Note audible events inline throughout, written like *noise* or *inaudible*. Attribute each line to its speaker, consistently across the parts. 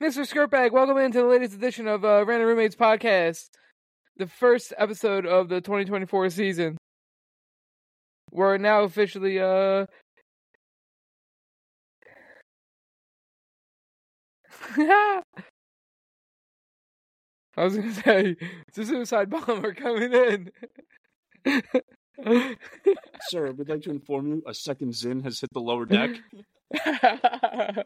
Speaker 1: Mr. Skirtbag, welcome into the latest edition of uh, Random Roommates podcast, the first episode of the 2024 season. We're now officially uh *laughs* I was gonna say it's a suicide bomber coming in. *laughs* *laughs*
Speaker 2: Sir, we'd like to inform you a second Zyn has hit the lower deck. *laughs*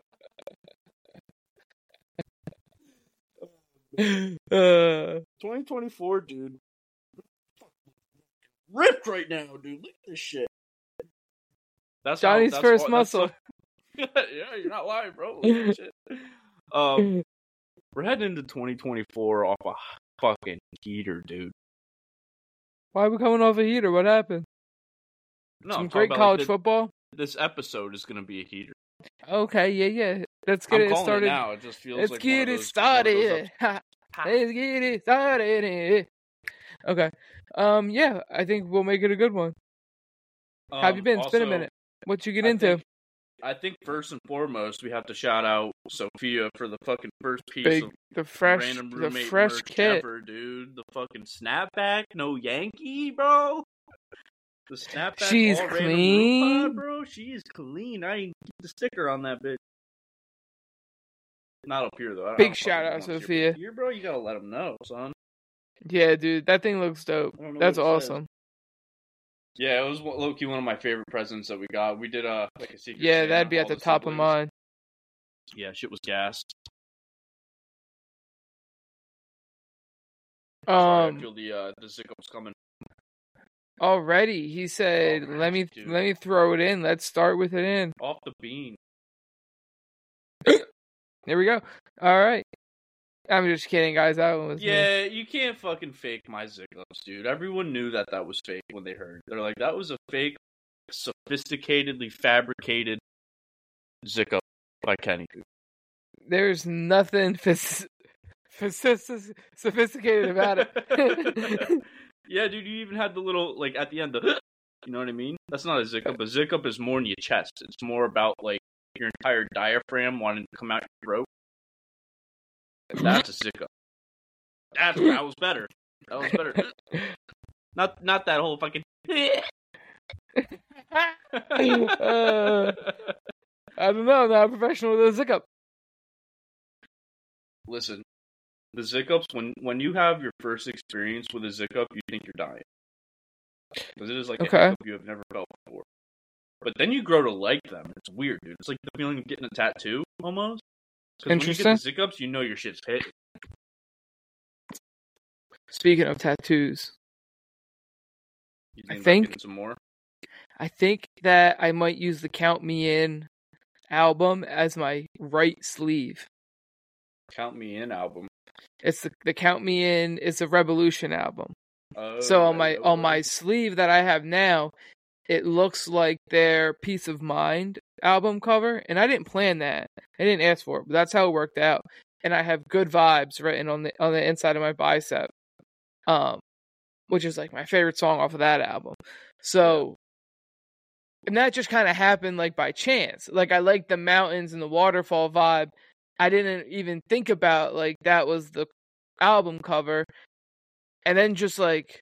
Speaker 1: uh,
Speaker 2: 2024, dude. Ripped right now, dude. Look at this shit. That's how-
Speaker 1: Johnny's
Speaker 2: that's
Speaker 1: first muscle.
Speaker 2: how- *laughs* yeah, you're not lying, bro. Look at shit. Um, we're heading into 2024 off a fucking heater, dude.
Speaker 1: Why are we coming off a heater? What happened?
Speaker 2: No,
Speaker 1: Some
Speaker 2: I'm
Speaker 1: great
Speaker 2: about, like,
Speaker 1: college
Speaker 2: the-
Speaker 1: football.
Speaker 2: This episode is gonna be a heater.
Speaker 1: Okay, yeah, yeah. Let's get
Speaker 2: I'm
Speaker 1: it started.
Speaker 2: it now. It just feels
Speaker 1: Let's
Speaker 2: like
Speaker 1: get it
Speaker 2: those- one of those *laughs*
Speaker 1: started. Let's get it started. Okay. Um. Yeah, I think we'll make it a good one. How have you
Speaker 2: Um,
Speaker 1: been? It's been a minute. What you get
Speaker 2: I
Speaker 1: into?
Speaker 2: think- I think first and foremost, we have to shout out Sophia for the fucking first piece
Speaker 1: Big,
Speaker 2: of
Speaker 1: the fresh,
Speaker 2: random
Speaker 1: the fresh kit.
Speaker 2: ever, dude. The fucking snapback, no Yankee, bro. The snapback,
Speaker 1: She's clean.
Speaker 2: pod, bro. She's clean. I ain't get the sticker on that bitch. Not up here though. I
Speaker 1: Big shout out,
Speaker 2: want to see
Speaker 1: Sophia.
Speaker 2: Here, bro. You gotta let them know, son.
Speaker 1: Yeah, dude, that thing looks dope.
Speaker 2: I don't know
Speaker 1: That's
Speaker 2: what it says.
Speaker 1: awesome.
Speaker 2: Yeah, it was Loki one of my favorite presents that we got. We did uh like a secret.
Speaker 1: Yeah,
Speaker 2: Santa,
Speaker 1: that'd be at
Speaker 2: all
Speaker 1: the top of mine.
Speaker 2: Yeah, shit was gas. Sorry, I
Speaker 1: Um,
Speaker 2: feel the uh the zickup's coming.
Speaker 1: already he said,
Speaker 2: Alright,
Speaker 1: "Let me,
Speaker 2: dude.
Speaker 1: let me throw it in. Let's start with it in."
Speaker 2: Off the bean.
Speaker 1: There we go. All right. I'm just kidding, guys. That one was me.
Speaker 2: Yeah, you can't fucking fake my zickups, dude. Everyone knew that that was fake when they heard. They're like, that was a fake, sophisticatedly fabricated zickup by Kenny.
Speaker 1: There's nothing *laughs* phys- phys- sophisticated about it. *laughs*
Speaker 2: yeah, dude, you even had the little like at the end the you know what I mean? That's not a zickup. A zickup is more in your chest. It's more about like your entire diaphragm wanting to come out your throat. That's a. That's that was better. That was better. *laughs* Not not that whole fucking *laughs*
Speaker 1: Uh, I don't know. I'm not a professional with a zickup.
Speaker 2: Listen, the zickups when when you have your first experience with a zickup, you think you're dying because it is like
Speaker 1: Okay.
Speaker 2: you have never felt before. But then you grow to like them. It's weird, dude. It's like the feeling of getting a tattoo almost. 'Cause when you get
Speaker 1: Interesting.
Speaker 2: the you know your shit's hit.
Speaker 1: Speaking of tattoos,
Speaker 2: You
Speaker 1: I think-
Speaker 2: some more.
Speaker 1: I think that I might use the Count Me In album as my right sleeve.
Speaker 2: Count Me In album.
Speaker 1: It's the, the Count Me In is a Rebelution album.
Speaker 2: Oh,
Speaker 1: so on my on my sleeve that I have now, it looks like their Peace of Mind album cover, and I didn't plan that. I didn't ask for it, but that's how it worked out. And I have good vibes written on the on the inside of my bicep, um, which is like my favorite song off of that album. So, and that just kind of happened like by chance. Like I like the mountains and the waterfall vibe. I didn't even think about like that was the album cover and then just like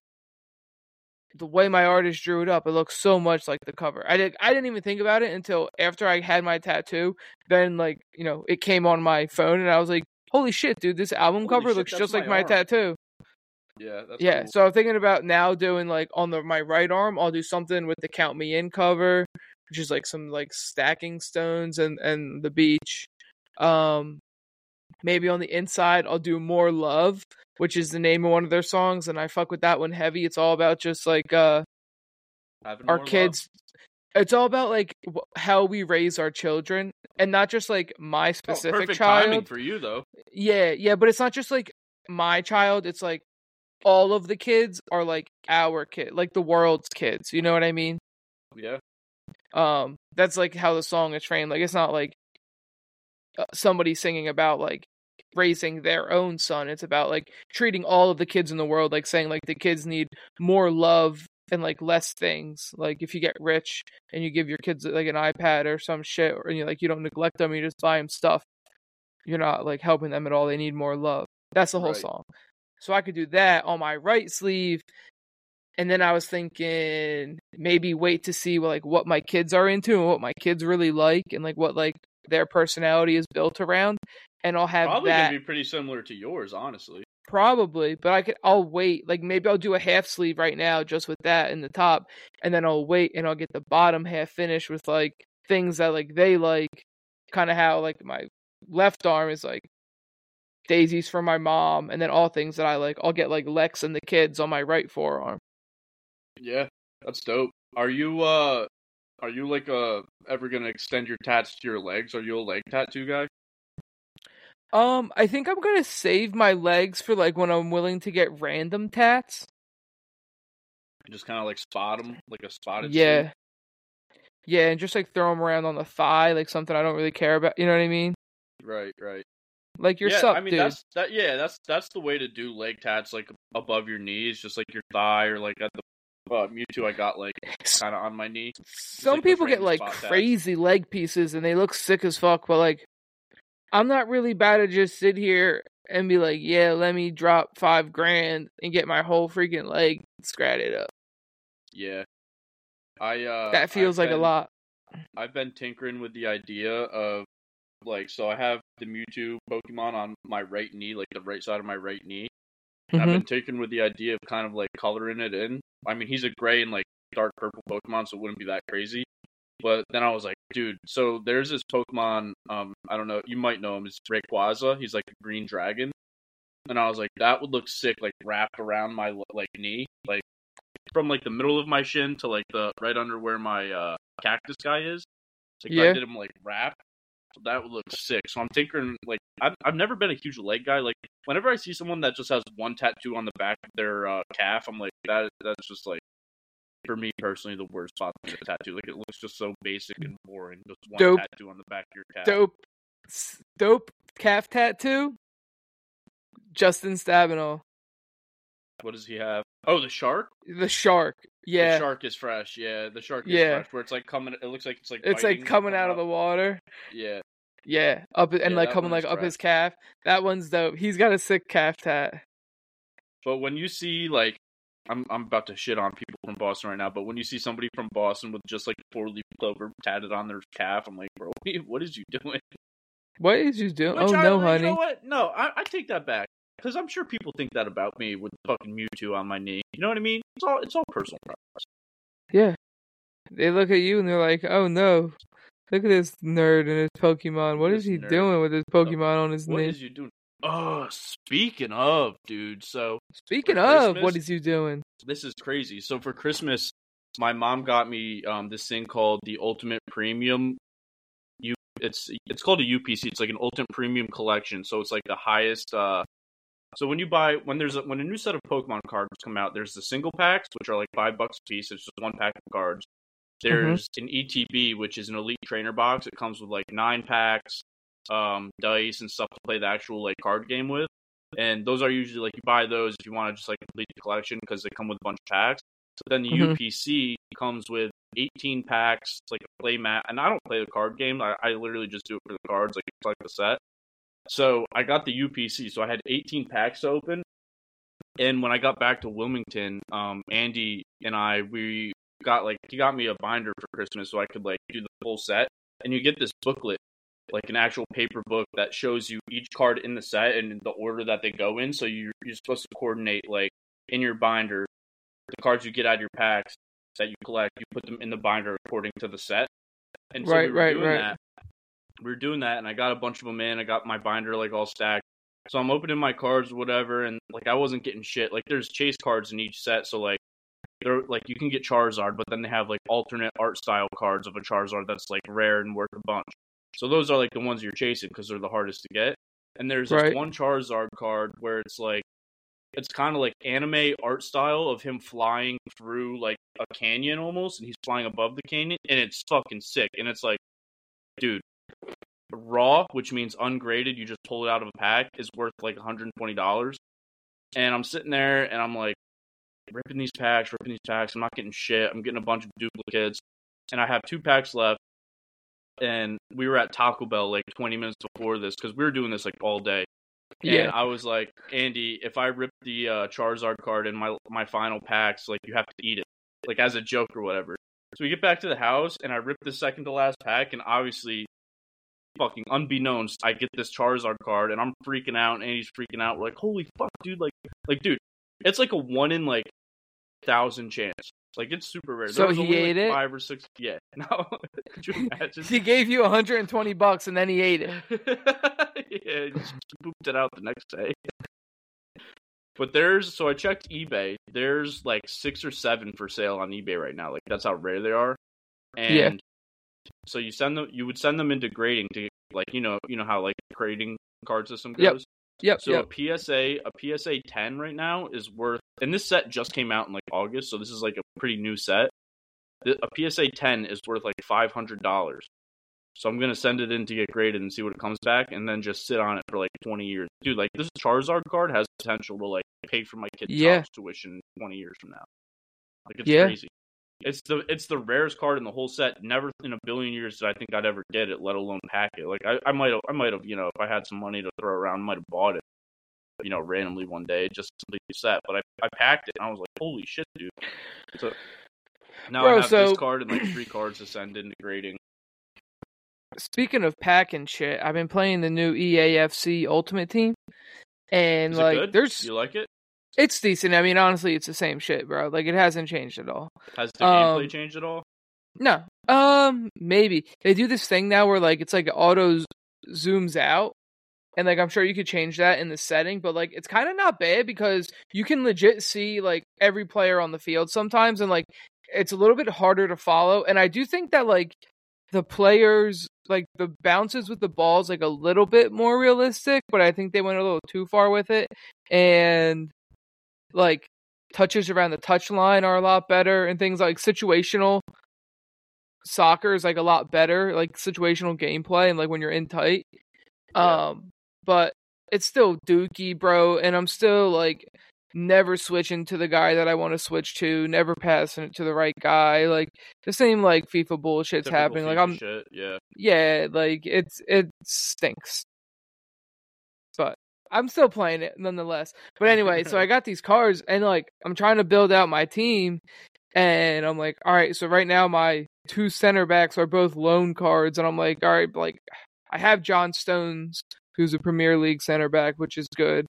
Speaker 1: the way my artist drew it up, it looks so much like the cover. I did I didn't even think about it until after I had my tattoo. Then like, you know, it came on my phone and I was like, Holy shit, dude, this album
Speaker 2: Holy
Speaker 1: cover
Speaker 2: shit,
Speaker 1: looks just like
Speaker 2: my
Speaker 1: my
Speaker 2: arm.
Speaker 1: tattoo.
Speaker 2: Yeah, that's
Speaker 1: yeah,
Speaker 2: cool.
Speaker 1: so I'm thinking about now doing like on the my right arm, I'll do something with the Count Me In cover, which is like some like stacking stones and and the beach. Um maybe on the inside I'll do More Love, which is the name of one of their songs and I fuck with that one heavy. It's all about just like uh
Speaker 2: Having
Speaker 1: our
Speaker 2: more love.
Speaker 1: kids it's all about like how we raise our children and not just like my
Speaker 2: Oh,
Speaker 1: specific
Speaker 2: perfect
Speaker 1: child
Speaker 2: timing for you though.
Speaker 1: yeah yeah but it's not just like my child it's like all of the kids are like our kid like the world's kids you know what i mean
Speaker 2: Yeah.
Speaker 1: um that's like how the song is framed like it's not like Uh, somebody singing about like raising their own son it's about like treating all of the kids in the world like saying like the kids need more love and like less things. Like if you get rich and you give your kids like an iPad or some shit, or you like you don't neglect them, you just buy them stuff. You're not like helping them at all. They need more love. That's the whole
Speaker 2: Right.
Speaker 1: song. So I could do that on my right sleeve. And then I was thinking maybe wait to see like what my kids are into and what my kids really like and like what like their personality is built around. And I'll have
Speaker 2: Probably
Speaker 1: that
Speaker 2: gonna be pretty similar to yours, honestly.
Speaker 1: Probably, but I could. I'll wait. Like maybe I'll do a half sleeve right now, just with that in the top, and then I'll wait and I'll get the bottom half finished with like things that like they like. Kind of how like my left arm is like daisies for my mom, and then all things that I like. I'll get like Lex and the kids on my right forearm.
Speaker 2: Yeah, that's dope. Are you uh are you like uh ever gonna extend your tats to your legs? Are you a leg tattoo guy?
Speaker 1: Um, I think I'm gonna save my legs for like when I'm willing to get random tats.
Speaker 2: Just kind of like spot them, like a spotted.
Speaker 1: Yeah.
Speaker 2: sleeve?
Speaker 1: Yeah, and just like throw them around on the thigh, like something I don't really care about. You know what I mean?
Speaker 2: Right, right.
Speaker 1: Like your
Speaker 2: yeah,
Speaker 1: sup,
Speaker 2: I mean
Speaker 1: dude.
Speaker 2: that's that. Yeah, that's that's the way to do leg tats, like above your knees, just like your thigh or like at the uh, Mewtwo. I got like kind of on my knee.
Speaker 1: Some
Speaker 2: like
Speaker 1: people get like crazy leg pieces and they look sick as fuck, but like I'm not really bad to just sit here and be like, yeah, let me drop five grand and get my whole freaking leg scratted up.
Speaker 2: Yeah, I uh
Speaker 1: that feels
Speaker 2: I've
Speaker 1: like a lot.
Speaker 2: I've been tinkering with the idea of like so I have the Mewtwo Pokemon on my right knee, like the right side of my right knee. And I've been taken with the idea of kind of like coloring it in. I mean, he's a gray and like dark purple Pokemon, so it wouldn't be that crazy. But then I was like, dude, so there's this Pokemon. Um, I don't know, you might know him. It's Rayquaza. He's like a green dragon. And I was like, that would look sick, like wrapped around my like knee, like from like the middle of my shin to like the right under where my uh cactus guy is. Like
Speaker 1: Yeah.
Speaker 2: I did him like wrap. That would look sick. So I'm tinkering like I've I've never been a huge leg guy. Like whenever I see someone that just has one tattoo on the back of their uh, calf, I'm like that. That's just like for me personally the worst spot to get a tattoo. Like it looks just so basic and boring. Just one
Speaker 1: Dope.
Speaker 2: tattoo on the back of your calf.
Speaker 1: Dope dope calf tattoo. Justin Stabenow.
Speaker 2: What does he have? Oh, the shark.
Speaker 1: The shark. Yeah.
Speaker 2: The shark is fresh. Yeah, the shark is
Speaker 1: Yeah.
Speaker 2: fresh. Where it's like coming. It looks like it's like
Speaker 1: it's like coming out of the water.
Speaker 2: Yeah,
Speaker 1: Yeah. Up and
Speaker 2: Yeah,
Speaker 1: like coming like
Speaker 2: is
Speaker 1: up his calf. That one's dope. He's got a sick calf tat.
Speaker 2: but when you see like. I'm I'm about to shit on people from Boston right now, but when you see somebody from Boston with just like four leaf clover tatted on their calf, I'm like, bro, *laughs* what is you doing?
Speaker 1: What is you doing?
Speaker 2: Which
Speaker 1: oh
Speaker 2: I,
Speaker 1: no,
Speaker 2: you
Speaker 1: honey.
Speaker 2: know what? No, I, I take that back because I'm sure people think that about me with fucking Mewtwo on my knee. You know what I mean? It's all it's all personal preference.
Speaker 1: Yeah. They look at you and they're like, "Oh no, look at this nerd and his Pokemon. What is
Speaker 2: This
Speaker 1: he
Speaker 2: nerd.
Speaker 1: doing with his Pokemon on his
Speaker 2: What
Speaker 1: knee?"
Speaker 2: is you doing? Oh, speaking of, dude. So
Speaker 1: Speaking of, what is you doing?
Speaker 2: this is crazy. So for Christmas, my mom got me um this thing called the Ultimate Premium. You, it's it's called a UPC. It's like an Ultimate Premium collection. So it's like the highest. uh So when you buy when there's a, when a new set of Pokemon cards come out, there's the single packs which are like five bucks a piece. It's just one pack of cards. There's an ETB, which is an Elite Trainer box. It comes with like nine packs, um, dice and stuff to play the actual like card game with. And those are usually like you buy those if you want to just like complete the collection because they come with a bunch of packs. So then the
Speaker 1: Mhm.
Speaker 2: UPC comes with 18 packs, like a play mat. And I don't play the card game. I, I literally just do it for the cards, like it's like the set. So I got the UPC. So I had 18 packs open. And when I got back to Wilmington, um, Andy and I, we got like he got me a binder for Christmas so I could like do the full set. And you get this booklet, like an actual paper book that shows you each card in the set and the order that they go in. So you you're supposed to coordinate like in your binder the cards you get out of your packs that you collect. You put them in the binder according to the set. And so
Speaker 1: Right,
Speaker 2: we
Speaker 1: right,
Speaker 2: doing
Speaker 1: right.
Speaker 2: that. We were doing that, and I got a bunch of them in. I got my binder like all stacked. So I'm opening my cards, whatever, and like I wasn't getting shit. Like there's chase cards in each set, so like they're like you can get Charizard, but then they have like alternate art style cards of a Charizard that's like rare and worth a bunch. So those are like the ones you're chasing because they're the hardest to get. And there's this
Speaker 1: Right.
Speaker 2: one Charizard card where it's like it's kind of like anime art style of him flying through like a canyon almost, and he's flying above the canyon, and it's fucking sick. And it's like, dude, raw, which means ungraded, you just pull it out of a pack, is worth like $120. And I'm sitting there, and I'm like, ripping these packs, ripping these packs. I'm not getting shit. I'm getting a bunch of duplicates, and I have two packs left. And we were at Taco Bell like 20 minutes before this because we were doing this like all day. And
Speaker 1: Yeah.
Speaker 2: I was like, Andy, if I rip the uh, Charizard card in my my final packs, like you have to eat it, like as a joke or whatever. So we get back to the house, and I rip the second to last pack, and obviously, fucking unbeknownst, I get this Charizard card, and I'm freaking out, and Andy's freaking out. We're like, holy fuck, dude! Like, like, dude, it's like a one in like thousand chance. Like, it's super rare.
Speaker 1: So he
Speaker 2: only,
Speaker 1: ate
Speaker 2: like,
Speaker 1: it?
Speaker 2: Five or six. Yeah. *laughs* No. Could you imagine?
Speaker 1: He gave you 120 bucks and then he ate it. *laughs*
Speaker 2: yeah, he just pooped it out the next day. But there's so I checked eBay. There's like six or seven for sale on eBay right now. Like that's how rare they are. And
Speaker 1: Yeah.
Speaker 2: So you send them. You would send them into grading to like you know you know how like grading card system goes.
Speaker 1: Yep. Yep.
Speaker 2: So
Speaker 1: yep.
Speaker 2: a PSA a PSA 10 right now is worth and this set just came out in like August, so this is like a pretty new set. A PSA 10 is worth like $500. So I'm going to send it in to get graded and see what it comes back and then just sit on it for like 20 years. Dude, like this Charizard card has potential to like pay for my kid's
Speaker 1: Yeah.
Speaker 2: college tuition 20 years from now. Like it's
Speaker 1: Yeah.
Speaker 2: crazy. It's the it's the rarest card in the whole set. Never in a billion years did I think I'd ever get it, let alone pack it. Like I, I might have I might have, you know, if I had some money to throw around, might have bought it, you know, randomly one day just to complete set. But I, I packed it and I was like, holy shit, dude. So now
Speaker 1: Bro,
Speaker 2: I have
Speaker 1: so-
Speaker 2: this card and like three cards to send into grading.
Speaker 1: Speaking of packing shit, I've been playing the new EAFC Ultimate Team, and
Speaker 2: Is
Speaker 1: like, there's
Speaker 2: you like it?
Speaker 1: It's decent. I mean, honestly, it's the same shit, bro. Like, it hasn't changed at all.
Speaker 2: Has the
Speaker 1: Um,
Speaker 2: gameplay changed at all?
Speaker 1: No, um, maybe they do this thing now where like it's like auto zooms out, and like I'm sure you could change that in the setting, but like it's kind of not bad because you can legit see like every player on the field sometimes, and like it's a little bit harder to follow. And I do think that like the players like the bounces with the balls like a little bit more realistic, but I think they went a little too far with it, and like touches around the touch line are a lot better, and things like situational soccer is like a lot better, like situational gameplay and like when you're in tight.
Speaker 2: Yeah.
Speaker 1: Um, but it's still dookie, bro, and I'm still like never switching to the guy that I want to switch to, never passing it to the right guy. Like the same like FIFA bullshit's
Speaker 2: Typical
Speaker 1: happening. Like I'm
Speaker 2: shit. Yeah.
Speaker 1: yeah, like it's it stinks. I'm still playing it nonetheless. But *laughs* anyway, so I got these cards and like I'm trying to build out my team and I'm like, all right, so right now my two center backs are both loan cards and I'm like, all right, like I have John Stones who's a Premier League center back, which is good.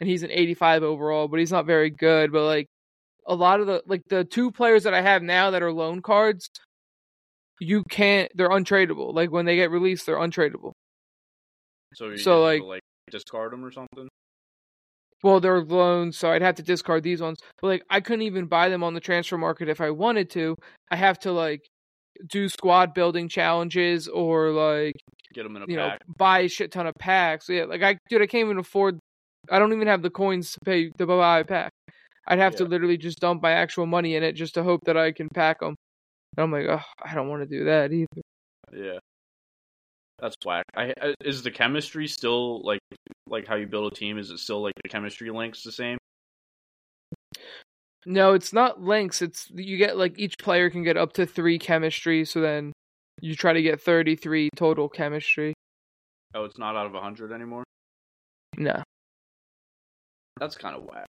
Speaker 1: And he's an 85 overall, but he's not very good, but like a lot of the like the two players that I have now that are loan cards you can't they're untradeable. Like when they get released, they're untradeable.
Speaker 2: So you
Speaker 1: So,
Speaker 2: like-
Speaker 1: like
Speaker 2: discard them or something.
Speaker 1: Well, they're loans, so I'd have to discard these ones. But like I couldn't even buy them on the transfer market if I wanted to. I have to like do squad building challenges or like
Speaker 2: Get them in a
Speaker 1: you know buy a shit ton of packs. Yeah, like I dude, I can't even afford. I don't even have the coins to pay to buy a pack. I'd have to literally just dump my actual money in it just to hope that I can pack them. And I'm like, oh, I don't want to do that either.
Speaker 2: Yeah. That's whack. I, I is the chemistry still like like how you build a team? Is it still like the chemistry links the same?
Speaker 1: No, it's not links. It's you get like each player can get up to three chemistry. So then you try to get thirty three total chemistry.
Speaker 2: Oh, it's not out of hundred anymore.
Speaker 1: No,
Speaker 2: That's kind of whack.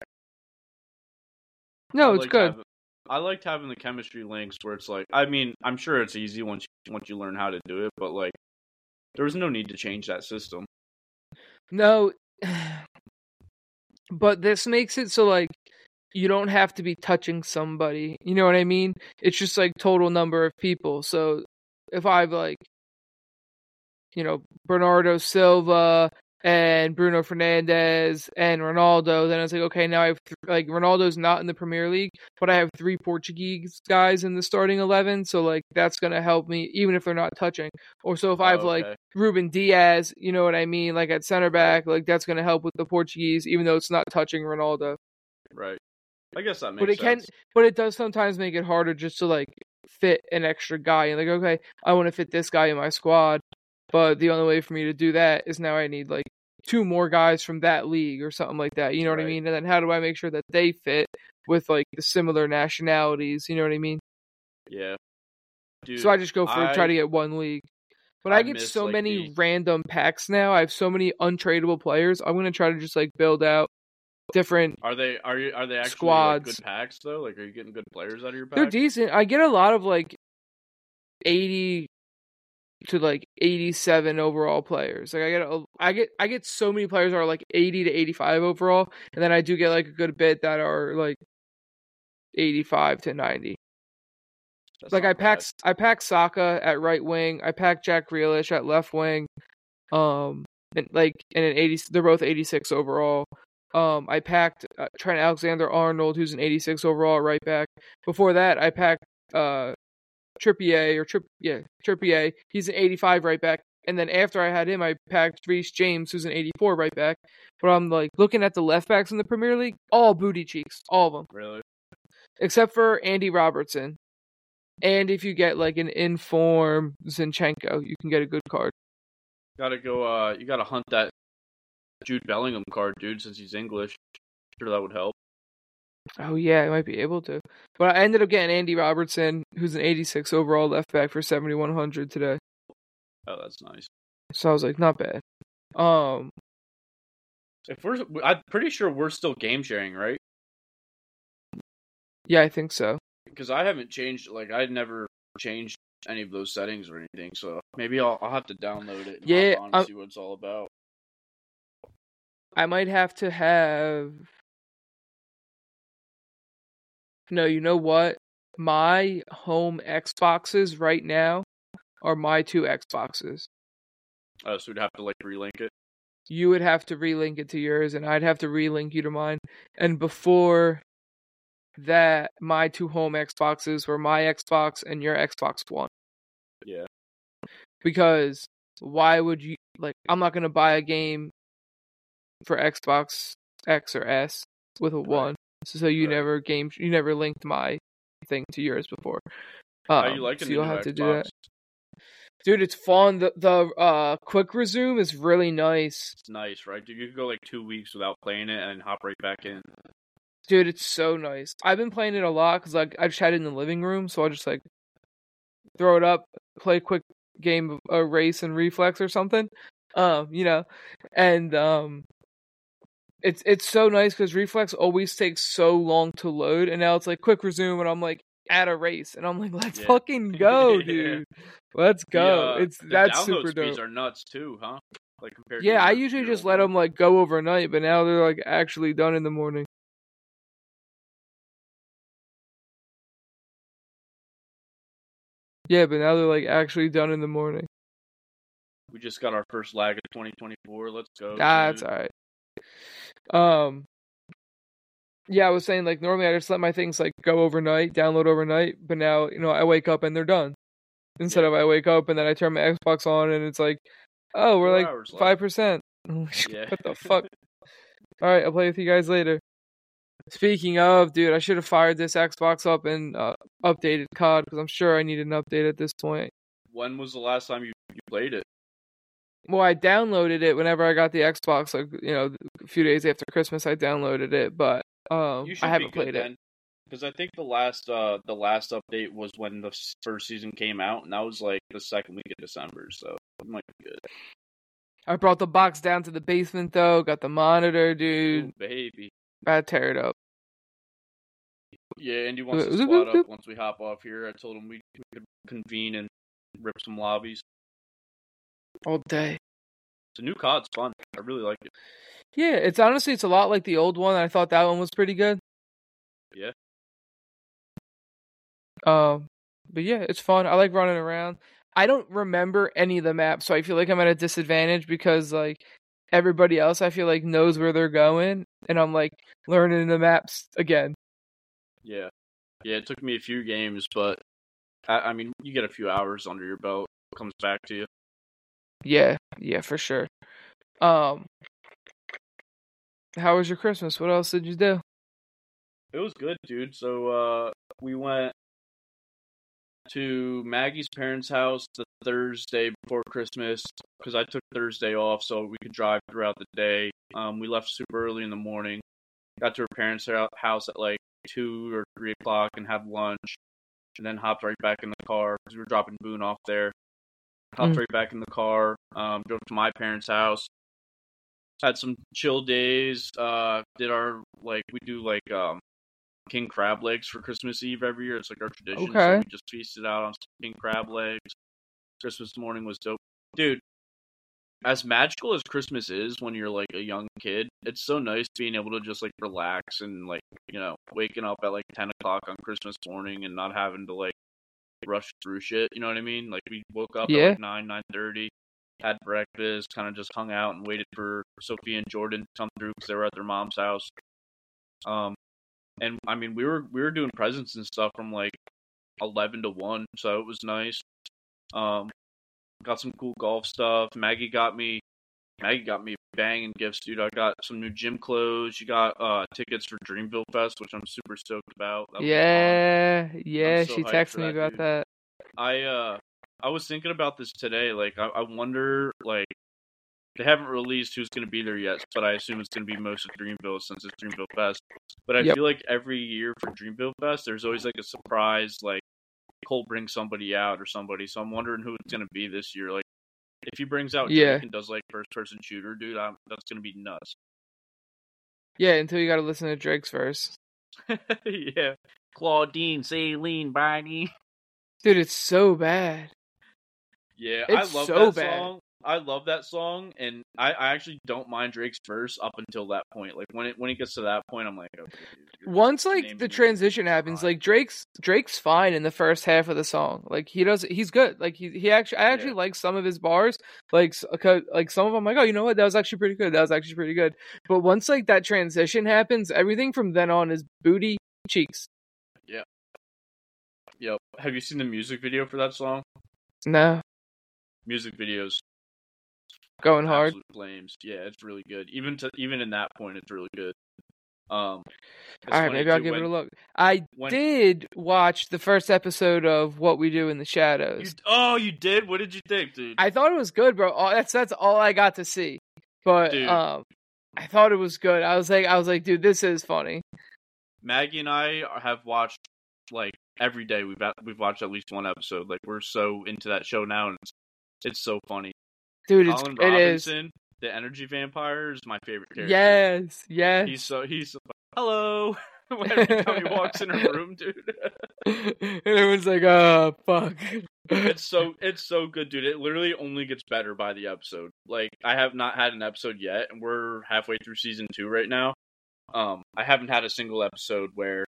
Speaker 1: no,
Speaker 2: I
Speaker 1: it's
Speaker 2: liked
Speaker 1: good.
Speaker 2: having- I liked having the chemistry links where it's like, I mean, I'm sure it's easy once you, once you learn how to do it, but like, there was no need to change that system.
Speaker 1: No, *sighs* but this makes it so like you don't have to be touching somebody. You know what I mean? It's just like total number of people. So if I've like, you know, Bernardo Silva and Bruno Fernandes and Ronaldo, then I was like okay, now I have th- like Ronaldo's not in the Premier League, but I have three Portuguese guys in the starting eleven. So like that's gonna help me even if they're not touching. Or so if I have
Speaker 2: Oh,
Speaker 1: like. Ruben Dias, you know what I mean? Like at center back, like that's going to help with the Portuguese, even though it's not touching Ronaldo.
Speaker 2: right. I guess that makes
Speaker 1: But it can, but it does sometimes make it harder just to like fit an extra guy. And like, okay, I want to fit this guy in my squad, but the only way for me to do that is now I need like two more guys from that league or something like that. You know what I mean? And then how do I make sure that they fit with like the similar nationalities? You know what I mean?
Speaker 2: Yeah. Dude,
Speaker 1: so I just go for try to get one league. But I,
Speaker 2: I
Speaker 1: get so
Speaker 2: like,
Speaker 1: many
Speaker 2: the-
Speaker 1: random packs now. I have so many untradeable players. I'm gonna try to just like build out different.
Speaker 2: Are they are you are they actually
Speaker 1: Squads.
Speaker 2: like, good packs though? Like, are you getting good players out of your pack?
Speaker 1: They're decent. I get a lot of like eighty to like eighty-seven overall players. Like I get a, I get I get so many players that are like eighty to eighty-five overall, and then I do get like a good bit that are like eighty-five to ninety.
Speaker 2: That's
Speaker 1: like I pack
Speaker 2: bad.
Speaker 1: I pack Saka at right wing. I pack Jack Grealish at left wing. Um, and like and an eighty, they're both eighty six overall. Um, I packed uh, Trent Alexander Arnold, who's an eighty six overall right back. Before that, I packed uh Trippier or Trip yeah Trippier. He's an eighty five right back. And then after I had him, I packed Reece James, who's an eighty four right back. But I'm like looking at the left backs in the Premier League, all booty cheeks, all of them
Speaker 2: Really?
Speaker 1: except for Andy Robertson. And if you get like an inform Zinchenko, you can get a good card.
Speaker 2: Gotta go. Uh, you gotta hunt that Jude Bellingham card, dude. Since he's English, sure that would help.
Speaker 1: Oh yeah, I might be able to. But I ended up getting Andy Robertson, who's an 86 overall left back for 7100 today.
Speaker 2: Oh, that's nice.
Speaker 1: So I was like, not bad. Um,
Speaker 2: If we're, I'm pretty sure we're still game sharing, right?
Speaker 1: yeah, I think so.
Speaker 2: Because I haven't changed. Like, I never changed any of those settings or anything. So maybe I'll I'll have to download it. And
Speaker 1: Yeah, I'm-
Speaker 2: see what it's all about.
Speaker 1: I might have to have. No, you know what? My home Xboxes right now are my two Xboxes.
Speaker 2: Uh, so we'd have to like relink it.
Speaker 1: you would have to relink it to yours and I'd have to relink you to mine. And before that, my two home Xboxes were my Xbox and your Xbox One.
Speaker 2: Yeah.
Speaker 1: Because why would you like I'm not gonna buy a game for Xbox X or S with a one. So you
Speaker 2: Right.
Speaker 1: never game you never linked my thing to yours before.
Speaker 2: How
Speaker 1: Um,
Speaker 2: you liking
Speaker 1: so you'll have to do
Speaker 2: Xbox?
Speaker 1: that. Dude, it's fun. The the uh quick resume is really nice.
Speaker 2: It's nice, right? Dude, you could go like two weeks without playing it and hop right back in.
Speaker 1: Dude, it's so nice. I've been playing it a lot because like I just had it in the living room, so I'll just like throw it up, play a quick game of a race and reflex or something. Um, you know, and um, it's it's so nice because reflex always takes so long to load, and now it's like quick resume, and I'm like at a race, and I'm like, let's
Speaker 2: Yeah.
Speaker 1: fucking *laughs* go, dude, let's
Speaker 2: The,
Speaker 1: go.
Speaker 2: uh,
Speaker 1: it's
Speaker 2: the
Speaker 1: that's super dope.
Speaker 2: are nuts too, huh? Like compared. to
Speaker 1: Yeah, I usually just let them like go overnight, but now they're like actually done in the morning. Yeah, but now they're like actually done in the morning.
Speaker 2: We just got our first lag of 2024. Let's go.
Speaker 1: That's
Speaker 2: dude.
Speaker 1: all right. Um, yeah, I was saying like normally I just let my things like go overnight, download overnight, but now you know I wake up and they're done. Instead
Speaker 2: Yeah.
Speaker 1: of I wake up and then I turn my Xbox on and it's like, oh, we're
Speaker 2: Four
Speaker 1: like five percent. *laughs*
Speaker 2: Yeah.
Speaker 1: what the fuck? All right, I'll play with you guys later. Speaking of, dude, I should have fired this Xbox up and uh, updated COD because I'm sure I need an update at this point.
Speaker 2: When was the last time you, you played it?
Speaker 1: Well, I downloaded it whenever I got the Xbox, like you know, a few days after Christmas. I downloaded it, but um, I haven't played it.
Speaker 2: Because I think the last uh the last update was when the first season came out, and that was like the second week of December, so it might be good.
Speaker 1: I brought the box down to the basement though. Got the monitor, dude.
Speaker 2: Ooh, baby.
Speaker 1: I tear it up.
Speaker 2: Yeah, Andy wants to squat up once we hop off here. I told him we could convene and rip some lobbies.
Speaker 1: All day.
Speaker 2: It's a new COD's fun. I really like it.
Speaker 1: Yeah, it's honestly it's a lot like the old one. I thought that one was pretty good.
Speaker 2: Yeah.
Speaker 1: Um, but yeah, it's fun. I like running around. I don't remember any of the maps, so I feel like I'm at a disadvantage because like everybody else, I feel like knows where they're going, and I'm like learning the maps again.
Speaker 2: Yeah, yeah. It took me a few games, but I, I mean, you get a few hours under your belt. Comes back to you.
Speaker 1: Yeah, yeah, for sure. Um, how was your Christmas? What else did you do?
Speaker 2: It was good, dude. So uh we went to Maggie's parents' house the Thursday before Christmas because I took Thursday off so we could drive throughout the day. Um, we left super early in the morning. Got to her parents' house at like two or three o'clock and had lunch, and then hopped right back in the car because we were dropping Boone off there. Hopped
Speaker 1: Mm.
Speaker 2: right back in the car. Um, drove to my parents' house. Had some chill days. Uh, did our like we do like um king crab legs for Christmas Eve every year. It's like our tradition. So
Speaker 1: Okay.
Speaker 2: we just feasted out on some king crab legs. Christmas morning was dope, dude. As magical as Christmas is when you're like a young kid, it's so nice being able to just like relax and like you know waking up at like ten o'clock on Christmas morning and not having to like rush through shit. You know what I mean? Like we woke up
Speaker 1: Yeah.
Speaker 2: at like nine nine thirty, had breakfast, kind of just hung out and waited for Sophie and Jordan to come through because they were at their mom's house. Um, and I mean we were we were doing presents and stuff from like eleven to one, so it was nice. Um, got some cool golf stuff. Maggie got me. Maggie got me banging gifts, dude. I got some new gym clothes. You got uh tickets for Dreamville Fest, which I'm super stoked about. Fun.
Speaker 1: Yeah, yeah.
Speaker 2: so
Speaker 1: she texted me
Speaker 2: that,
Speaker 1: about
Speaker 2: dude.
Speaker 1: that.
Speaker 2: I uh I was thinking about this today. Like I, I wonder like they haven't released who's gonna be there yet, but I assume it's gonna be most of Dreamville since it's Dreamville Fest. But I
Speaker 1: Yep.
Speaker 2: feel like every year for Dreamville Fest there's always like a surprise like Cole brings somebody out or somebody. So I'm wondering who it's gonna be this year. Like if he brings out Drake
Speaker 1: Yeah.
Speaker 2: and does like first person shooter, dude, I'm, that's gonna be nuts.
Speaker 1: Yeah, until you got to listen to Drake's verse. *laughs*
Speaker 2: yeah. Claudine, Saline, Barney.
Speaker 1: Dude, it's so bad.
Speaker 2: Yeah,
Speaker 1: It's
Speaker 2: I love
Speaker 1: so
Speaker 2: that
Speaker 1: bad.
Speaker 2: song. I love that song, and I, I actually don't mind Drake's verse up until that point. Like when it when it gets to that point, I'm like, okay, dude,
Speaker 1: Once like the transition happens, like Drake's Drake's fine in the first half of the song. Like he does, he's good. Like he he actually, I actually
Speaker 2: Yeah.
Speaker 1: like some of his bars. Like like some of them, I'm like, oh, you know what? That was actually pretty good. That was actually pretty good. But once like that transition happens, everything from then on is booty cheeks. Yeah.
Speaker 2: Yep. Have you seen the music video for that song?
Speaker 1: No,
Speaker 2: Music videos
Speaker 1: going hard.
Speaker 2: flames. Yeah, it's really good. Even to even in that point, it's really good. Um,
Speaker 1: All right, maybe I'll give
Speaker 2: when-
Speaker 1: it a look. I
Speaker 2: when-
Speaker 1: did watch the first episode of What We Do in the Shadows.
Speaker 2: You, oh, you did? What did you think, dude?
Speaker 1: I thought it was good, bro. All, that's that's all I got to see. But
Speaker 2: Dude.
Speaker 1: um, I thought it was good. I was like, I was like, dude, this is funny.
Speaker 2: Maggie and I have watched like every day. We've we've watched at least one episode. Like we're so into that show now, and it's it's so funny.
Speaker 1: Dude, it's
Speaker 2: Colin
Speaker 1: it is.
Speaker 2: Robinson, the energy vampire, is my favorite character.
Speaker 1: Yes, yes.
Speaker 2: he's so he's so, hello. *laughs* Every time he walks in a *laughs* room, dude,
Speaker 1: and everyone's like, oh fuck.
Speaker 2: it's so it's so good, dude. It literally only gets better by the episode. Like I have not had an episode yet, and we're halfway through season two right now. Um, I haven't had a single episode where,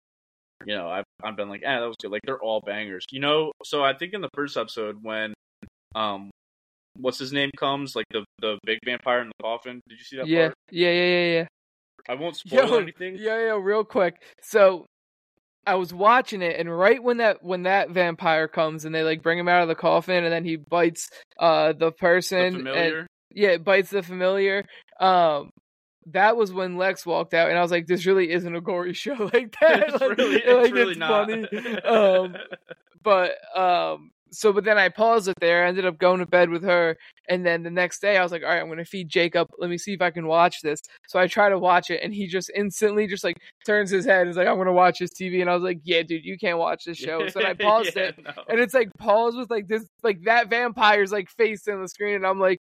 Speaker 2: you know, I've I've been like, ah, that was good. Like they're all bangers, you know. So I think in the first episode when, um, what's his name comes, like the the big vampire in the coffin. Did you see that
Speaker 1: yeah,
Speaker 2: part?
Speaker 1: yeah, yeah, yeah, yeah.
Speaker 2: I won't spoil
Speaker 1: Yo,
Speaker 2: anything.
Speaker 1: Yeah, yeah, real quick. So I was watching it and right when that when that vampire comes and they like bring him out of the coffin and then he bites uh the
Speaker 2: The
Speaker 1: person and
Speaker 2: familiar.
Speaker 1: yeah, it bites the familiar. Um that was when Lex walked out and I was like, this really isn't a gory show *laughs* like that.
Speaker 2: it's
Speaker 1: like,
Speaker 2: really, it's
Speaker 1: like,
Speaker 2: really
Speaker 1: it's
Speaker 2: not.
Speaker 1: funny. Um but um so but then I paused it there. I ended up going to bed with her and then the next day I was like, all right, I'm gonna feed Jacob. Let me see if I can watch this. So I try to watch it and he just instantly just like turns his head and is like, I'm gonna watch this TV and I was like, Yeah, dude, you can't watch this show. So I *laughs* paused
Speaker 2: Yeah,
Speaker 1: it
Speaker 2: no.
Speaker 1: and it's like paused with like this like that vampire's like face in the screen and I'm like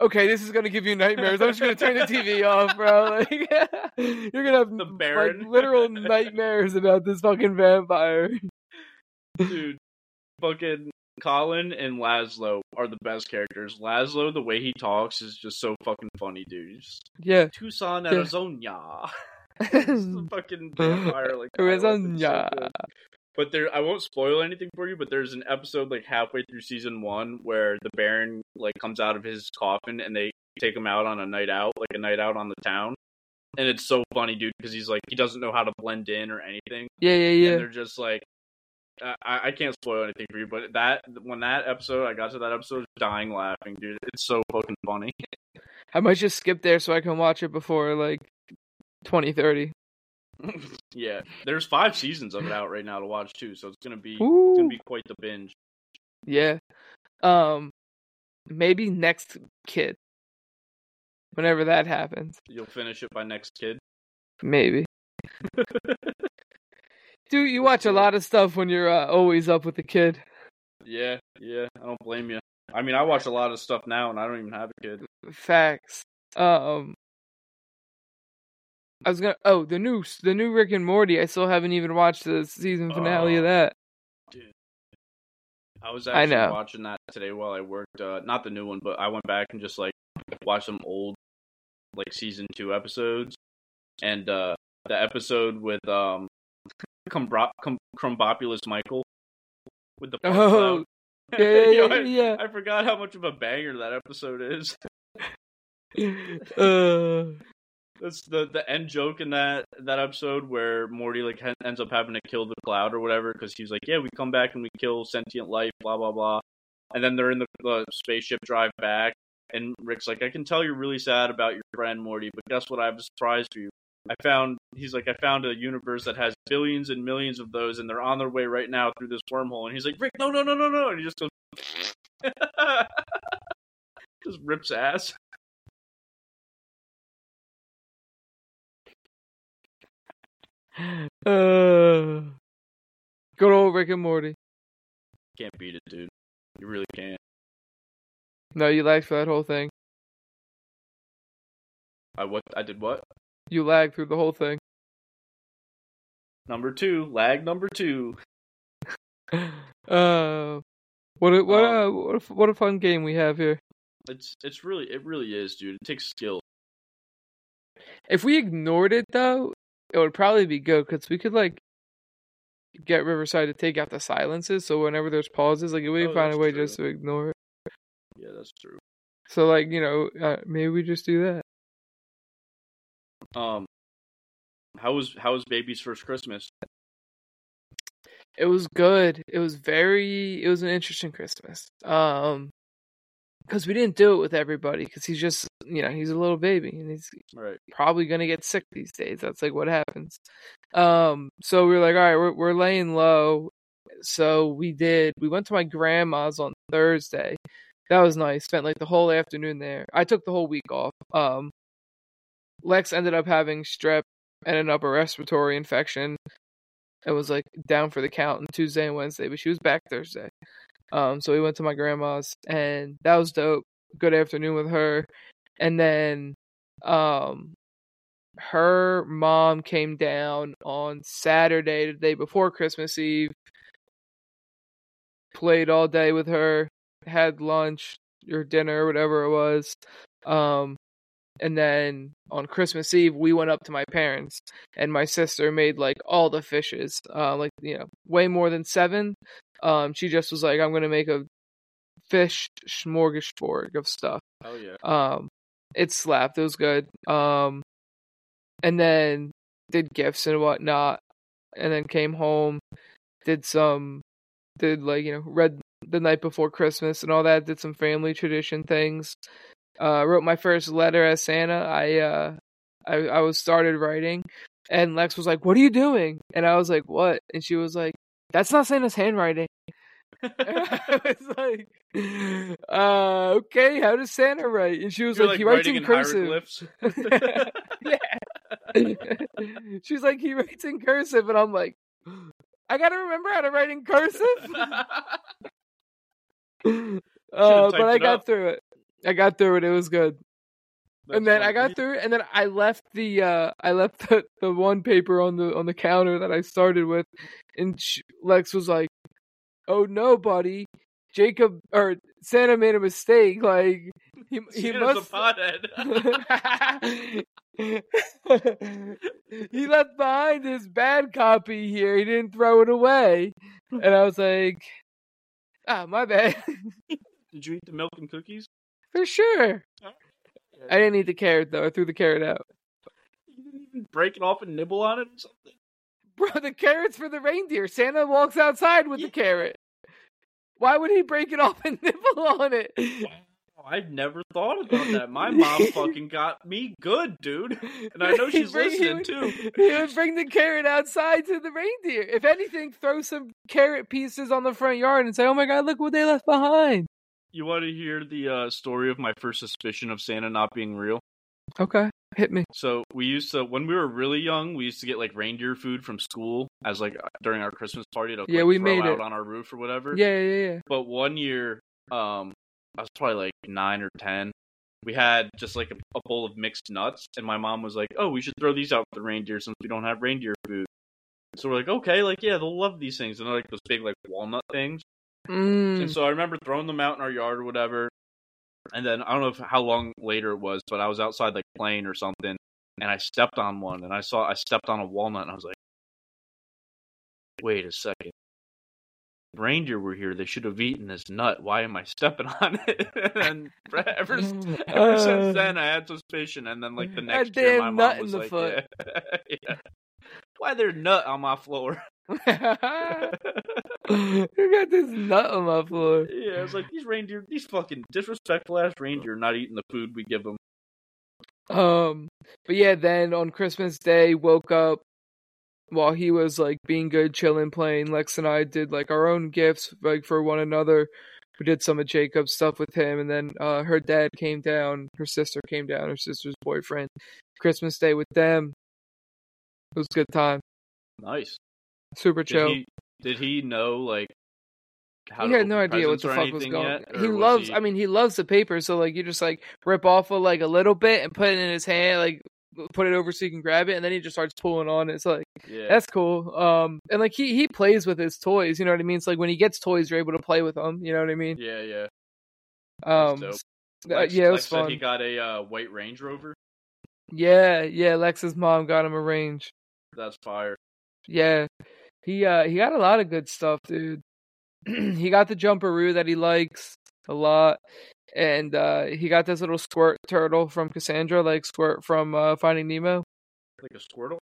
Speaker 1: Okay, this is gonna give you nightmares. I'm just gonna turn the TV off, bro. *laughs* Like, *laughs* you're gonna have like literal nightmares about this fucking vampire.
Speaker 2: dude, fucking Colin and Laszlo are the best characters. Laszlo, the way he talks is just so fucking funny, dude. Just,
Speaker 1: Yeah.
Speaker 2: Tucson. Arizona. *laughs* *laughs* The fucking vampire like so
Speaker 1: Arizona.
Speaker 2: But there, I won't spoil anything for you. But there's an episode like halfway through season one where the Baron like comes out of his coffin and they take him out on a night out, like a night out on the town. And it's so funny, dude, because he's like he doesn't know how to blend in or anything
Speaker 1: Yeah, yeah, yeah.
Speaker 2: and they're just like I, I can't spoil anything for you, but that when that episode I got to that episode, dying laughing, dude. It's so fucking funny.
Speaker 1: I might just skip there so I can watch it before like 2030. *laughs*
Speaker 2: yeah, there's five seasons of it out right now to watch too, so it's gonna be it's gonna be quite the binge.
Speaker 1: Yeah. Um maybe next kid. Whenever that happens.
Speaker 2: You'll finish it by next kid.
Speaker 1: Maybe. *laughs* Dude, you watch a lot of stuff when you're uh, always up with the kid.
Speaker 2: Yeah, yeah, I don't blame you. I mean, I watch a lot of stuff now, and I don't even have a kid.
Speaker 1: Facts. Um I was gonna oh, the new the new Rick and Morty. I still haven't even watched the season finale of
Speaker 2: Oh.
Speaker 1: that.
Speaker 2: I was
Speaker 1: I
Speaker 2: actually
Speaker 1: know.
Speaker 2: watching that today while I worked. Uh, not the new one, but I went back and just like watched some old, like season two episodes, and uh the episode with um, Krombopulos Michael with the
Speaker 1: Oh. Yeah, yeah, *laughs*
Speaker 2: Yo,
Speaker 1: yeah,
Speaker 2: I,
Speaker 1: yeah.
Speaker 2: I forgot how much of a banger that episode is. *laughs*
Speaker 1: uh,
Speaker 2: That's the the end joke in that that episode where Morty like ends up having to kill the cloud or whatever because he's like, yeah, we come back and we kill sentient life, blah blah blah, and then they're in the, the spaceship drive back, and Rick's like, I can tell you're really sad about your friend Morty, but guess what? I have a surprise for you. I found he's like, I found a universe that has billions and millions of those, and they're on their way right now through this wormhole. And he's like, Rick, no, no, no, no, no, and he just goes, *laughs* just rips ass.
Speaker 1: uh, *sighs* good old Rick and Morty.
Speaker 2: Can't beat it, dude. You really can't.
Speaker 1: No, you lagged for that whole thing.
Speaker 2: I what? I did what?
Speaker 1: You lag through the whole thing.
Speaker 2: Number two, lag number two. *laughs*
Speaker 1: Uh, what a, what
Speaker 2: Um,
Speaker 1: a what a, what a fun game we have here.
Speaker 2: It's it's really it really is, dude. It takes skill.
Speaker 1: If we ignored it though, it would probably be good because we could like get Riverside to take out the silences. So whenever there's pauses, like we
Speaker 2: Oh,
Speaker 1: find a way
Speaker 2: true.
Speaker 1: just to ignore it.
Speaker 2: Yeah, that's true.
Speaker 1: So like you know, uh, maybe we just do that.
Speaker 2: Um, how was how was baby's first Christmas?
Speaker 1: It was good. It was very. It was an interesting Christmas. Um, because we didn't do it with everybody because he's just you know he's a little baby and he's
Speaker 2: Right.
Speaker 1: probably gonna get sick these days. That's like what happens. Um, so we were like, all right, we're we're laying low. So we did. We went to my grandma's on Thursday. That was nice. Spent like the whole afternoon there. I took the whole week off. Um, Lex ended up having strep and an upper respiratory infection. and was like down for the count on Tuesday and Wednesday, but she was back Thursday. Um, so we went to my grandma's and that was dope. Good afternoon with her. And then um her mom came down on Saturday, the day before Christmas Eve. Played all day with her, had lunch or dinner or whatever it was. Um and then on Christmas Eve we went up to my parents and my sister made like all the fishes. Uh like you know, way more than seven. Um she just was like, I'm gonna make a fish smorgasbord of stuff.
Speaker 2: Oh yeah.
Speaker 1: Um, it slapped. It was good. Um, and then did gifts and whatnot, and then came home, did some, did like you know read the night before Christmas and all that. Did some family tradition things. Uh, wrote my first letter as Santa. I uh, I I was started writing, and Lex was like, "What are you doing?" And I was like, "What?" And she was like, "That's not Santa's handwriting." *laughs* And I *laughs* was like, uh, okay, how does Santa write? And she was
Speaker 2: You're
Speaker 1: like, he writes in cursive. *laughs* yeah. She's like, he writes in cursive, and I'm like, I gotta remember how to write in cursive. uh, but I got
Speaker 2: up.
Speaker 1: through it. I got through it. It was good. and
Speaker 2: That's
Speaker 1: then I got through it, and then I left the uh I left the, the one paper on the on the counter that I started with, and sh Lex was like, "Oh no, buddy, Jacob or Santa made a mistake. Like he *laughs* he
Speaker 2: Santa's
Speaker 1: must." *laughs* he left behind his bad copy here. He didn't throw it away, and I was like, "Ah, my bad." *laughs*
Speaker 2: Did you eat the milk and cookies?
Speaker 1: For sure. I didn't eat the carrot though. I threw the carrot out.
Speaker 2: You didn't even break it off and nibble on it or something?
Speaker 1: Bro, the carrot's for the reindeer. Santa walks outside with the carrot. Why would he break it off and *laughs* nibble on it?
Speaker 2: I've never thought about that. My *laughs* mom fucking got me good, dude. And I know *laughs* she's
Speaker 1: bring-
Speaker 2: listening
Speaker 1: would-
Speaker 2: too.
Speaker 1: He would bring the carrot outside to the reindeer. If anything, throw some carrot pieces on the front yard and say, "Oh my god, look what they left behind."
Speaker 2: You want to hear the uh, story of my first suspicion of Santa not being real?
Speaker 1: Okay, hit me.
Speaker 2: So we used to, when we were really young, we used to get like reindeer food from school as like uh, during our Christmas party to
Speaker 1: Yeah,
Speaker 2: like,
Speaker 1: we
Speaker 2: throw
Speaker 1: made
Speaker 2: out
Speaker 1: it.
Speaker 2: on our roof or whatever.
Speaker 1: Yeah, yeah, yeah.
Speaker 2: But one year, um, I was probably like nine or ten. We had just like a, a bowl of mixed nuts, and my mom was like, "Oh, we should throw these out for the reindeer since we don't have reindeer food." So we're like, "Okay, like yeah, they'll love these things." And they're like those big like walnut things.
Speaker 1: Mm.
Speaker 2: And so I remember throwing them out in our yard or whatever. And then I don't know if, how long later it was, but I was outside like playing or something, and I stepped on one, and I saw I stepped on a walnut, and I was like, "Wait a second, reindeer were here. They should have eaten this nut. Why am I stepping *laughs* on it?" *laughs* and ever *laughs* ever
Speaker 1: Uh.
Speaker 2: since then, I had suspicion. And then like the next year, my mom was like. Yeah. yeah. Why there nut on my floor? *laughs* *laughs*
Speaker 1: you got this nut on my floor.
Speaker 2: Yeah, it's like, these reindeer, these fucking disrespectful ass reindeer, not eating the food we give them.
Speaker 1: Um, but yeah, then on Christmas Day, woke up while he was like being good, chilling, playing. Lex and I did like our own gifts, like for one another. We did some of Jacob's stuff with him, and then uh, her dad came down, her sister came down, her sister's boyfriend. Christmas Day with them. It was a good time,
Speaker 2: Nice.
Speaker 1: Super
Speaker 2: Did
Speaker 1: chill.
Speaker 2: he did he know like how
Speaker 1: he had no idea what the fuck was going.
Speaker 2: yet,
Speaker 1: he loves.
Speaker 2: he-
Speaker 1: I mean, he loves the paper. So like, you just like rip off of like a little bit and put it in his hand, like put it over so you can grab it, and then he just starts pulling on. it. It's like
Speaker 2: yeah.
Speaker 1: that's cool. Um, and like he he plays with his toys. You know what I mean? It's like when he gets toys, you're able to play with them. You know what I mean?
Speaker 2: yeah, yeah.
Speaker 1: Um,
Speaker 2: dope.
Speaker 1: s- uh, yeah, it was
Speaker 2: Lex said
Speaker 1: fun.
Speaker 2: he got a uh, white Range Rover.
Speaker 1: Yeah, yeah. Lex's mom got him a range.
Speaker 2: That's fire.
Speaker 1: Yeah, he uh he got a lot of good stuff, dude. *clears throat* he got the jumperoo that he likes a lot, and uh he got this little squirt turtle from Cassandra, like Squirt from uh, Finding Nemo.
Speaker 2: Like a Squirtle.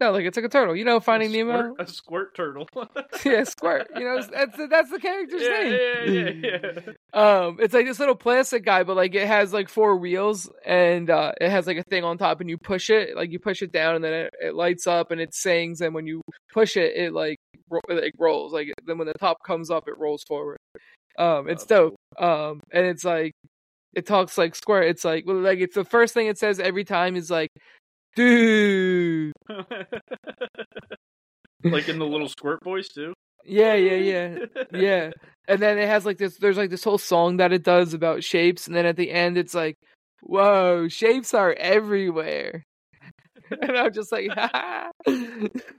Speaker 1: No, like it's like a turtle. You know, Finding
Speaker 2: a
Speaker 1: Nemo.
Speaker 2: A squirt turtle. *laughs*
Speaker 1: yeah, Squirt. You know, that's that's the character's
Speaker 2: yeah,
Speaker 1: name.
Speaker 2: yeah, yeah, yeah.
Speaker 1: Um, it's like this little plastic guy, but like it has like four wheels and uh, it has like a thing on top, and you push it, like you push it down, and then it, it lights up and it sings, and when you push it, it like ro- it, like rolls. Like then when the top comes up, it rolls forward. Um, it's dope. Um, and it's like it talks like Squirt. It's like well, like it's the first thing it says every time is like, dude. *laughs*
Speaker 2: like in the little squirt voice too.
Speaker 1: Yeah, yeah, yeah. *laughs* yeah and then it has like this there's like this whole song that it does about shapes and then at the end it's like whoa shapes are everywhere *laughs* and i'm just like ha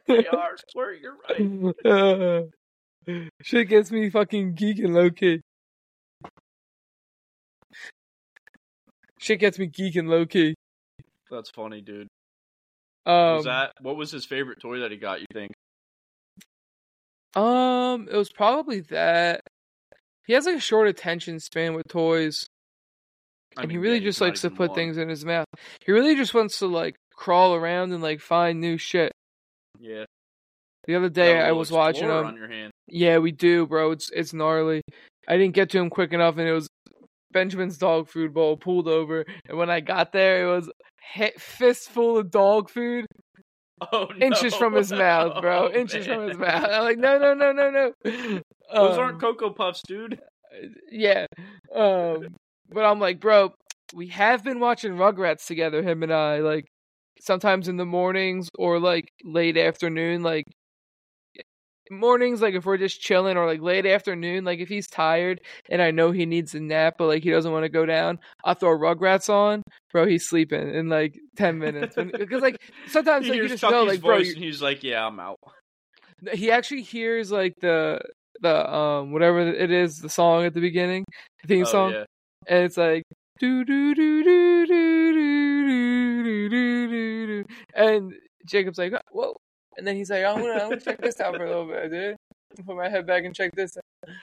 Speaker 2: they are squirt. You're right.
Speaker 1: uh, shit gets me fucking geeking low key shit gets me geeking low key
Speaker 2: That's funny, dude.
Speaker 1: Um
Speaker 2: was that what was his favorite toy that he got? You think?
Speaker 1: um it was probably that he has like a short attention span with toys
Speaker 2: I
Speaker 1: and he really
Speaker 2: yeah,
Speaker 1: just likes to put
Speaker 2: one.
Speaker 1: things in his mouth. He really just wants to like crawl around and like find new shit.
Speaker 2: Yeah.
Speaker 1: The other day I was watching him.
Speaker 2: on your hand.
Speaker 1: Yeah, we do, bro. It's it's gnarly. I didn't get to him quick enough, and it was Benjamin's dog food bowl pulled over. And when I got there, it was fistful of dog food,
Speaker 2: Oh,
Speaker 1: inches
Speaker 2: no.
Speaker 1: from his mouth, bro.
Speaker 2: Oh,
Speaker 1: inches from his *laughs* mouth. I'm like, no, no, no, no, no. *laughs*
Speaker 2: Those
Speaker 1: Um,
Speaker 2: aren't Cocoa Puffs, dude.
Speaker 1: yeah. Um, but I'm like, bro, we have been watching Rugrats together, him and I, like sometimes in the mornings or like late afternoon, like mornings, like if we're just chilling, or like late afternoon, like if he's tired and I know he needs a nap, but like he doesn't want to go down, I'll throw Rugrats on, bro. He's sleeping in like ten minutes because like sometimes
Speaker 2: He
Speaker 1: like you just know, like bro,
Speaker 2: voice,
Speaker 1: you-
Speaker 2: and he's like, "Yeah, I'm out."
Speaker 1: he actually hears like the the um whatever it is the song at the beginning the theme
Speaker 2: Oh,
Speaker 1: song
Speaker 2: yeah.
Speaker 1: and it's like do do do do do do do do do do do and Jacob's like whoa and then he's like I'm gonna I'm gonna check this out for a little bit dude put my head back and check this out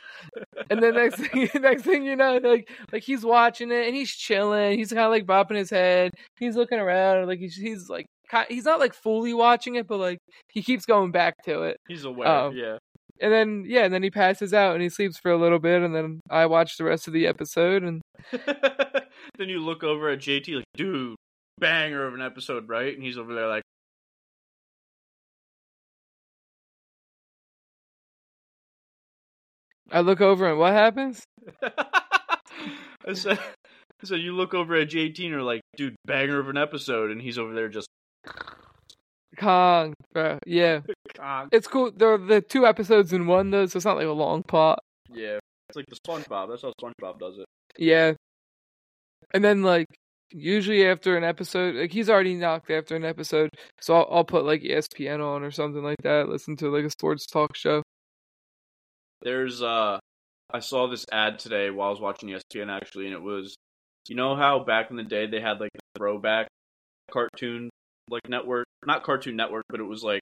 Speaker 1: and then next thing *laughs* next thing you know like like he's watching it and he's chilling he's kind of like bopping his head he's looking around like he's he's like he's not like fully watching it but like he keeps going back to it
Speaker 2: He's aware.
Speaker 1: Um,
Speaker 2: yeah.
Speaker 1: and then yeah, and then he passes out and he sleeps for a little bit, and then I watch the rest of the episode, and *laughs*
Speaker 2: then you look over at JT like, dude, banger of an episode, right? And he's over there like,
Speaker 1: I look over and what happens? *laughs*
Speaker 2: I said, I said, you look over at JT and are like, dude, banger of an episode, and he's over there just
Speaker 1: Kong, bro. Yeah, *laughs*
Speaker 2: Kong.
Speaker 1: it's cool. They're the two episodes in one though, so it's not like a long plot.
Speaker 2: Yeah, it's like the SpongeBob. That's how SpongeBob does it.
Speaker 1: Yeah, and then like usually after an episode, like he's already knocked after an episode, so I'll, I'll put like ESPN on or something like that. Listen to like a sports talk show.
Speaker 2: There's uh, I saw this ad today while I was watching ESPN actually, and it was, you know how back in the day they had like the throwback cartoon like network, not Cartoon Network, but it was like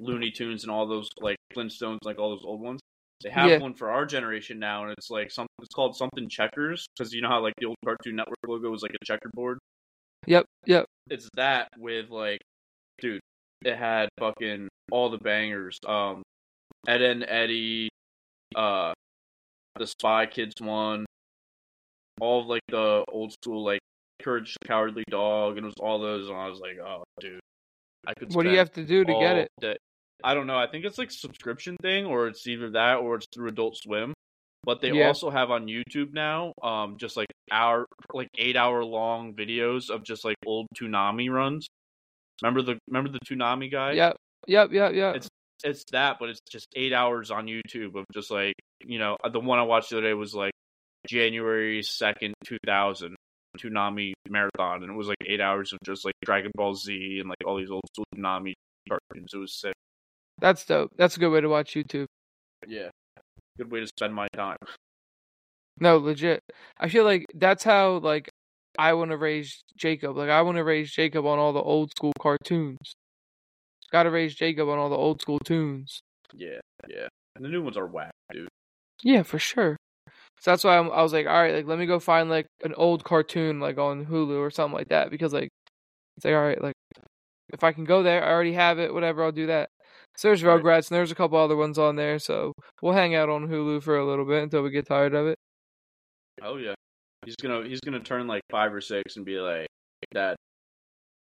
Speaker 2: Looney Tunes and all those like Flintstones, like all those old ones. They have
Speaker 1: Yeah.
Speaker 2: one for our generation now, and it's like something. It's called something checkers because you know how like the old Cartoon Network logo was like a checkerboard.
Speaker 1: Yep, yep.
Speaker 2: It's that with like, dude, it had fucking all the bangers. Um, Ed and Eddie, uh, the Spy Kids one, all of like the old school like Courage the Cowardly Dog, and it was all those. And I was like, oh, dude, I could.
Speaker 1: What do you have to do to get it?
Speaker 2: day- I don't know. I think it's like a subscription thing, or it's either that or it's through Adult Swim. But they
Speaker 1: Yeah.
Speaker 2: also have on YouTube now, um, just like hour, like eight hour long videos of just like old Toonami runs. Remember the remember the Toonami guy?
Speaker 1: Yep, yep, yep, yep.
Speaker 2: It's it's that, but it's just eight hours on YouTube of just like you know the one I watched the other day was like January second, two thousand Toonami marathon, and it was like eight hours of just like Dragon Ball Z and like all these old school Toonami cartoons. It was sick.
Speaker 1: That's dope. That's a good way to watch YouTube.
Speaker 2: Yeah, good way to spend my time.
Speaker 1: No, legit. I feel like that's how like I want to raise Jacob. Like I want to raise Jacob on all the old school cartoons. Got to raise Jacob on all the old school tunes.
Speaker 2: Yeah, yeah. And the new ones are whack, dude.
Speaker 1: Yeah, for sure. So that's why I'm, I was like, all right, like let me go find like an old cartoon like on Hulu or something like that because like it's like all right, like if I can go there, I already have it. Whatever, I'll do that. So there's
Speaker 2: Right.
Speaker 1: Rugrats and there's a couple other ones on there. So we'll hang out on Hulu for a little bit until we get tired of it.
Speaker 2: Oh yeah. He's gonna he's gonna turn like five or six and be like, Dad,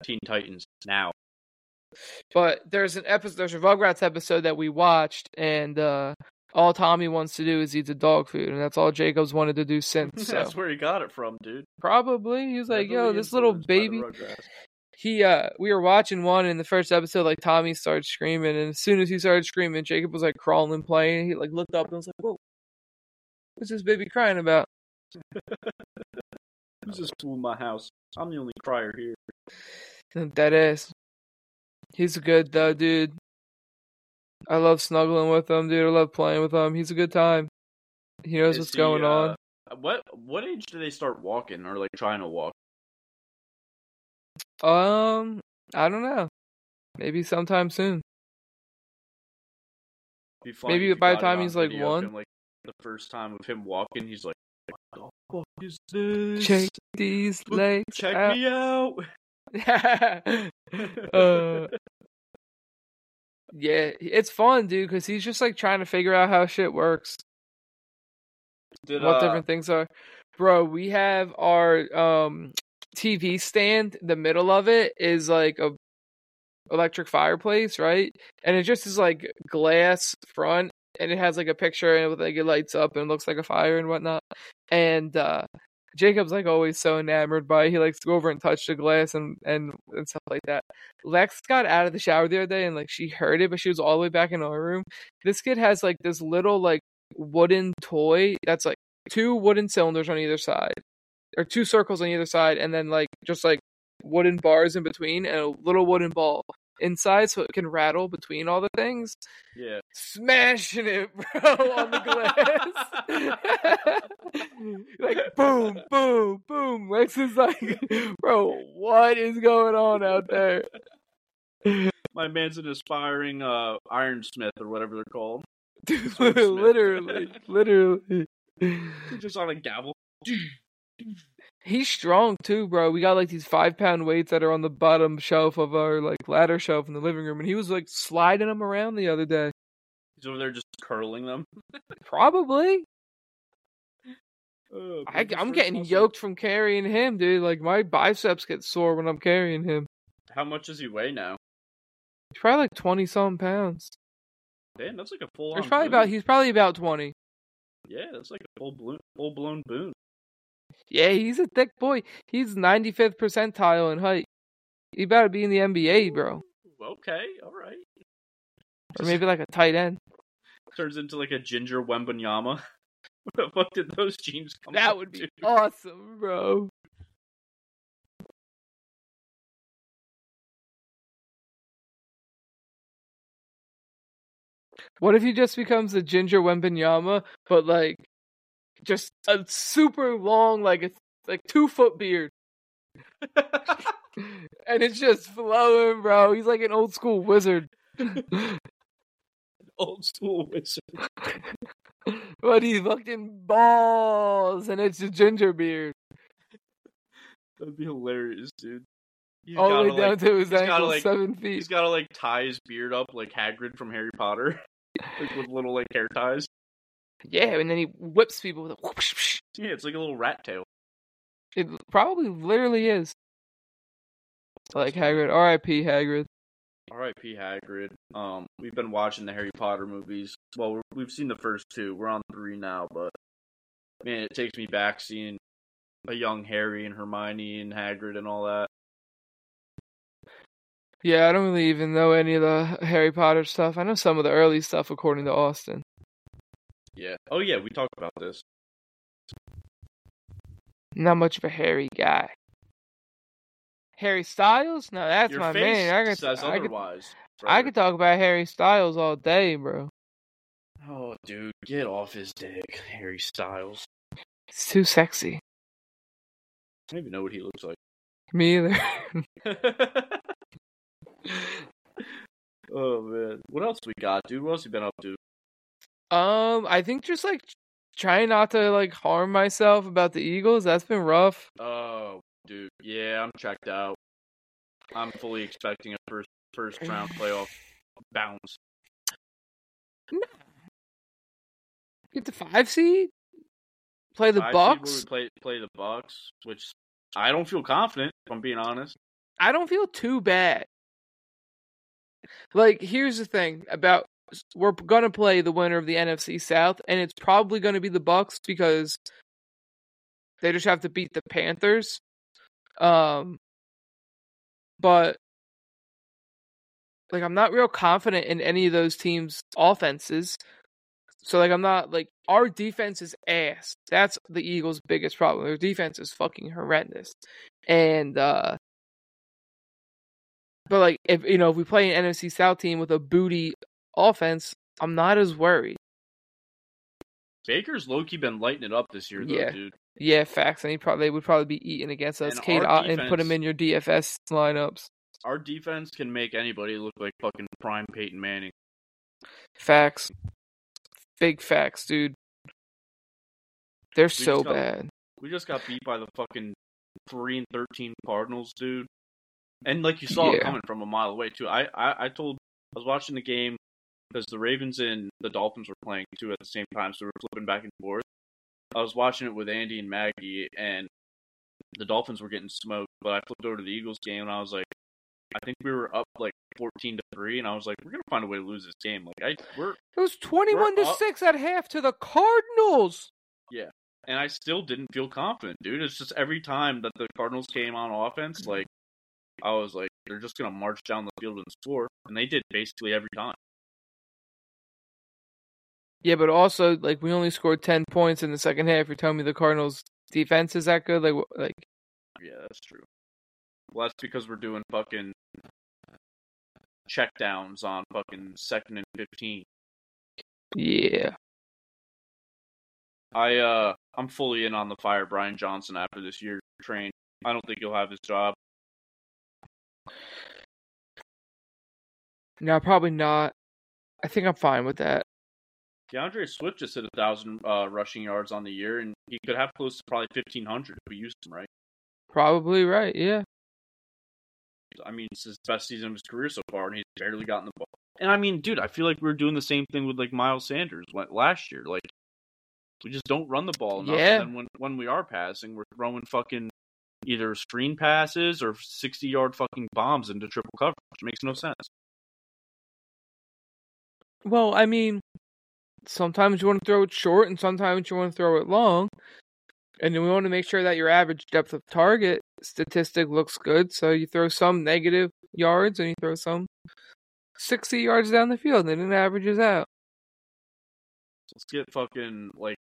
Speaker 2: Teen Titans now.
Speaker 1: But there's an episode, there's a Rugrats episode that we watched, and uh all Tommy wants to do is eat the dog food, and that's all Jacob's wanted to do *laughs* since. So
Speaker 2: That's where he got it from, dude.
Speaker 1: probably he was like, "Yo, this little
Speaker 2: influenced by the
Speaker 1: baby." He uh, we were watching one in the first episode, like Tommy started screaming, and as soon as he started screaming, Jacob was like crawling, and playing. He like looked up and was like, "Whoa, what's this baby crying about?"
Speaker 2: Who's this fool in my house? I'm the only crier here.
Speaker 1: Dead ass. He's a good though, dude. I love snuggling with him, dude. I love playing with him. He's a good time. He knows
Speaker 2: Is
Speaker 1: what's
Speaker 2: he,
Speaker 1: going on.
Speaker 2: uh, What what age do they start walking or like trying to walk?
Speaker 1: Um, I don't know. Maybe sometime soon. Maybe by the time he's, like, one.
Speaker 2: him, like the first time of him walking, he's like, "What the fuck is this?
Speaker 1: Check these legs
Speaker 2: Check
Speaker 1: out.
Speaker 2: me out." *laughs*
Speaker 1: uh, yeah, it's fun, dude, because he's just like trying to figure out how shit works,
Speaker 2: Did,
Speaker 1: what
Speaker 2: uh,
Speaker 1: different things are. Bro, we have our um TV stand. The middle of it is like a electric fireplace, right? And it just is like glass front, and it has like a picture and it like it lights up and looks like a fire and whatnot. And uh Jacob's like always so enamored by it. He likes to go over and touch the glass and, and and stuff like that. Lex got out of the shower the other day and like she heard it, but she was all the way back in our room. This kid has like this little like wooden toy that's like two wooden cylinders on either side, or two circles on either side, and then like just like wooden bars in between and a little wooden ball inside so it can rattle between all the things.
Speaker 2: Yeah.
Speaker 1: Smashing it, *laughs* bro, on the glass. *laughs* like boom, boom, boom. Lex is like, *laughs* bro, what is going on out there?
Speaker 2: My man's an aspiring uh, ironsmith or whatever they're called.
Speaker 1: Dude, literally, literally.
Speaker 2: Just on a gavel.
Speaker 1: He's strong too, bro. We got like these five pound weights that are on the bottom shelf of our like ladder shelf in the living room, and he was like sliding them around the other day.
Speaker 2: He's over there just curling them.
Speaker 1: Probably. *laughs*
Speaker 2: Oh,
Speaker 1: I, I'm getting
Speaker 2: muscle.
Speaker 1: yoked from carrying him, dude. Like my biceps get sore when I'm carrying him.
Speaker 2: How much does he weigh now?
Speaker 1: He's probably like twenty some pounds.
Speaker 2: Damn, that's like a full.
Speaker 1: He's probably about he's probably about twenty.
Speaker 2: Yeah, that's like a full blown full blown boon.
Speaker 1: Yeah, he's a thick boy. He's 95th percentile in height. He better be in the NBA, bro,
Speaker 2: Okay, all right.
Speaker 1: or maybe like a tight end.
Speaker 2: turns into like a ginger Wembanyama. *laughs* Where the fuck did those jeans come
Speaker 1: That would be
Speaker 2: dude?
Speaker 1: awesome, bro. What if he just becomes a ginger Wembanyama, but like just a super long, like a like two foot beard, *laughs* *laughs* and it's just flowing, bro. He's like an old school wizard. *laughs*
Speaker 2: Old school wizard.
Speaker 1: but he fucking balls, and it's a ginger beard
Speaker 2: That'd be hilarious, dude. He's
Speaker 1: all the way down
Speaker 2: like,
Speaker 1: to his
Speaker 2: he's gotta, like-
Speaker 1: seven feet.
Speaker 2: He's gotta like tie his beard up like Hagrid from Harry Potter, like with little like hair ties.
Speaker 1: Yeah, and then he whips people with a whoosh. whoosh.
Speaker 2: Yeah, it's like a little rat tail.
Speaker 1: It probably literally is. Like Hagrid, R.I.P. Hagrid.
Speaker 2: R.I.P. Hagrid. Um, we've been watching the Harry Potter movies. Well, we've seen the first two. We're on three now, but man, it takes me back seeing a young Harry and Hermione and Hagrid and all that.
Speaker 1: Yeah, I don't really even know any of the Harry Potter stuff. I know some of the early stuff according to Austin.
Speaker 2: Yeah. Oh yeah, we talked about this.
Speaker 1: Not much of a Harry guy. Harry Styles? No, that's
Speaker 2: Your
Speaker 1: my
Speaker 2: face
Speaker 1: man. I could,
Speaker 2: says
Speaker 1: I could,
Speaker 2: otherwise.
Speaker 1: I could talk about Harry Styles all day, bro.
Speaker 2: Oh, dude, get off his dick, Harry Styles.
Speaker 1: It's too sexy.
Speaker 2: I don't even know what he looks like.
Speaker 1: Me either. *laughs* *laughs*
Speaker 2: oh man, what else we got, dude? What else you been up to?
Speaker 1: Um, I think just like trying not to like harm myself about the Eagles. That's been rough.
Speaker 2: Oh, dude, yeah, I'm checked out. I'm fully expecting a first first round playoff bounce.
Speaker 1: Get the five seed. Play the
Speaker 2: Five
Speaker 1: Bucks.
Speaker 2: play play the Bucks, which I don't feel confident. If I'm being honest.
Speaker 1: I don't feel too bad. Like, here's the thing about we're gonna play the winner of the NFC South, and it's probably gonna be the Bucks because they just have to beat the Panthers. Um, but like, I'm not real confident in any of those teams' offenses. So like, I'm not like our defense is ass. That's the Eagles' biggest problem. Their defense is fucking horrendous, and uh but like if you know if we play an NFC South team with a booty offense, I'm not as worried.
Speaker 2: Baker's low key been lighting it up this year, though,
Speaker 1: Yeah.
Speaker 2: dude.
Speaker 1: Yeah, facts. And he probably they would probably be eating against us.
Speaker 2: And
Speaker 1: Cade
Speaker 2: our
Speaker 1: Otton, put him in your DFS lineups.
Speaker 2: Our defense can make anybody look like fucking prime Peyton Manning.
Speaker 1: Facts. Big facts, dude. They're so
Speaker 2: got-
Speaker 1: bad.
Speaker 2: We just got beat by the fucking three and thirteen Cardinals, dude. And like you saw it coming from a mile away too. I, I I told I was watching the game because the Ravens and the Dolphins were playing too at the same time, so we were flipping back and forth. I was watching it with Andy and Maggie, and the Dolphins were getting smoked. But I flipped over to the Eagles game, and I was like, I think we were up like fourteen to three, and I was like, we're gonna find a way to lose this game. Like I we're
Speaker 1: It was twenty-one to
Speaker 2: up.
Speaker 1: six at half to the Cardinals.
Speaker 2: Yeah, and I still didn't feel confident, dude. It's just every time that the Cardinals came on offense, like I was like, they're just gonna march down the field and score, and they did basically every time.
Speaker 1: Yeah, but also like we only scored ten points in the second half. You're telling me the Cardinals defense is that good? Like, like
Speaker 2: Yeah, that's true. Well, that's because we're doing fucking check downs on fucking second and fifteen.
Speaker 1: yeah.
Speaker 2: I uh, I'm fully in on the fire Brian Johnson after this year train. I don't think he'll have his job.
Speaker 1: No, probably not. I think I'm fine with that.
Speaker 2: D'Andre Swift just hit a thousand uh, rushing yards on the year, and he could have close to probably fifteen hundred if we used him right.
Speaker 1: Probably right. Yeah.
Speaker 2: I mean, it's his best season of his career so far, and he's barely gotten the ball. And I mean, dude, I feel like we are doing the same thing with like Miles Sanders went last year. Like, we just don't run the ball enough.
Speaker 1: Yeah.
Speaker 2: And then when when we are passing, we're throwing fucking either screen passes or sixty yard fucking bombs into triple coverage. It makes no sense.
Speaker 1: Well, I mean, sometimes you want to throw it short, and sometimes you want to throw it long, and we want to make sure that your average depth of target statistic looks good. So you throw some negative yards, and you throw some sixty yards down the field, and it averages out.
Speaker 2: Let's get fucking like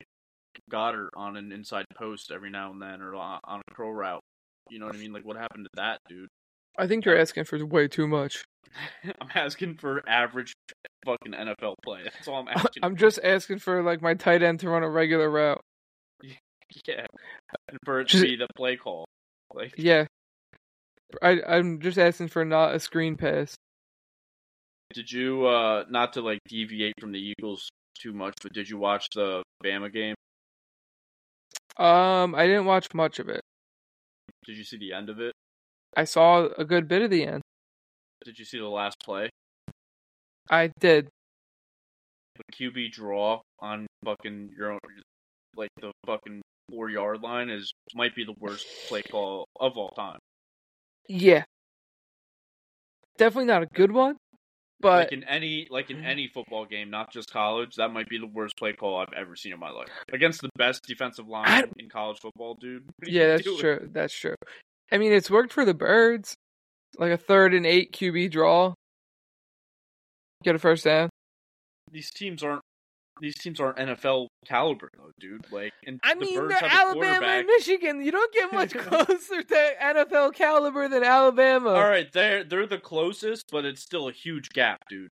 Speaker 2: Goedert on an inside post every now and then, or on a curl route. You know what I mean? Like, what happened to that, dude?
Speaker 1: I think you're asking for way too much. *laughs*
Speaker 2: I'm asking for average fucking NFL play. That's all I'm *laughs* asking.
Speaker 1: I'm just asking for like my tight end to run a regular route. *laughs*
Speaker 2: yeah, and for it to be the play call. Like,
Speaker 1: Yeah. I I'm just asking for not a screen pass.
Speaker 2: did you uh not to like deviate from the Eagles too much, but did you watch the Bama game?
Speaker 1: Um, I didn't watch much of it.
Speaker 2: Did you see the end of it?
Speaker 1: I saw a good bit of the end.
Speaker 2: Did you see the last play?
Speaker 1: I did.
Speaker 2: The QB draw on fucking your own, like the fucking four yard line is might be the worst play call of all time.
Speaker 1: Yeah. Definitely not a good one, but
Speaker 2: like in any like in any football game, not just college, that might be the worst play call I've ever seen in my life. Against the best defensive line in college football, dude.
Speaker 1: Yeah, that's
Speaker 2: doing?
Speaker 1: true. That's true. I mean, it's worked for the Birds. Like a third and eight QB draw. Get a first down.
Speaker 2: These teams aren't these teams aren't NFL caliber though, dude. Like and
Speaker 1: I
Speaker 2: the
Speaker 1: mean,
Speaker 2: Birds
Speaker 1: they're
Speaker 2: have
Speaker 1: Alabama and Michigan. You don't get much *laughs* closer to NFL caliber than Alabama.
Speaker 2: All right, they're they're the closest, but it's still a huge gap, dude.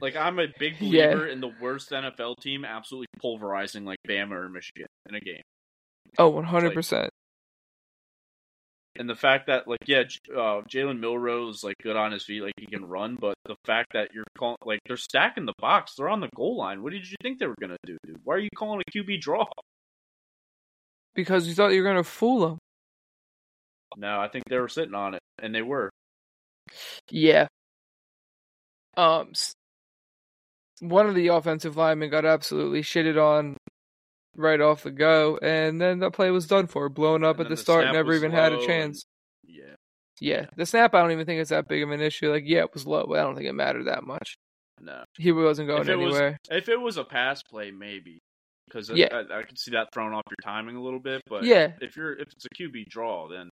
Speaker 2: Like I'm a big *laughs*
Speaker 1: Yeah.
Speaker 2: believer in the worst NFL team absolutely pulverizing like Bama or Michigan in a game.
Speaker 1: Oh, 100%.
Speaker 2: And the fact that like yeah, uh, Jalen Milroe is like good on his feet, like he can run, but the fact that you're calling like they're stacking the box, they're on the goal line. What did you think they were gonna do, dude? Why are you calling a QB draw?
Speaker 1: Because you thought you were going to fool them.
Speaker 2: No, I think they were sitting on it, and they were.
Speaker 1: Yeah. Um, one of the offensive linemen got absolutely shitted on right off the go, and then the play was done for, blown up
Speaker 2: And
Speaker 1: at
Speaker 2: then
Speaker 1: the start, never even had a chance.
Speaker 2: and- Yeah,
Speaker 1: Yeah, the snap, I don't even think it's that big of an issue. Like, yeah, it was low, but I don't think it mattered that much.
Speaker 2: no.
Speaker 1: He wasn't going
Speaker 2: If it was-
Speaker 1: anywhere.
Speaker 2: If it was a pass play, maybe because uh,
Speaker 1: Yeah.
Speaker 2: I, I could see that throwing off your timing a little bit. But
Speaker 1: Yeah.
Speaker 2: if you're if it's a QB draw, then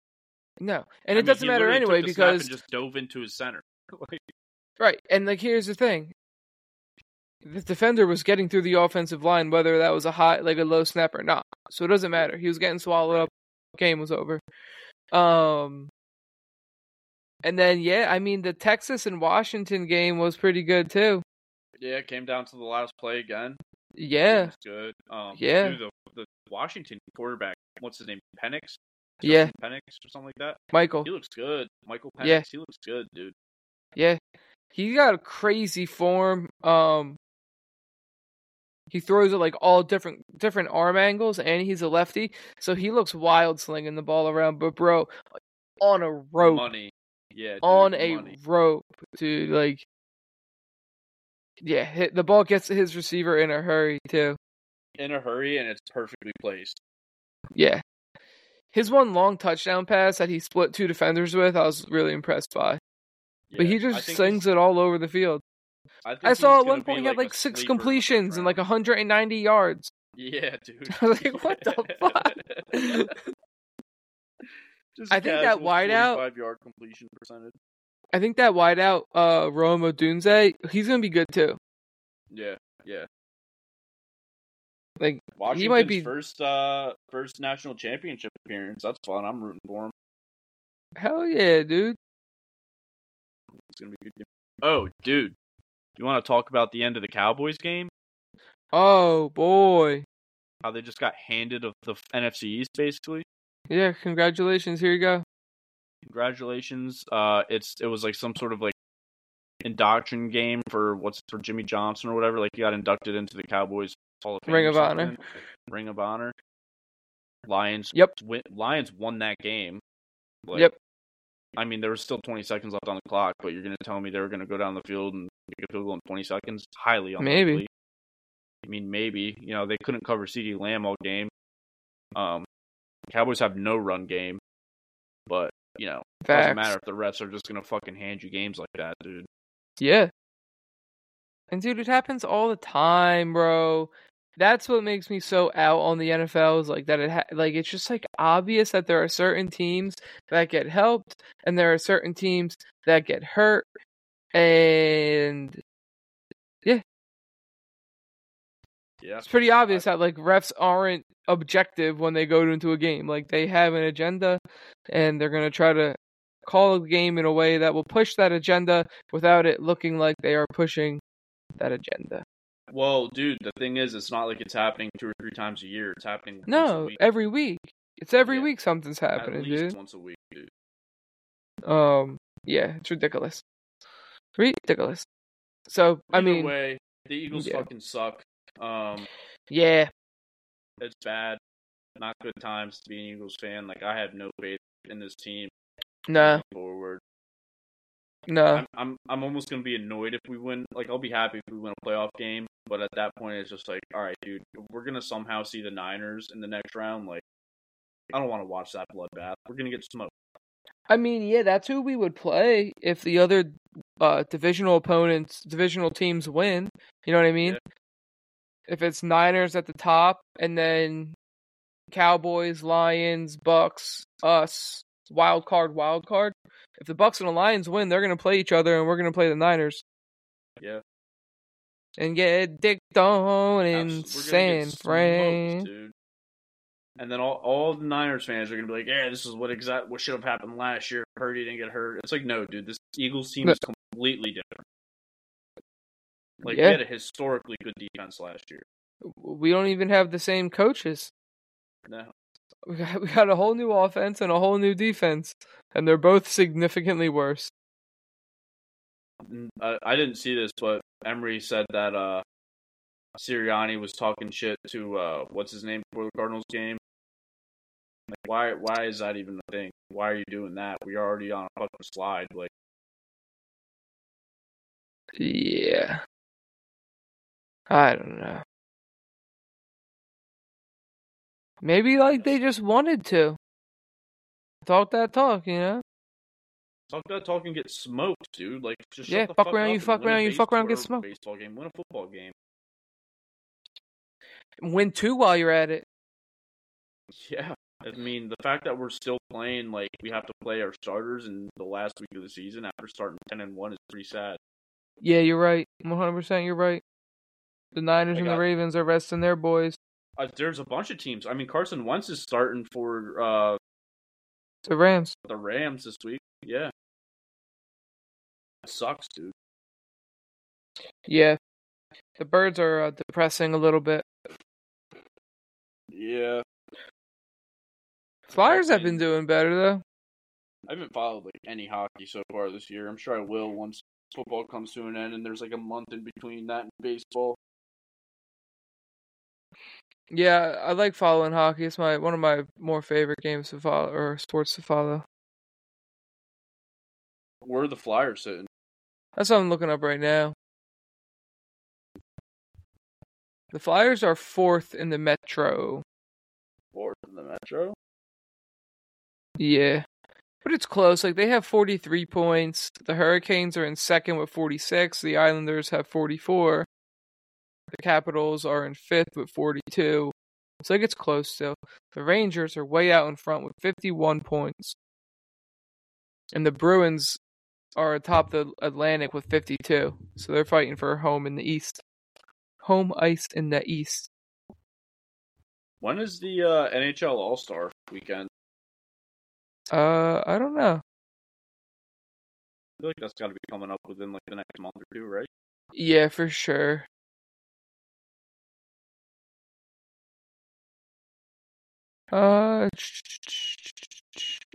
Speaker 1: No,
Speaker 2: I
Speaker 1: and it
Speaker 2: mean,
Speaker 1: doesn't matter anyway
Speaker 2: the
Speaker 1: because
Speaker 2: just dove into his center. *laughs* Like,
Speaker 1: right. And like, here's the thing: the defender was getting through the offensive line, whether that was a high, like a low snap or not. So it doesn't matter. He was getting swallowed up. Game was over. Um, and then yeah, I mean the Texas and Washington game was pretty good too.
Speaker 2: yeah, it came down to the last play again.
Speaker 1: Yeah,
Speaker 2: good. Um,
Speaker 1: Yeah.
Speaker 2: dude, the, the Washington quarterback, what's his name? Penix.
Speaker 1: yeah,
Speaker 2: Justin Penix or something like that.
Speaker 1: Michael.
Speaker 2: He looks good. Michael Penix.
Speaker 1: Yeah.
Speaker 2: He looks good, dude.
Speaker 1: Yeah, he got a crazy form. Um, he throws it like all different different arm angles, and he's a lefty, so he looks wild slinging the ball around. But bro, on a rope,
Speaker 2: Money. Yeah. Dude,
Speaker 1: on a
Speaker 2: money.
Speaker 1: rope, dude. Like, yeah, hit, the ball gets to his receiver in a hurry too.
Speaker 2: in a hurry and it's perfectly placed.
Speaker 1: Yeah, his one long touchdown pass that he split two defenders with, I was really impressed by. but he just slings it all over the field.
Speaker 2: I,
Speaker 1: I saw at one point he had like six
Speaker 2: sleeper in the
Speaker 1: completions and like 190 yards.
Speaker 2: Yeah, dude. *laughs*
Speaker 1: I was like, what the fuck? *laughs*
Speaker 2: Just
Speaker 1: I think that wideout-
Speaker 2: 45 yard completion percentage.
Speaker 1: I think that wideout, uh, Rome Odunze, he's gonna be good too.
Speaker 2: Yeah, yeah.
Speaker 1: Like,
Speaker 2: Washington's
Speaker 1: might be-
Speaker 2: first uh first national championship appearance. That's fun. I'm rooting for him.
Speaker 1: hell yeah, dude.
Speaker 2: It's gonna be a good. Game. Oh, dude, you want to talk about the end of the Cowboys game?
Speaker 1: Oh boy.
Speaker 2: How they just got handed of the NFC East, basically.
Speaker 1: Yeah, congratulations. Here you go.
Speaker 2: Congratulations. Uh, it's it was like some sort of like induction game for what's for Jimmy Johnson or whatever. Like he got inducted into the Cowboys Hall of Fame.
Speaker 1: Ring of Honor.
Speaker 2: Ring of Honor. Lions.
Speaker 1: Yep.
Speaker 2: Win, Lions won that game. Like,
Speaker 1: Yep.
Speaker 2: I mean, there was still 20 seconds left on the clock, but you're going to tell me they were going to go down the field and kick a field goal in 20 seconds? Highly unlikely.
Speaker 1: Maybe.
Speaker 2: I mean, maybe. You know, they couldn't cover CeeDee Lamb all game. Um, Cowboys have no run game, but you know, it doesn't matter if the refs are just going to fucking hand you games like that, dude.
Speaker 1: Yeah. And dude, it happens all the time, bro. That's what makes me so out on the NFL is like that. It ha- like it's just like obvious that there are certain teams that get helped, and there are certain teams that get hurt, and
Speaker 2: Yeah.
Speaker 1: yeah it's pretty obvious that like refs aren't objective when they go into a game. Like they have an agenda, and they're gonna try to call the game in a way that will push that agenda without it looking like they are pushing that agenda.
Speaker 2: Well, dude, the thing is, it's not like it's happening two or three times a year. It's happening
Speaker 1: No,
Speaker 2: week.
Speaker 1: every week. It's every
Speaker 2: Yeah.
Speaker 1: week something's happening.
Speaker 2: At least
Speaker 1: dude.
Speaker 2: once a week, dude.
Speaker 1: Um, yeah, it's ridiculous. Ridiculous. So I mean,
Speaker 2: way, the Eagles
Speaker 1: yeah.
Speaker 2: fucking suck. Um,
Speaker 1: yeah,
Speaker 2: it's bad. Not good times to be an Eagles fan. Like I have no faith in this team
Speaker 1: no,
Speaker 2: going forward.
Speaker 1: No,
Speaker 2: I'm, I'm I'm almost gonna be annoyed if we win. Like I'll be happy if we win a playoff game, but at that point it's just like, all right, dude, we're gonna somehow see the Niners in the next round. Like I don't want to watch that bloodbath. We're gonna get smoked.
Speaker 1: I mean, yeah, that's who we would play if the other uh divisional opponents, divisional teams win. You know what I mean?
Speaker 2: Yeah.
Speaker 1: If it's Niners at the top and then Cowboys, Lions, Bucks, us, wild card, wild card. If the Bucks and the Lions win, they're gonna play each other, and we're gonna play the Niners
Speaker 2: Yeah,
Speaker 1: and get dicked on in
Speaker 2: Abs- we're gonna
Speaker 1: San Fran.
Speaker 2: And then all, all the Niners fans are gonna be like, "Yeah, this is what exact what should have happened last year. Purdy didn't get hurt." It's like, no, dude, this Eagles team is completely different. Like
Speaker 1: Yeah.
Speaker 2: we had a historically good defense last year.
Speaker 1: We don't even have the same coaches.
Speaker 2: No, *laughs*
Speaker 1: We got we got a whole new offense and a whole new defense, and they're both significantly worse.
Speaker 2: I didn't see this, but Emery said that uh Sirianni was talking shit to uh what's his name for the Cardinals game. Like, why why is that even a thing? Why are you doing that? We're already on a fucking slide. Like,
Speaker 1: Yeah. I don't know. Maybe like they just wanted to talk that talk, you know?
Speaker 2: talk that talk and get smoked, dude. Like, just
Speaker 1: Yeah, fuck
Speaker 2: fuck
Speaker 1: around, you fuck around, you fuck around, get smoked.
Speaker 2: Baseball game, win a football game.
Speaker 1: Win two while you're at it.
Speaker 2: Yeah, I mean the fact that we're still playing like we have to play our starters in the last week of the season after starting ten and one is pretty sad.
Speaker 1: Yeah, you're right. 100% you're right. The Niners and the Ravens are resting their boys.
Speaker 2: Uh, there's a bunch of teams. I mean, Carson Wentz is starting for uh,
Speaker 1: The Rams.
Speaker 2: the Rams this week. Yeah, it sucks, dude.
Speaker 1: Yeah. The birds are uh, depressing a little bit.
Speaker 2: Yeah,
Speaker 1: Flyers have been doing better though.
Speaker 2: I haven't followed like any hockey so far this year. I'm sure I will once football comes to an end and there's like a month in between that and baseball.
Speaker 1: Yeah, I like following hockey. It's my one of my more favorite games to follow or sports to follow.
Speaker 2: Where are the Flyers sitting?
Speaker 1: That's what I'm looking up right now. The Flyers are fourth in the Metro.
Speaker 2: Fourth in the Metro.
Speaker 1: Yeah. But it's close. Like they have 43 points. The Hurricanes are in second with 46. The Islanders have 44. The Capitals are in fifth with 42. So it gets close still. The Rangers are way out in front with 51 points. And the Bruins are atop the Atlantic with 52. So they're fighting for home in the East. Home ice in the East.
Speaker 2: When is the uh, NHL All Star weekend?
Speaker 1: Uh, I don't know.
Speaker 2: I feel like that's got to be coming up within like the next month or two, right?
Speaker 1: Yeah, for sure. Uh,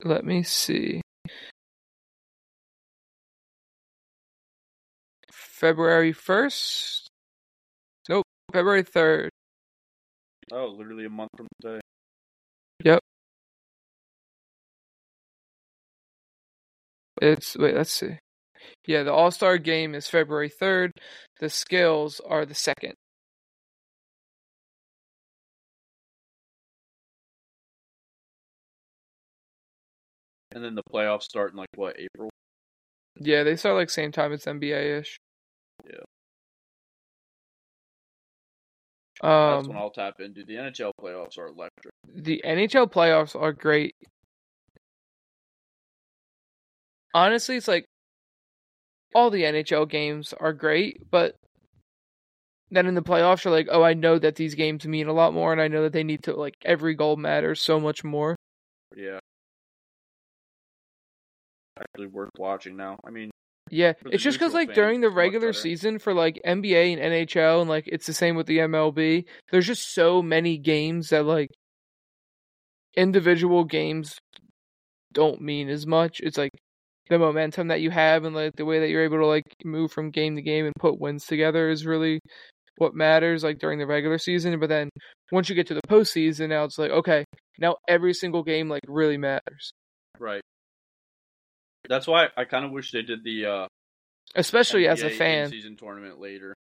Speaker 1: let me see. February 1st? Nope, February 3rd.
Speaker 2: Oh, literally a month from today.
Speaker 1: Yep. It's wait, let's see. Yeah, the All Star game is February third. The skills are the second.
Speaker 2: And then the playoffs start in like what April?
Speaker 1: Yeah, they start like same time as NBA ish.
Speaker 2: Yeah.
Speaker 1: Um,
Speaker 2: That's when I'll tap into. The NHL playoffs are electric.
Speaker 1: the NHL playoffs are great. Honestly, it's like all the NHL games are great, but then in the playoffs, you're like, oh, I know that these games mean a lot more, and I know that they need to like every goal matters so much more.
Speaker 2: Actually worth watching now. I mean,
Speaker 1: Yeah, it's just because like during the regular season for like NBA and NHL, and like it's the same with the MLB. There's just so many games that like individual games don't mean as much. It's like the momentum that you have and like the way that you're able to like move from game to game and put wins together is really what matters like during the regular season. But then once you get to the postseason, now it's like okay, now every single game like really matters,
Speaker 2: right. That's why I kind of wish they did the uh,
Speaker 1: especially as a fan.
Speaker 2: in-season tournament later.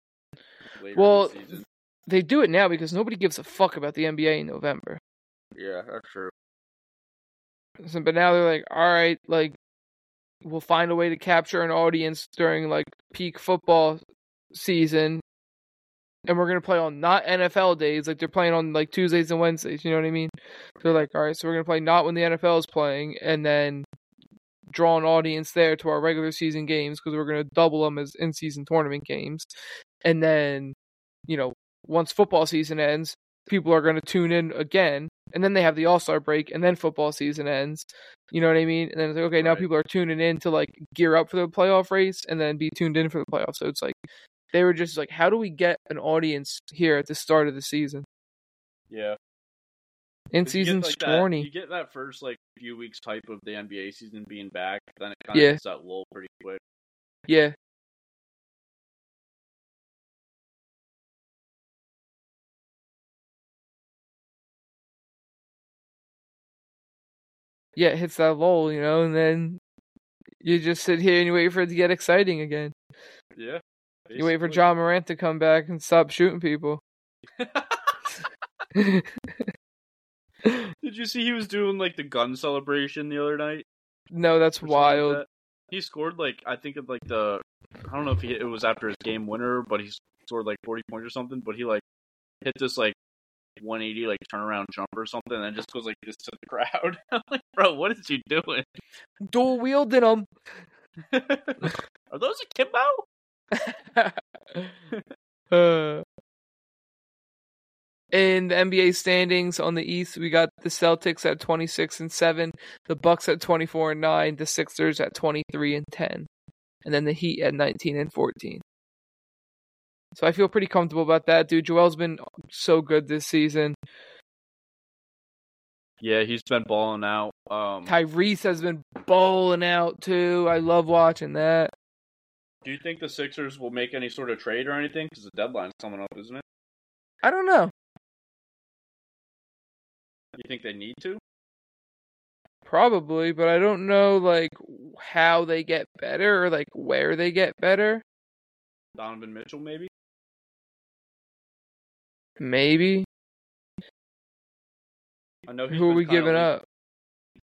Speaker 2: later
Speaker 1: Well,
Speaker 2: the.
Speaker 1: They do it now because nobody gives a fuck about the NBA in November.
Speaker 2: yeah, that's true.
Speaker 1: So, but now they're like, all right, like we'll find a way to capture an audience during like peak football season, and we're gonna play on not NFL days, like they're playing on like Tuesdays and Wednesdays. You know what I mean? They're like, all right, so we're gonna play not when the NFL is playing, and then draw an audience there to our regular season games because we're gonna double them as in season tournament games, and then you know once football season ends, people are gonna tune in again and then they have the All Star break, and then football season ends. You know what I mean? And then it's like, okay, now people are tuning in to like gear up for the playoff race, and then be tuned in for the playoffs. So it's like they were just like, how do we get an audience here at the start of the season?
Speaker 2: Yeah.
Speaker 1: In
Speaker 2: 'Cause you get,
Speaker 1: season's
Speaker 2: like, that-
Speaker 1: twenty.
Speaker 2: You get that first like few weeks type of the NBA season being back, then it kind of
Speaker 1: Yeah.
Speaker 2: hits that lull pretty quick.
Speaker 1: Yeah. Yeah, it hits that lull, you know, and then you just sit here and you wait for it to get exciting again.
Speaker 2: Yeah.
Speaker 1: You wait for. Ja Morant to come back and stop shooting people. *laughs* *laughs* *laughs*
Speaker 2: Did you see he was doing like the gun celebration the other night?
Speaker 1: no, that's
Speaker 2: something like
Speaker 1: wild.
Speaker 2: that? He scored like I think of like the I don't know if he, it was after his game winner, but he scored like forty points or something. But he like hit this like 180 like turnaround jump or something, and just goes like this to the *laughs* crowd. *laughs* I'm like, bro, what is you doing?
Speaker 1: Dual wielding them.
Speaker 2: Are those akimbo?
Speaker 1: uh, in the NBA standings on the East, we got the Celtics at 26 and 7, the Bucks at 24 and 9, the Sixers at 23 and 10, and then the Heat at 19 and 14. So I feel pretty comfortable about that, dude. Joel's been so good this season.
Speaker 2: Yeah, he's been balling out. Um,
Speaker 1: Tyrese has been bowling out too. I love watching that.
Speaker 2: do you think the Sixers will make any sort of trade or anything? Because the deadline's coming up, isn't it?
Speaker 1: I don't know.
Speaker 2: You think they need to?
Speaker 1: Probably, but I don't know like how they get better or like where they get better.
Speaker 2: Donovan Mitchell, maybe.
Speaker 1: Maybe.
Speaker 2: I know. He's
Speaker 1: Who are we giving up?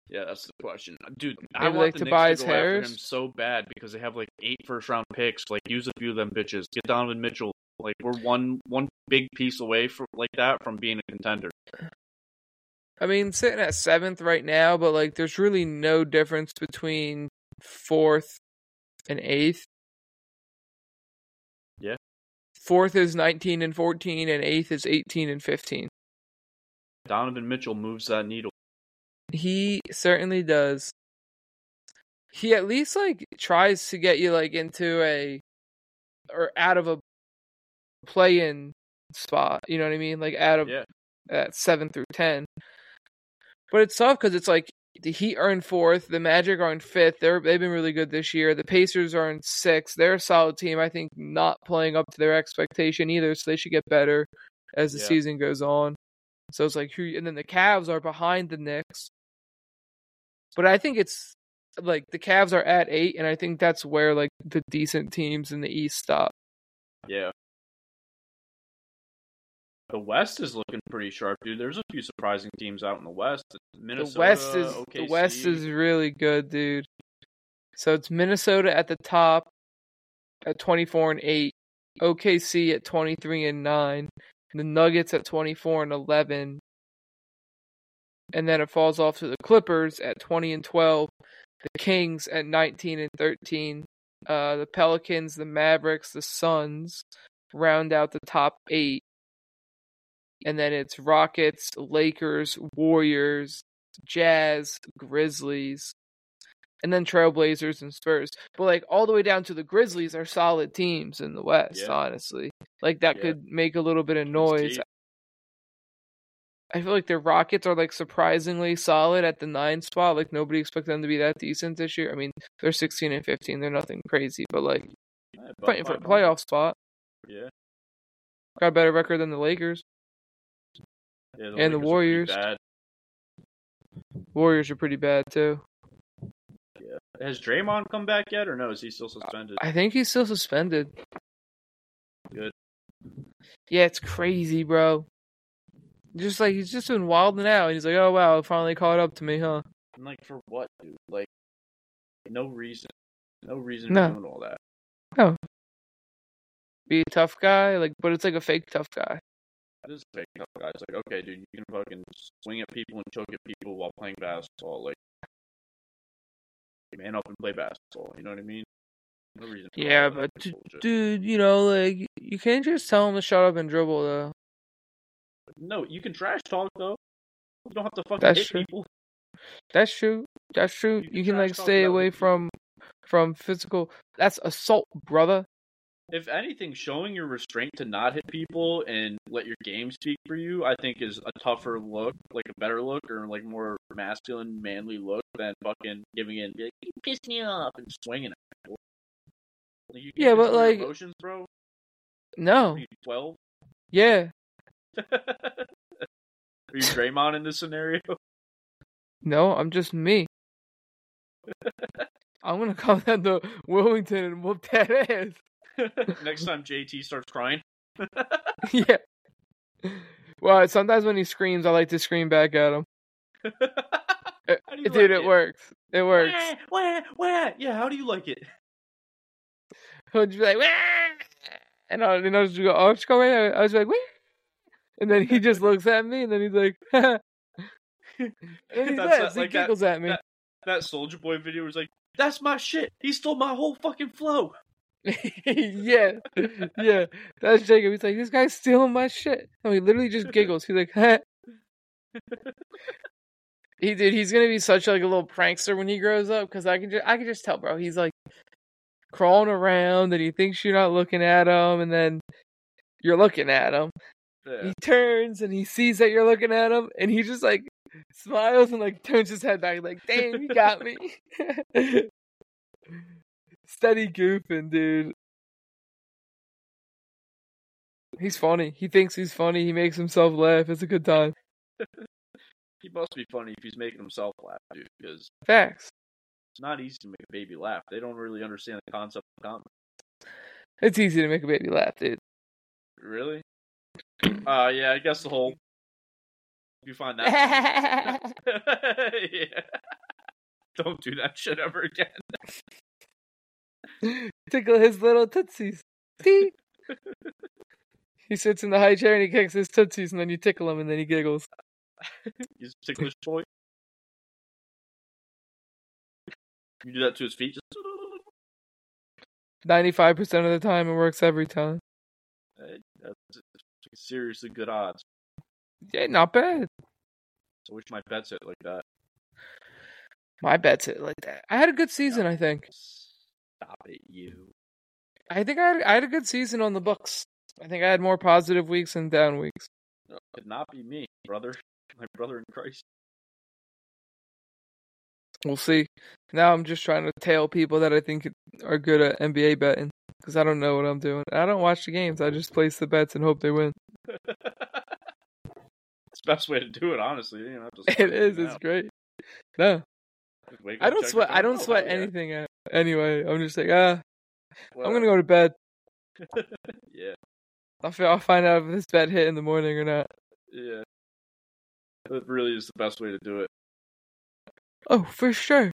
Speaker 2: Yeah, that's the question, dude. I
Speaker 1: Maybe,
Speaker 2: want
Speaker 1: like,
Speaker 2: the
Speaker 1: Tobias
Speaker 2: Knicks to go after
Speaker 1: Harris?
Speaker 2: him so bad because they have like eight first round picks. Like, use a few of them bitches. Get Donovan Mitchell. Like, we're one one big piece away from like that from being a contender.
Speaker 1: I mean, sitting at seventh right now, but like there's really no difference between fourth and eighth.
Speaker 2: Yeah.
Speaker 1: Fourth is 19 and 14, and eighth is 18 and 15.
Speaker 2: Donovan Mitchell moves that needle.
Speaker 1: He certainly does. He at least like tries to get you like into a or out of a play-in spot. You know what I mean? Like out of
Speaker 2: Yeah,
Speaker 1: at seven through ten. But it's tough because it's like the Heat are in fourth, the Magic are in fifth. They're they've been really good this year. The Pacers are in sixth. They're a solid team. I think not playing up to their expectation either, so they should get better as the
Speaker 2: Yeah.
Speaker 1: season goes on. So it's like who, and then the Cavs are behind the Knicks. But I think it's like the Cavs are at eight, and I think that's where like the decent teams in the East stop.
Speaker 2: Yeah. The West is looking pretty sharp, dude. There's a few surprising teams out in the West. Minnesota,
Speaker 1: the West is
Speaker 2: OKC.
Speaker 1: the West is really good, dude. So it's Minnesota at the top at 24 and 8, OKC at 23 and 9, the Nuggets at 24 and 11. And then it falls off to the Clippers at 20 and 12, the Kings at 19 and 13, uh, the Pelicans, the Mavericks, the Suns round out the top 8. And then it's Rockets, Lakers, Warriors, Jazz, Grizzlies, and then Trailblazers and Spurs. But like all the way down to the Grizzlies are solid teams in the West,
Speaker 2: Yeah.
Speaker 1: honestly. Like that
Speaker 2: Yeah.
Speaker 1: could make a little bit of noise. I feel like the Rockets are like surprisingly solid at the nine spot. Like nobody expected them to be that decent this year. I mean, they're sixteen and fifteen. They're nothing crazy, but like
Speaker 2: Yeah,
Speaker 1: fighting for a playoff spot.
Speaker 2: Yeah.
Speaker 1: Got a better record than the Lakers.
Speaker 2: Yeah
Speaker 1: And the
Speaker 2: Lakers are
Speaker 1: Warriors. Warriors are pretty bad too. Yeah.
Speaker 2: Has Draymond come back yet, or no? Is he still suspended?
Speaker 1: I think he's still suspended.
Speaker 2: Good.
Speaker 1: Yeah, it's crazy, bro. Just like he's just been wilding out. He's like, oh wow, it finally caught up to me, huh?
Speaker 2: And like for what, dude? Like, no reason. No reason
Speaker 1: No.
Speaker 2: for doing all that. Oh.
Speaker 1: Be a tough guy, like, but it's like a fake tough guy.
Speaker 2: It is fake tough guys. Like, okay, dude, you can fucking swing at people and choke at people while playing basketball. Like, man up and play basketball. You know what I mean? No reason.
Speaker 1: Yeah, but
Speaker 2: bullshit.
Speaker 1: Dude, you know, like you can't just tell him to shut up and dribble though.
Speaker 2: No, you can trash talk though. You don't have to fucking
Speaker 1: That's
Speaker 2: hit
Speaker 1: true.
Speaker 2: people.
Speaker 1: That's true. That's true.
Speaker 2: You
Speaker 1: You,
Speaker 2: can
Speaker 1: can like stay away
Speaker 2: people.
Speaker 1: from from physical. That's assault, brother.
Speaker 2: If anything, showing your restraint to not hit people and let your game speak for you, I think is a tougher look, like a better look, or like more masculine, manly look than fucking giving in, be like, you pissed me off, and swinging at people. Like,
Speaker 1: Yeah, but, like-
Speaker 2: emotions, bro.
Speaker 1: No.
Speaker 2: Twelve?
Speaker 1: Yeah. *laughs*
Speaker 2: Are you Draymond in this scenario? *laughs*
Speaker 1: No, I'm just me. *laughs* I'm gonna come down to Wilmington and whoop that ass. *laughs*
Speaker 2: Next time JT starts crying. *laughs* *laughs*
Speaker 1: yeah. Well, sometimes when he screams, I like to scream back at him.
Speaker 2: Eh, you
Speaker 1: Dude,
Speaker 2: like
Speaker 1: it works. It works.
Speaker 2: Wah, wah, wah. Yeah, how do you like it?
Speaker 1: He'll just be like, "Wah!" and I'll, and I'll just go, oh, just go. I was like, Wah! and then he just looks at me, and then he's like, and he
Speaker 2: that- like
Speaker 1: he
Speaker 2: that-
Speaker 1: giggles at me.
Speaker 2: that- That Soulja Boy video was like, "That's my shit. He stole my whole fucking flow." *laughs*
Speaker 1: yeah, yeah. That's Jacob. He's like, this guy's stealing my shit. No, he literally just giggles. He's like, huh. he did. He's gonna be such like a little prankster when he grows up because I can just, I can just tell, bro. He's like crawling around and he thinks you're not looking at him, and then you're looking at him.
Speaker 2: Yeah.
Speaker 1: He turns and he sees that you're looking at him, and he just like smiles and like turns his head back, like, "Damn, you got me." *laughs* Steady goofing, dude. He's funny. He thinks he's funny. He makes himself laugh. It's a good time. *laughs*
Speaker 2: He must be funny if he's making himself laugh, dude. Because
Speaker 1: Facts.
Speaker 2: it's not easy to make a baby laugh. They don't really understand the concept of comedy.
Speaker 1: It's easy to make a baby laugh, dude.
Speaker 2: Really? Uh, yeah. I guess the whole. You find that. *laughs* *laughs* yeah. Don't do that shit ever again. *laughs*
Speaker 1: Tickle his little tootsies. Tee. *laughs* he sits in the high chair and he kicks his tootsies, and then you tickle him, and then he giggles.
Speaker 2: He's a ticklish boy. You do that to his feet. Just...
Speaker 1: Ninety-five percent of the time, it works every time.
Speaker 2: Uh, That's seriously good odds.
Speaker 1: Yeah, not bad.
Speaker 2: I wish my bets hit like that.
Speaker 1: My bet's it like that. I had a good season, I think.
Speaker 2: Stop it, you.
Speaker 1: I think I had, I had a good season on the books. I think I had more positive weeks than down weeks.
Speaker 2: No, it could not be me, brother. *laughs* My brother in Christ.
Speaker 1: We'll see. Now I'm just trying to tail people that I think are good at NBA betting because I don't know what I'm doing. I don't watch the games. I just place the bets and hope they win. *laughs*
Speaker 2: it's the best way to do it, honestly. You know, just *laughs*
Speaker 1: It is. It's great. No, I don't sweat. I don't sweat anything uh, anyway. I'm just like, ah, I'm gonna go to bed. *laughs*
Speaker 2: Yeah,
Speaker 1: I'll, I'll find out if this bed hit in the morning or not.
Speaker 2: yeah. That really is the best way to do it.
Speaker 1: Oh, for sure.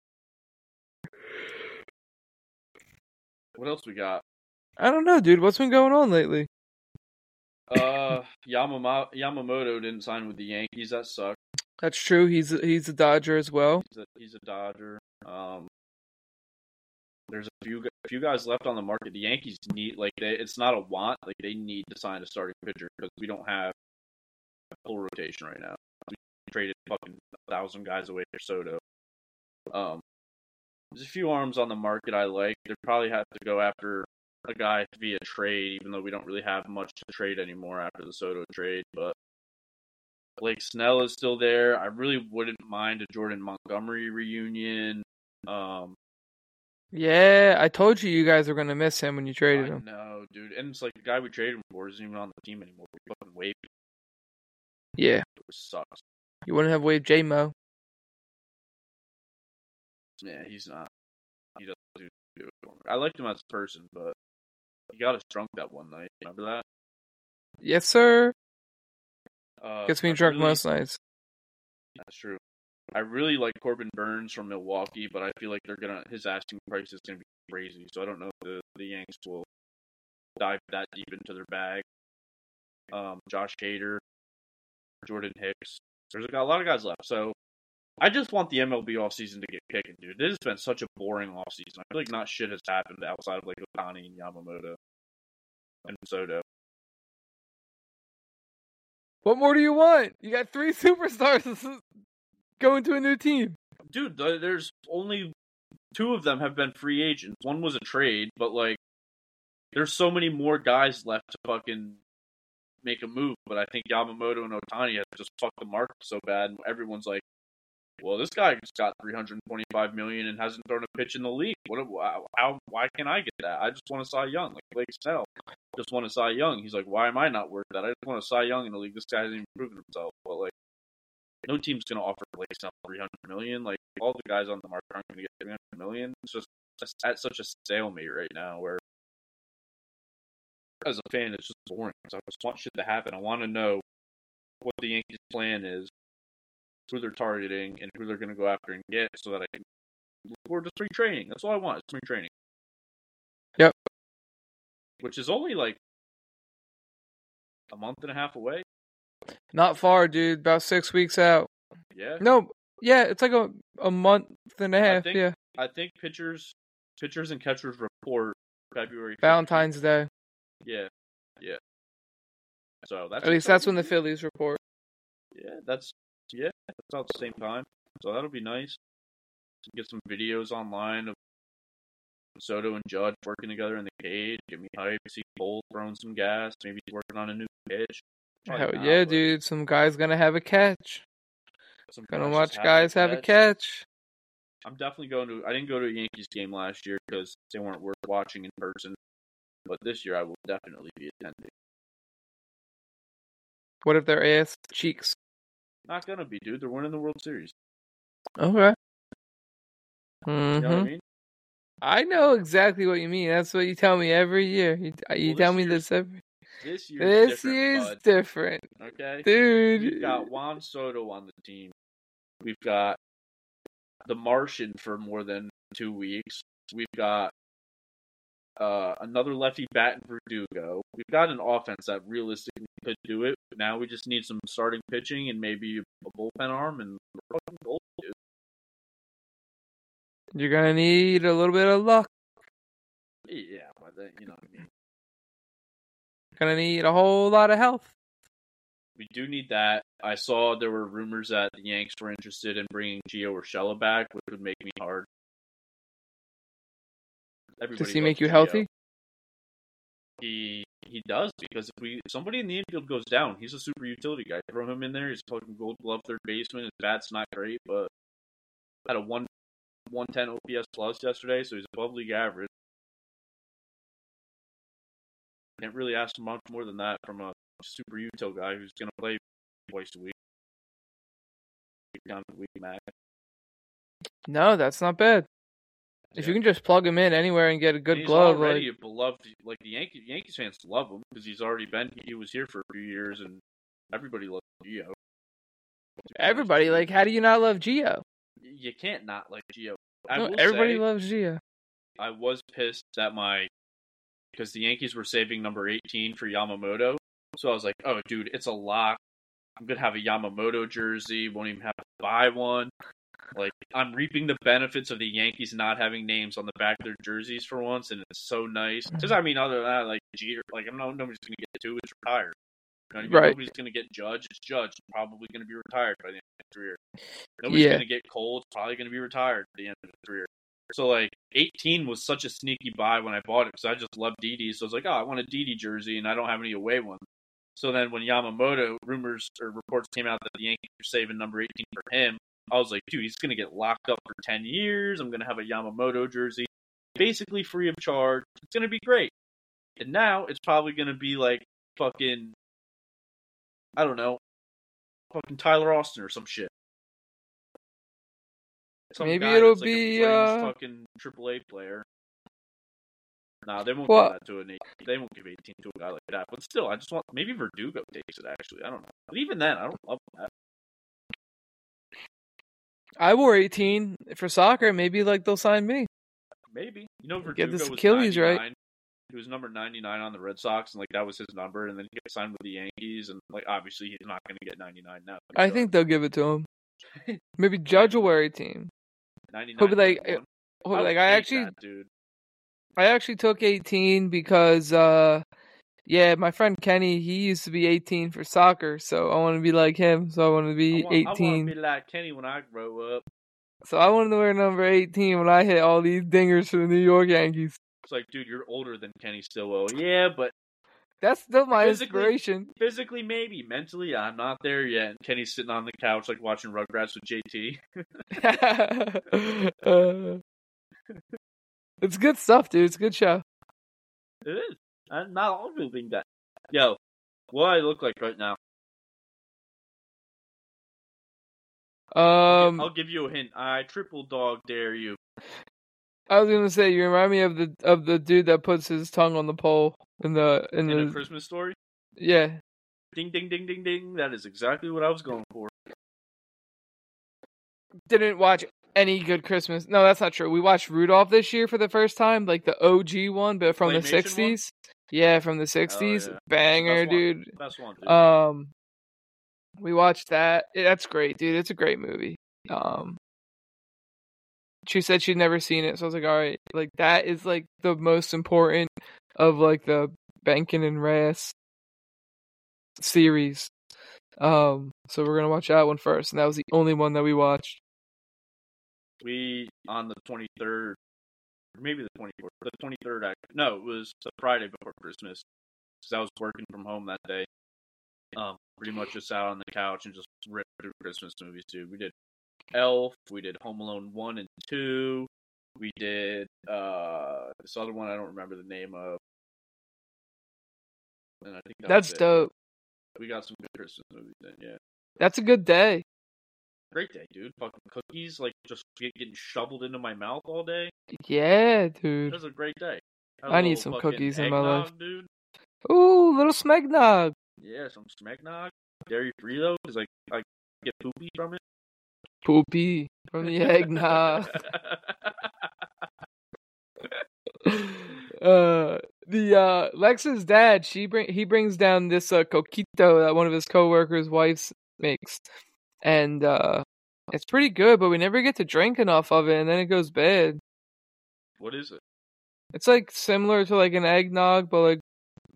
Speaker 2: What else we got?
Speaker 1: I don't know, dude. What's been going on lately?
Speaker 2: Uh, Yamama- Yamamoto didn't sign with the Yankees. That sucked.
Speaker 1: That's true. He's a, he's a Dodger as well.
Speaker 2: He's a, he's a Dodger. Um, there's a few gu- few guys left on the market. The Yankees need like they, it's not a want. Like they need to sign a starting pitcher because we don't have a full rotation right now. We traded fucking a thousand guys away for Soto. Um, there's a few arms on the market I like. They probably have to go after a guy via trade, even though we don't really have much to trade anymore after the Soto trade. But Blake Snell is still there. I really wouldn't mind a Jordan Montgomery reunion. Um,
Speaker 1: Yeah, I told you you guys were gonna miss him when you traded
Speaker 2: I
Speaker 1: him.
Speaker 2: No, dude. And it's like the guy we traded him for isn't even on the team anymore. We fucking waived him,
Speaker 1: Yeah,
Speaker 2: which sucks.
Speaker 1: you wouldn't have waived J Mo.
Speaker 2: Yeah, he's not. He doesn't do, it. I liked him as a person, but he got us drunk that one night. Remember that?
Speaker 1: Yes, sir.
Speaker 2: Uh,
Speaker 1: Gets me drunk
Speaker 2: really-
Speaker 1: most nights.
Speaker 2: That's true. I really like Corbin Burnes from Milwaukee, but I feel like they're gonna his asking price is gonna be crazy. So I don't know if the the Yanks will dive that deep into their bag. Um, Josh Hader, Jordan Hicks. There's a, lot of guys left. So I just want the MLB offseason to get kicking, dude. It has been such a boring offseason. I feel like not shit has happened outside of like Ohtani and Yamamoto and Soto.
Speaker 1: What more do you want? You got three *laughs* superstars going to a new team.
Speaker 2: dude, there's only two of them have been free agents. One was a trade, but like, there's so many more guys left to fucking make a move. But I think Yamamoto and Ohtani have just fucked the market so bad. and Everyone's like, "Well, this guy just got 325 million and hasn't thrown a pitch in the league. What? Wow, how? Why can't I get that? I just want to Cy Young, like Blake Snell. Just want to Cy Young. He's like, why am I not worth that? I just want to Cy Young in the league. This guy hasn't even proven himself. But like, no team's gonna offer Blake Snell 300 million. Like all the guys on the market aren't gonna get 300 million. It's just at such a stalemate right now. Where as a fan, it's just boring. 'cause I just want shit to happen. I want to know what the Yankees' plan is, who they're targeting, and who they're gonna go after and get, so that I can look forward to spring training. That's all I want. is Spring training.
Speaker 1: Yep.
Speaker 2: Which is only like a month and a half away.
Speaker 1: Not far, dude. About six weeks out.
Speaker 2: Yeah.
Speaker 1: No, yeah, it's like a a month and a half.
Speaker 2: think
Speaker 1: yeah,
Speaker 2: I think pitchers, pitchers and catchers report February. 15th.
Speaker 1: Valentine's Day.
Speaker 2: Yeah, yeah. So that's
Speaker 1: At least that's when the Phillies report.
Speaker 2: Yeah, that's yeah, that's about the same time. So that'll be nice. Get some videos online of Soto and Judge working together in the cage. Get me hyped. See Cole throwing some gas. Maybe he's working on a new pitch. Probably
Speaker 1: Hell
Speaker 2: not,
Speaker 1: yeah,
Speaker 2: but
Speaker 1: dude. Some guy's gonna have a catch.
Speaker 2: some
Speaker 1: Gonna watch guys have a
Speaker 2: catch.
Speaker 1: catch.
Speaker 2: I'm definitely going to. I didn't go to a Yankees game last year because they weren't worth watching in person. But this year, I will definitely be attending.
Speaker 1: What if they're ass cheeks?
Speaker 2: Not gonna be, dude. They're winning the World Series.
Speaker 1: Okay.
Speaker 2: You
Speaker 1: hmm
Speaker 2: know what I mean?
Speaker 1: I know exactly what you mean. That's what you tell me every year. You, you
Speaker 2: Well,
Speaker 1: tell me this every.
Speaker 2: This year's
Speaker 1: This
Speaker 2: different,
Speaker 1: year's
Speaker 2: bud.
Speaker 1: different,
Speaker 2: Okay.
Speaker 1: dude.
Speaker 2: We've got Juan Soto on the team. We've got the Martian for more than two weeks. We've got uh, another lefty bat in Verdugo. We've got an offense that realistically could do it. Now we just need some starting pitching and maybe a bullpen arm and.
Speaker 1: You're gonna need a little bit of luck.
Speaker 2: Yeah, but then, you know what I mean.
Speaker 1: Gonna need a whole lot of health.
Speaker 2: We do need that. I saw there were rumors that the Yanks were interested in bringing Gio Urshela back, which would make me hard.
Speaker 1: Does he make you
Speaker 2: Gio.
Speaker 1: healthy?
Speaker 2: He he does because if we if somebody in the infield goes down, he's a super utility guy. Throw him in there. He's a fucking Gold Glove third baseman. His bat's not great, but had a one one ten OPS plus yesterday, so he's above league average. Can't really ask much more than that from a super util guy who's gonna play twice a week. Down to week max.
Speaker 1: No, that's not bad. If you can just plug him in anywhere and get a good
Speaker 2: he's
Speaker 1: glove,
Speaker 2: already
Speaker 1: like
Speaker 2: beloved. Like the Yankee Yankees fans love him because he's already been. He was here for a few years, and everybody loves Gio.
Speaker 1: everybody, like how do you not love Gio?
Speaker 2: you can't not like Gio. I
Speaker 1: No, everybody
Speaker 2: say,
Speaker 1: loves Gio.
Speaker 2: I was pissed that my because the Yankees were saving number 18 for Yamamoto. So I was like, oh, dude, it's a lock. I'm going to have a Yamamoto jersey. Won't even have to buy one. Like, I'm reaping the benefits of the Yankees not having names on the back of their jerseys for once, and it's so nice. Mm-hmm. Because, I mean, other than that, like, Jeter, like, I'm not, nobody's going to get two. It's retired. You know what I mean?
Speaker 1: Right.
Speaker 2: Nobody's going to get Judge. It's Judge. Probably going to be retired by the end of his career. Nobody's
Speaker 1: Yeah.
Speaker 2: going to get Cole. It's probably going to be retired at the end of his career. So like 18 was such a sneaky buy when I bought it because I just love Didi. So I was like, oh, I want a Didi jersey and I don't have any away ones. So then when Yamamoto rumors or reports came out that the Yankees were saving number 18 for him, I was like, dude, he's gonna get locked up for 10 years. I'm gonna have a Yamamoto jersey, basically free of charge. It's gonna be great. And now it's probably gonna be like fucking, I don't know, fucking Tyler Austin or some shit. Some
Speaker 1: Maybe it'll
Speaker 2: like, a
Speaker 1: be,
Speaker 2: fringe
Speaker 1: uh,
Speaker 2: fucking AAA player. Nah, they won't
Speaker 1: Well-
Speaker 2: give that to an 18. They won't give 18 to a guy like that. But still, I just want maybe Verdugo takes it. Actually, I don't know. But even then, I don't love that.
Speaker 1: I wore 18 for soccer. Maybe like they'll sign me.
Speaker 2: Maybe you know Verdugo
Speaker 1: Get this
Speaker 2: was
Speaker 1: Achilles right.
Speaker 2: 99. He was number 99 on the Red Sox, and like that was his number. And then he got signed with the Yankees, and like obviously he's not going to get 99 now.
Speaker 1: I
Speaker 2: So,
Speaker 1: think they'll give it to him. *laughs* Maybe Judge will wear 18.
Speaker 2: 99.
Speaker 1: he'll be like- like I actually,
Speaker 2: that, dude.
Speaker 1: I actually took 18 because, uh, yeah, my friend Kenny, he used to be 18 for soccer, so I want to be like him. So I want to be
Speaker 2: I want, I want
Speaker 1: 18.
Speaker 2: to be like Kenny when I grow up.
Speaker 1: So I wanted to wear number 18 when I hit all these dingers for the New York Yankees.
Speaker 2: It's like, dude, you're older than Kenny Stillwell. Yeah, but
Speaker 1: That's still my
Speaker 2: Physically-
Speaker 1: inspiration.
Speaker 2: physically maybe. Mentally i'm not there yet. Kenny's sitting on the couch like watching rugrats with jt *laughs*
Speaker 1: Uh, it's good stuff, dude. It's a good show.
Speaker 2: it is. I'm not all think that yo what do i look like right now?
Speaker 1: Um,
Speaker 2: i'll give you a hint. I triple dog dare you.
Speaker 1: I was gonna say you remind me of the of the dude that puts his tongue on the pole in the in
Speaker 2: in a
Speaker 1: the
Speaker 2: christmas story
Speaker 1: yeah.
Speaker 2: ding ding ding ding ding that is exactly what i was going for
Speaker 1: Didn't watch any good Christmas. No, that's not true. We watched Rudolph this year for the first time, like the OG one, but from the
Speaker 2: Claymation one?
Speaker 1: '60s. Yeah, from the '60s,
Speaker 2: yeah.
Speaker 1: banger,
Speaker 2: Best
Speaker 1: dude.
Speaker 2: best one dude.
Speaker 1: Um, we watched that. That's great, dude. It's a great movie. Um, she said she'd never seen it, so I was like, all right, like that is like the most important of like the Bankin and Rass series. Um, so we're gonna watch that one first, and that was the only one that we watched.
Speaker 2: we on the 23rd maybe the 24th the 23rd act no it was the friday before christmas because i was working from home that day um pretty much just sat on the couch and just ripped through christmas movies too we did elf we did home alone 1 and 2 we did uh this other one i don't remember the name of and I think that
Speaker 1: That's dope.
Speaker 2: we got some good christmas movies in yeah
Speaker 1: That's a good day.
Speaker 2: great day dude fucking cookies like just getting shoveled into my mouth all day
Speaker 1: Yeah,
Speaker 2: It
Speaker 1: dude.
Speaker 2: was a great day.
Speaker 1: I need some cookies in my life.
Speaker 2: dude.
Speaker 1: Ooh, little smegnog.
Speaker 2: Yeah, some smegnog, dairy free though, because like I get poopy from it.
Speaker 1: Poopy from the eggnog. *laughs* uh the uh Lex's dad, she bring he brings down this uh coquito that one of his coworkers' wives makes. And uh it's pretty good, but we never get to drink enough of it and then it goes bad.
Speaker 2: what is it?
Speaker 1: It's like similar to like an eggnog, but like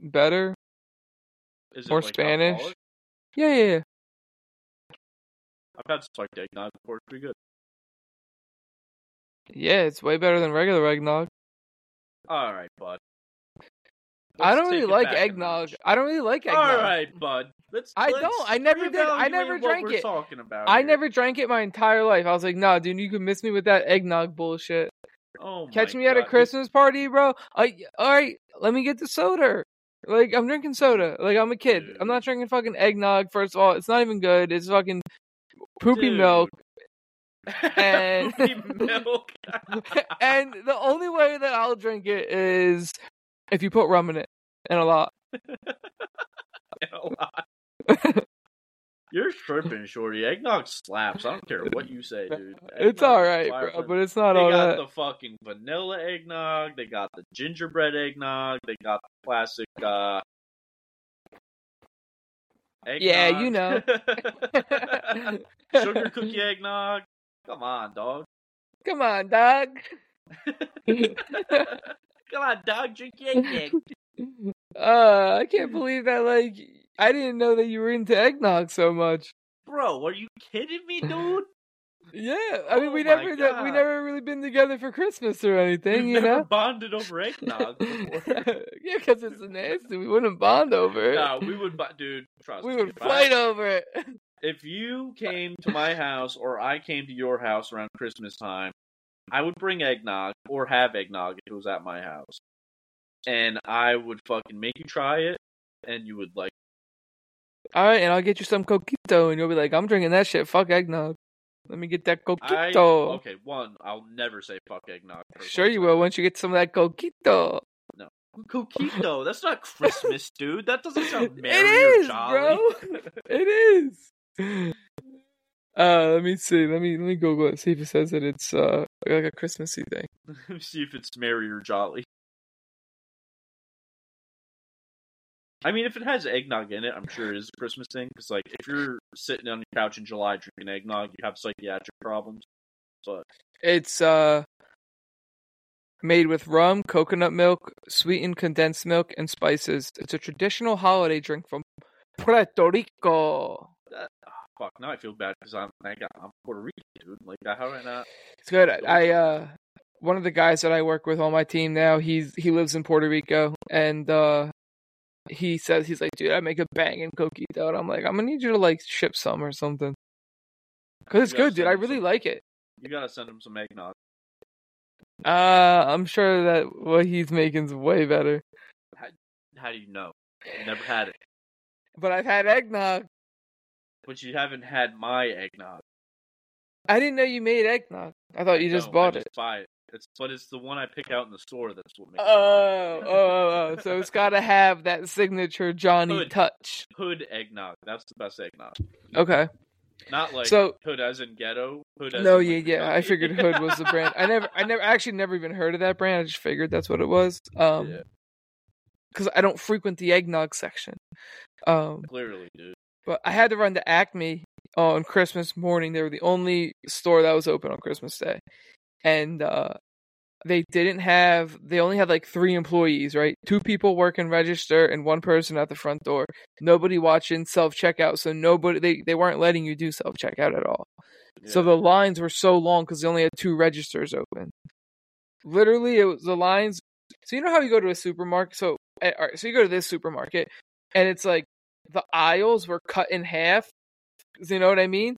Speaker 1: better.
Speaker 2: Is it
Speaker 1: More
Speaker 2: like
Speaker 1: Spanish.
Speaker 2: alcoholic?
Speaker 1: Yeah, yeah, yeah.
Speaker 2: I've had spiked eggnog before. It's pretty good.
Speaker 1: Yeah, it's way better than regular eggnog.
Speaker 2: All right, bud.
Speaker 1: I
Speaker 2: Let's
Speaker 1: don't really like eggnog. I don't really like eggnog.
Speaker 2: All right, bud. Let's.
Speaker 1: I
Speaker 2: let's
Speaker 1: don't. I never did. I never
Speaker 2: what
Speaker 1: drank
Speaker 2: we're
Speaker 1: it.
Speaker 2: Talking about.
Speaker 1: I
Speaker 2: here.
Speaker 1: never drank it my entire life. I was like, nah, dude, you can miss me with that eggnog bullshit.
Speaker 2: Oh
Speaker 1: Catch me at a Christmas party, bro. I all right, let me get the soda. Like I'm drinking soda. Like I'm a kid. I'm not drinking fucking eggnog. First of all, it's not even good. It's fucking poopy
Speaker 2: Dude.
Speaker 1: milk. And- *laughs*
Speaker 2: milk. *laughs*
Speaker 1: and the only way that I'll drink it is if you put rum in it, and a lot. *laughs*
Speaker 2: a lot. You're tripping, shorty. Eggnog slaps. I don't care what you say, dude.
Speaker 1: It's all right, bro, but it's not
Speaker 2: They
Speaker 1: all
Speaker 2: got the fucking vanilla eggnog. They got the gingerbread eggnog. They got the classic uh
Speaker 1: Yeah, you
Speaker 2: know. Sugar cookie eggnog. Come on, dog.
Speaker 1: Come on, dog. *laughs*
Speaker 2: Come on, dog. Drink your eggnog.
Speaker 1: uh, I can't believe that. Like, I didn't know that you were into eggnog so much.
Speaker 2: Bro, are you kidding me, dude? *laughs*
Speaker 1: Yeah, I mean,
Speaker 2: Oh
Speaker 1: we never, we never really been together for Christmas or anything,
Speaker 2: We've
Speaker 1: you
Speaker 2: never
Speaker 1: know.
Speaker 2: bonded over eggnog *laughs* before.
Speaker 1: yeah, because it's nasty. We wouldn't bond over it.
Speaker 2: no, we would, dude. Trust
Speaker 1: we
Speaker 2: me.
Speaker 1: would fight over it.
Speaker 2: If you came to my house or I came to your house around Christmas time, I would bring eggnog or have eggnog if it was at my house. And I would fucking make you try it and you would like
Speaker 1: All right, and I'll get you some coquito, and you'll be like, "I'm drinking that shit. Fuck eggnog. Let me get that
Speaker 2: I
Speaker 1: coquito."
Speaker 2: okay, one, I'll never say fuck eggnog.
Speaker 1: Sure, you will once you get some of that coquito.
Speaker 2: No, coquito, that's not Christmas, dude. That doesn't sound *laughs* merry
Speaker 1: It
Speaker 2: or jolly.
Speaker 1: bro. *laughs* it is. Uh, let me see. Let me let me Google it. See if it says that it's uh like a Christmassy thing.
Speaker 2: Let *laughs* me see if it's merry or jolly. I mean, if it has eggnog in it, I'm sure it is a Christmas thing. Because, like, if you're sitting on your couch in July drinking eggnog, you have psychiatric problems. But
Speaker 1: It's uh made with rum, coconut milk, sweetened condensed milk, and spices. It's a traditional holiday drink from Puerto Rico.
Speaker 2: That, oh, fuck, now I feel bad because I'm got, I'm Puerto Rican, dude. Like, how do I not?
Speaker 1: It's good. I, uh one of the guys that I work with on my team now, he's he lives in Puerto Rico and uh he says he's like, dude, I make a banging coquito and I'm like, I'm gonna need you to like ship some or something. Cause it's good, dude. I really
Speaker 2: some.
Speaker 1: like it.
Speaker 2: You gotta send him some eggnog.
Speaker 1: Uh I'm sure that what he's making's way better.
Speaker 2: How do you know? Never had it,
Speaker 1: But I've had eggnog.
Speaker 2: But you haven't had my eggnog.
Speaker 1: I didn't know you made eggnog. I thought you just
Speaker 2: No,
Speaker 1: bought
Speaker 2: I
Speaker 1: it.
Speaker 2: Buy it. It's but it's the one I pick out in the store. That's what makes.
Speaker 1: Oh,
Speaker 2: it
Speaker 1: oh, oh, oh. So it's got to have that signature Johnny
Speaker 2: Hood.
Speaker 1: touch.
Speaker 2: Hood eggnog. That's the best eggnog.
Speaker 1: Okay.
Speaker 2: Not like
Speaker 1: So-
Speaker 2: hood as in ghetto. Hood
Speaker 1: No, yeah,
Speaker 2: like,
Speaker 1: yeah. I figured Hood was the brand. I never, I never, actually never even heard of that brand. I just figured that's what it was. *laughs* Um,
Speaker 2: Yeah.
Speaker 1: because I don't frequent the eggnog section. Um,
Speaker 2: Clearly, dude.
Speaker 1: But I had to run to Acme on Christmas morning. They were the only store that was open on Christmas Day, and uh, they didn't have. They only had like three employees, right? Two people working register and one person at the front door. Nobody watching self checkout, so nobody. They they weren't letting you do self checkout at all. So the lines were so long because they only had two registers open. Literally, it was the lines. So you know how you go to a supermarket. So eh, all right, so you go to this supermarket, and it's like the aisles were cut in half. You know what I mean?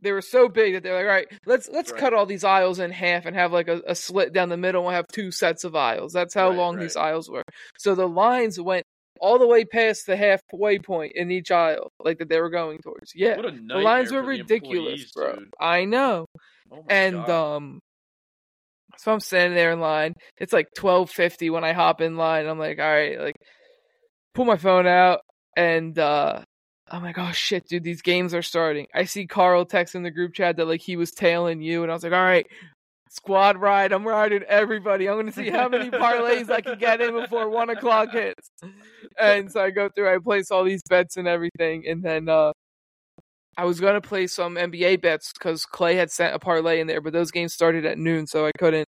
Speaker 1: They were so big that they're like, all right, let's let's
Speaker 2: Right.
Speaker 1: cut all these aisles in half and have like a, a slit down the middle and have two sets of aisles. That's how
Speaker 2: Right,
Speaker 1: long
Speaker 2: right.
Speaker 1: these aisles were. So the lines went all the way past the halfway point in each aisle, like that they were going towards. Yeah, the lines were ridiculous, bro.
Speaker 2: dude.
Speaker 1: I know.
Speaker 2: Oh
Speaker 1: And
Speaker 2: God.
Speaker 1: um so I'm standing there in line. It's like twelve fifty when I hop in line. I'm like, all right, like pull my phone out and uh I'm like, oh shit, dude, these games are starting. I see Carl text in the group chat that like he was tailing you, and I was like, all right, squad ride. I'm riding everybody. I'm gonna see how many parlays I can get in before one o'clock hits. And so I go through, I place all these bets and everything, and then uh I was gonna play some NBA bets because Clay had sent a parlay in there, but those games started at noon, so I couldn't.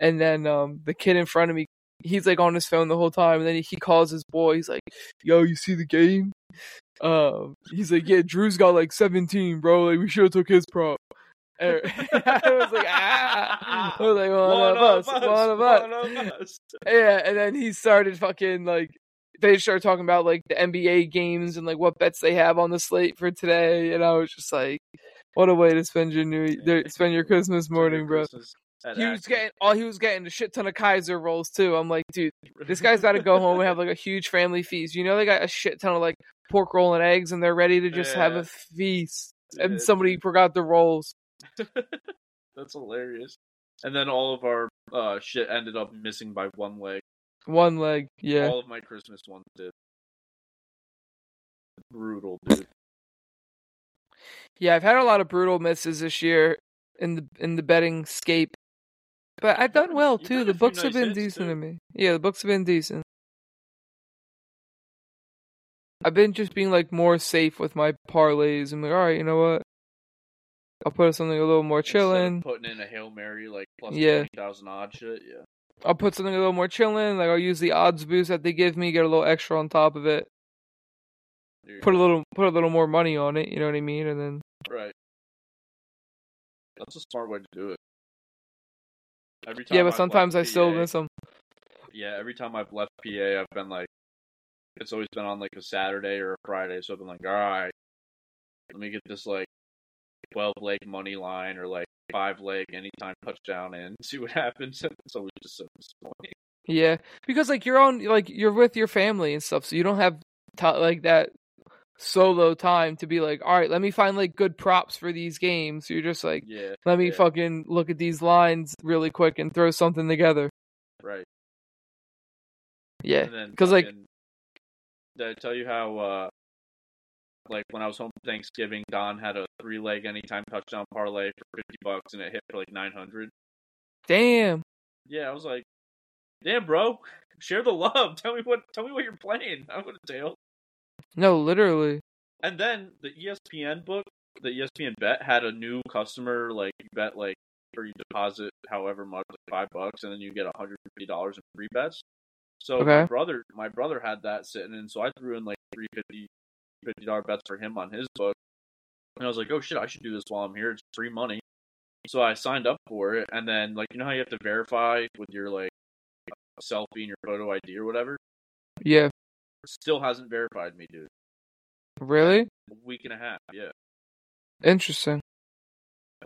Speaker 1: And then um the kid in front of me, he's like on his phone the whole time, and then he calls his boy. He's like, "Yo, you see the game?" Um, he's like, "Yeah, Drew's got like 17, bro. Like we should have took his prop." And *laughs* *laughs* I was like, "Ah!" I was like, "One, of us, one of us."
Speaker 2: one of us. *laughs*
Speaker 1: Yeah, and then he started fucking like they started talking about like the NBA games and like what bets they have on the slate for today, and I was just like, "What a way to spend your new spend your Christmas morning, bro."
Speaker 2: Christmas
Speaker 1: He was getting oh he was getting a shit ton of Kaiser rolls too. I'm like, dude, this guy's got to *laughs* go home and have like a huge family feast. You know, they got a shit ton of like pork roll and eggs, and they're ready to just have a feast.
Speaker 2: Yeah,
Speaker 1: And somebody forgot the rolls. *laughs*
Speaker 2: That's hilarious. And then all of our uh, shit ended up missing by one leg.
Speaker 1: One leg, yeah.
Speaker 2: All of my Christmas ones did. Brutal, dude.
Speaker 1: Yeah, I've had a lot of brutal misses this year in the in the betting scape. But I've done well too. The books have been decent
Speaker 2: too.
Speaker 1: to me. Yeah, the books have been decent. I've been just being like more safe with my parlays. I'm like, all right, you know what? I'll put something a little more chilling.
Speaker 2: putting in a Hail Mary, like plus
Speaker 1: Yeah.
Speaker 2: 20,000 odd shit, yeah.
Speaker 1: I'll put something a little more chilling. Like I'll use the odds boost that they give me, get a little extra on top of it. Put a little, put a little more money on it. You know what I mean? And then
Speaker 2: Right. That's a smart way to do it. Every time
Speaker 1: yeah, but
Speaker 2: I've
Speaker 1: sometimes I
Speaker 2: left
Speaker 1: still miss them.
Speaker 2: Yeah, every time I've left PA, I've been like, it's always been on like a Saturday or a Friday, so I've been like, all right, let me get this like twelve leg money line or like five leg anytime touchdown and *laughs* see what happens. *laughs* It's always just so disappointing.
Speaker 1: Yeah, because like you're on, like you're with your family and stuff, so you don't have ti like that solo time to be like, all right, let me find like good props for these games. You're just like,
Speaker 2: Yeah,
Speaker 1: let me
Speaker 2: yeah,
Speaker 1: fucking look at these lines really quick and throw something together.
Speaker 2: right.
Speaker 1: Yeah, Because like-
Speaker 2: did I tell you how uh like when I was home Thanksgiving, Don had a three leg anytime touchdown parlay for fifty bucks and it hit for like nine hundred.
Speaker 1: damn.
Speaker 2: Yeah, I was like, damn, bro, share the love. *laughs* Tell me what, tell me what you're playing. I would have tailed.
Speaker 1: No, literally.
Speaker 2: And then the ESPN book, the ESPN bet had a new customer like you bet like or you deposit however much, like five bucks, and then you get hundred fifty dollars in free bets. So my brother, my brother had that sitting in, so I threw in like three fifty fifty dollar bets for him on his book, and I was like, oh shit, I should do this while I'm here. It's free money. So I signed up for it, and then like you know how you have to verify with your like selfie and your photo ID or whatever.
Speaker 1: Yeah.
Speaker 2: Still hasn't verified me, dude.
Speaker 1: Really?
Speaker 2: A week and a half, yeah.
Speaker 1: Interesting.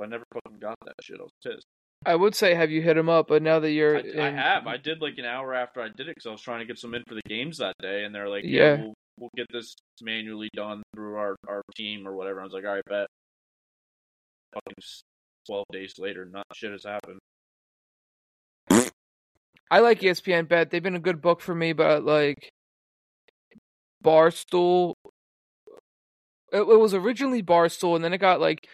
Speaker 2: I never fucking got that shit. I was pissed.
Speaker 1: I would say have you hit him up, but now that you're
Speaker 2: I, I have. I did like an hour after I did it because I was trying to get some in for the games that day, and they're like,
Speaker 1: Yeah.
Speaker 2: "Yeah, we'll, we'll get this manually done through our, our team or whatever." I was like, "All right, bet." Fucking twelve days later, not shit has happened.
Speaker 1: I like ESPN Bet. They've been a good book for me, but like Barstool, it, it was originally Barstool, and then it got like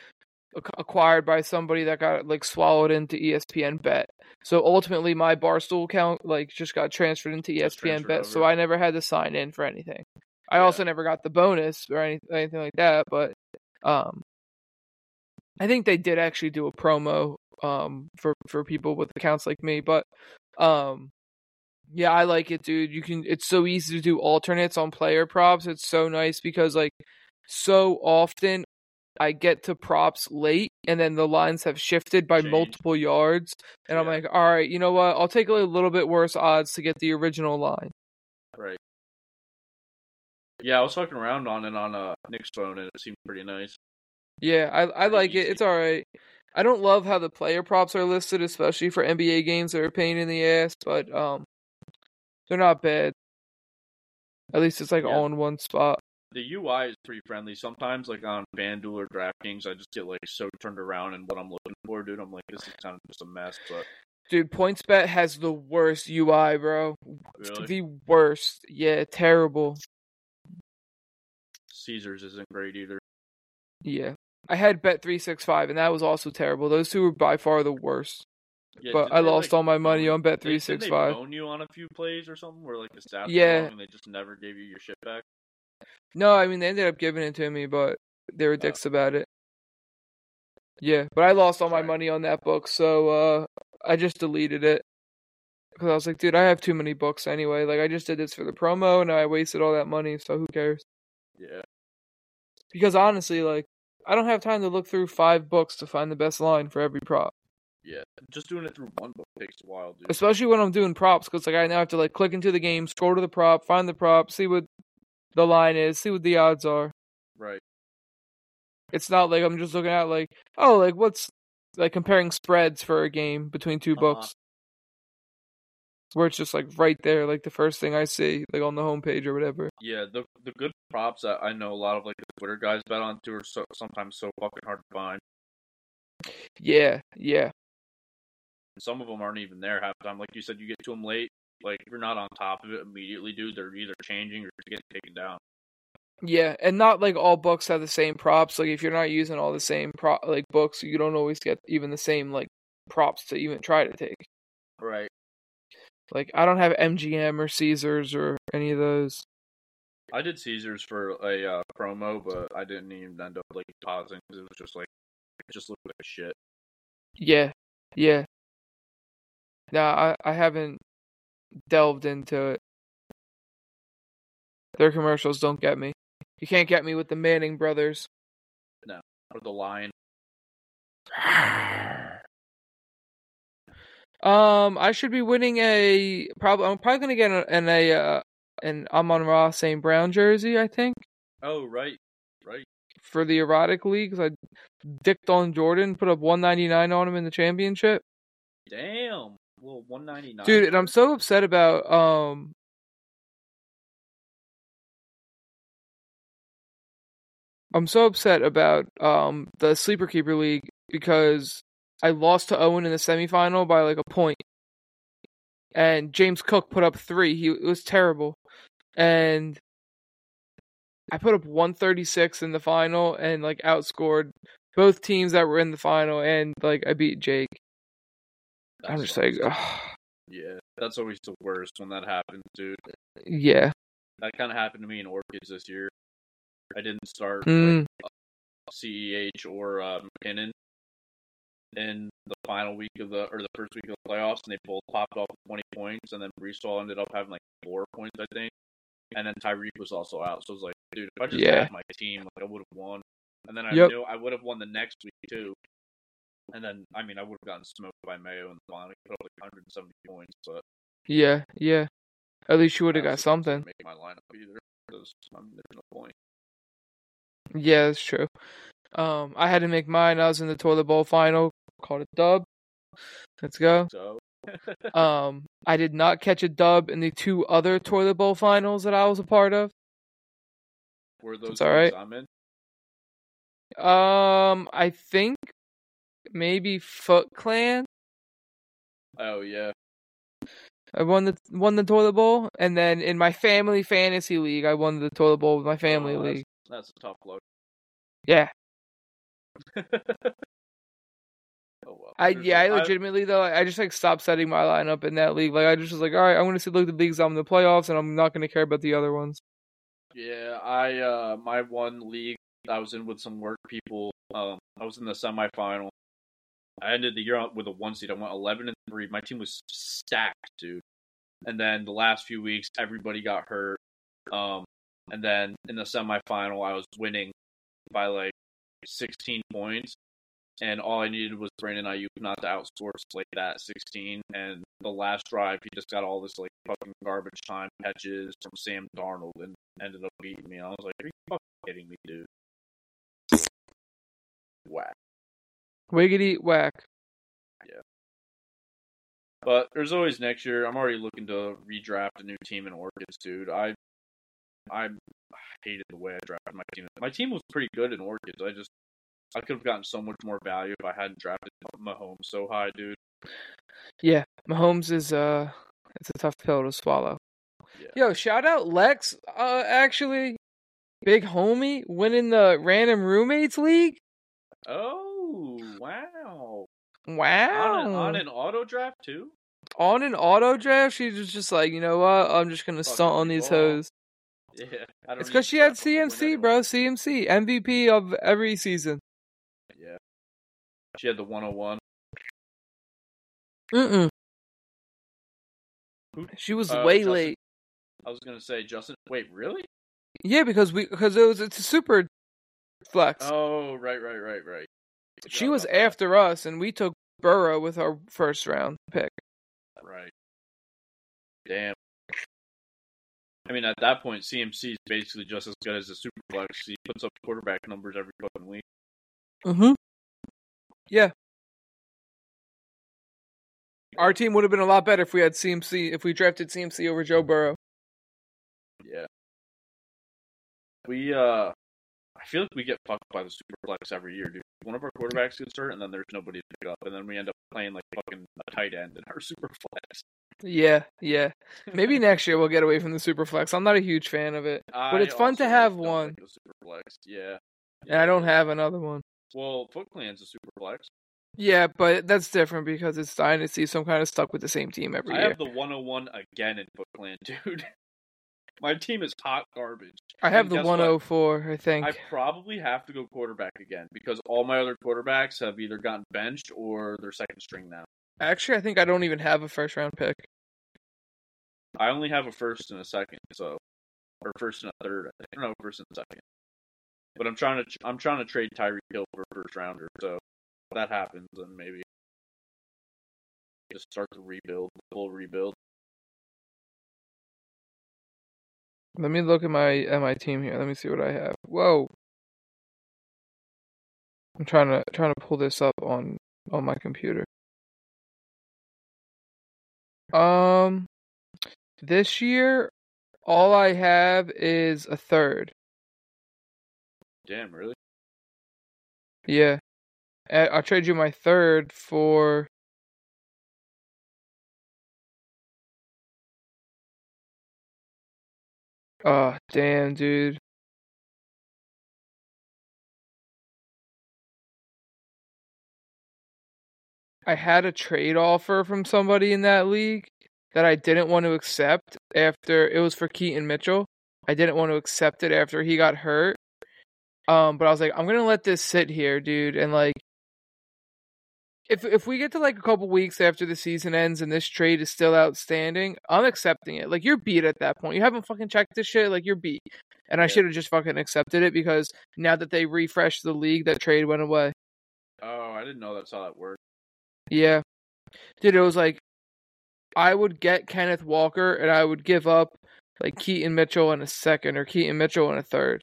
Speaker 1: acquired by somebody that got like swallowed into ESPN Bet. So ultimately, my Barstool account like just got transferred into
Speaker 2: Just
Speaker 1: ESPN
Speaker 2: transferred
Speaker 1: Bet, so. I never had to sign in for anything. I
Speaker 2: Yeah.
Speaker 1: also never got the bonus or any, anything like that, but um, I think they did actually do a promo um for for people with accounts like me, but um yeah, I like it, dude. You can it's so easy to do alternates on player props. It's so nice because like so often I get to props late and then the lines have shifted by
Speaker 2: Changed.
Speaker 1: multiple yards and I'm like, "All right, you know what? I'll take a little bit worse odds to get the original line."
Speaker 2: Right. Yeah, I was fucking around on it on uh, Nick's phone, and it seemed pretty nice.
Speaker 1: Yeah, I I like it. It's all right. I don't love how the player props are listed, especially for NBA games that are a pain in the ass, but um, they're not bad. At least it's like
Speaker 2: Yeah.
Speaker 1: all in one spot.
Speaker 2: The UI is pretty friendly. Sometimes, like on FanDuel or DraftKings, I just get like so turned around in what I'm looking for, dude. I'm like, this is kind of just a mess, but
Speaker 1: Dude, PointsBet has the worst UI, bro.
Speaker 2: really,
Speaker 1: The worst. Yeah, terrible.
Speaker 2: Caesars isn't great either.
Speaker 1: Yeah. I had Bet three six five, and that was also terrible. Those two were by far the worst.
Speaker 2: Yeah,
Speaker 1: but I lost
Speaker 2: like,
Speaker 1: all my money on Bet
Speaker 2: Three Six Five.
Speaker 1: three
Speaker 2: didn't they
Speaker 1: five.
Speaker 2: you on a few plays or something where like the were
Speaker 1: Yeah.
Speaker 2: wrong and they just never gave you your shit back.
Speaker 1: No, I mean they ended up giving it to me, but they were
Speaker 2: Oh.
Speaker 1: dicks about it. Yeah, but I lost all my money on that book, so uh I just deleted it because I was like, dude, I have too many books anyway. Like I just did this for the promo, and I wasted all that money, so who cares?
Speaker 2: Yeah,
Speaker 1: Because honestly, like I don't have time to look through five books to find the best line for every prop,
Speaker 2: yeah. Just doing it through one book takes a while, dude.
Speaker 1: especially when I'm doing props. Because like I now have to like click into the game, scroll to the prop, find the prop, see what the line is, see what the odds are.
Speaker 2: Right.
Speaker 1: It's not like I'm just looking at like, oh, like what's like comparing spreads for a game between 2
Speaker 2: Uh-huh.
Speaker 1: books. Where it's just like right there, like the first thing I see, like on the homepage or whatever.
Speaker 2: Yeah, the the good props that I know a lot of like the Twitter guys bet on too are so sometimes so fucking hard to find.
Speaker 1: Yeah, yeah,
Speaker 2: Some of them aren't even there half the time. Like you said, you get to them late. Like if you're not on top of it immediately, dude, they're either changing or getting taken down.
Speaker 1: yeah, and not like all books have the same props. Like if you're not using all the same prop like books, you don't always get even the same like props to even try to take.
Speaker 2: Right.
Speaker 1: Like I don't have MGM or Caesars or any of those.
Speaker 2: I did Caesars for a uh, promo, but I didn't even end up like pausing 'cause it was just like it just looked like shit.
Speaker 1: Yeah, yeah. Nah, I I haven't delved into it. Their commercials don't get me. You can't get me with the Manning brothers.
Speaker 2: No, or the line. *sighs*
Speaker 1: Um, I should be winning a probably. I'm probably gonna get an a uh, an Amon Ra St. Brown jersey. I think
Speaker 2: Oh right, right.
Speaker 1: for the erotic league 'cause I dicked on Jordan, put up 199 on him in the championship,
Speaker 2: Damn. Well, one ninety nine.
Speaker 1: dude. And I'm so upset about um. I'm so upset about um the sleeper keeper league because I lost to Owen in the semifinal by like a. And James Cook put up three. He it was terrible. And I put up 136 in the final and like outscored both teams that were in the final and like I beat Jake. I'm just like, ugh,
Speaker 2: yeah, that's always the worst when that happens, dude.
Speaker 1: yeah.
Speaker 2: That kind of happened to me in Orchids this year. I didn't start
Speaker 1: Mm,
Speaker 2: CEH or uh, McKinnon in the final week of the or the first week of the playoffs, and they both popped off 20 points, and then Breece Hall ended up having like four points, I think, and then Tyreek was also out. So I was like, dude, if I just
Speaker 1: Yeah.
Speaker 2: had my team, like I would have won, and then I
Speaker 1: Yep.
Speaker 2: knew I would have won the next week too. And then, I mean, I would have gotten smoked by Mayo in the final. He put up like 170 points, but
Speaker 1: yeah, yeah. At least you would have got something.
Speaker 2: Make my lineup either, because I mean, there's no point.
Speaker 1: Yeah, that's true. Um, I had to make mine. I was in the toilet bowl final. Called a dub. Let's go.
Speaker 2: So, *laughs*
Speaker 1: Um, I did not catch a dub in the two other toilet bowl finals that I was a part of.
Speaker 2: were those
Speaker 1: all right.
Speaker 2: I'm in?
Speaker 1: Um, I think maybe Foot Clan.
Speaker 2: Oh yeah,
Speaker 1: I won the won the toilet bowl, and then in my family fantasy league, I won the toilet bowl with my family
Speaker 2: Oh, that's-
Speaker 1: league.
Speaker 2: That's a tough load.
Speaker 1: Yeah, *laughs*
Speaker 2: Oh well.
Speaker 1: I
Speaker 2: There's
Speaker 1: yeah, I legitimately though, I just like stopped setting my lineup in that league. Like I just was like, all right, I'm gonna see look at the leagues I'm in the playoffs, and I'm not gonna care about the other ones.
Speaker 2: Yeah, I uh my one league I was in with some work people. Um, I was in the semifinal. I ended the year with a one seed. I went eleven and three. My team was stacked, dude. And then the last few weeks, everybody got hurt. Um, and then in the semifinal, I was winning by like sixteen points. And all I needed was Brandon Aiyuk not to outscore like that, 16. And the last drive, he just got all this like fucking garbage time catches from Sam Darnold and ended up beating me. I was like, "Are you fucking kidding me, dude?" Whack.
Speaker 1: Wiggity whack. Yeah.
Speaker 2: But there's always next year. I'm already looking to redraft a new team in Orchids, dude. I I hated the way I drafted my team. My team was pretty good in Orchids. I just I could have gotten so much more value if I hadn't drafted Mahomes so high, dude.
Speaker 1: Yeah, Mahomes is uh, it's a tough pill to swallow.
Speaker 2: Yeah.
Speaker 1: Yo, shout out Lex. Uh, actually, big homie winning the random roommates league.
Speaker 2: Oh wow!
Speaker 1: Wow.
Speaker 2: On, an, on an auto draft too.
Speaker 1: on an auto draft, she was just like, you know what? I'm just gonna
Speaker 2: Fucking
Speaker 1: stunt on these hoes.
Speaker 2: Yeah, I don't
Speaker 1: It's because she had
Speaker 2: draft them. I'll win
Speaker 1: CMC, bro. CMC, MVP of every season.
Speaker 2: Yeah, she had the 101.
Speaker 1: Mm-mm. She was
Speaker 2: uh,
Speaker 1: way
Speaker 2: Justin-
Speaker 1: late.
Speaker 2: I was gonna say Justin. Wait, really?
Speaker 1: Yeah, because we because it was it's a super flex.
Speaker 2: Oh, right, right, right, right.
Speaker 1: She was
Speaker 2: that.
Speaker 1: after us, and we took Burrow with our first round pick.
Speaker 2: Right. Damn. I mean, at that point, CMC is basically just as good as a superflex. He puts up quarterback numbers every fucking week.
Speaker 1: Mm-hmm. Yeah. Our team would have been a lot better if we had CMC if we drafted CMC over Joe Burrow.
Speaker 2: Yeah. We, uh, I feel like we get fucked by the superflex every year, dude. One of our quarterbacks gets hurt, and then there's nobody to pick up, and then we end up playing like fucking a tight end in our *laughs* super flex.
Speaker 1: Yeah, yeah. Maybe next year we'll get away from the super flex. I'm not a huge fan of it, but it's fun to have one.
Speaker 2: like super flex. Yeah.
Speaker 1: and I don't have another one.
Speaker 2: Well, Foot Clan's a super flex.
Speaker 1: Yeah, but that's different because it's Dynasty, so I'm kind of stuck with the same team every
Speaker 2: I
Speaker 1: year.
Speaker 2: I have the 101 again in Foot Clan, *laughs* dude. My team is hot garbage.
Speaker 1: I have
Speaker 2: and
Speaker 1: the
Speaker 2: guess what?
Speaker 1: 104, I think.
Speaker 2: I probably have to go quarterback again because all my other quarterbacks have either gotten benched or they're second string now.
Speaker 1: Actually, I think I don't even have a first round pick.
Speaker 2: I only have a first and a second, so or first and a third. I don't know first and a second. But I'm trying to I'm trying to trade Tyreek Hill for a first rounder. So if that happens, then maybe just start to rebuild, full rebuild.
Speaker 1: Let me look at my at my team here. Let me see what I have. Whoa. I'm trying to trying to pull this up on on my computer. Um this year all I have is a third.
Speaker 2: Damn, really?
Speaker 1: Yeah. I- I'll trade you my third for Oh, damn, dude. I had a trade offer from somebody in that league that I didn't want to accept after it was for Keaton Mitchell. I didn't want to accept it after he got hurt. Um, but I was like, I'm gonna let this sit here, dude, and like if if we get to like a couple weeks after the season ends and this trade is still outstanding, I'm accepting it. Like you're beat at that point. You haven't fucking checked this shit. Like you're beat. And I should have just fucking accepted it because now that they refreshed the league, that trade went away.
Speaker 2: Oh, I didn't know that's how that worked.
Speaker 1: Yeah, dude, it was like I would get Kenneth Walker and I would give up like Keaton Mitchell in a second or Keaton Mitchell in a third,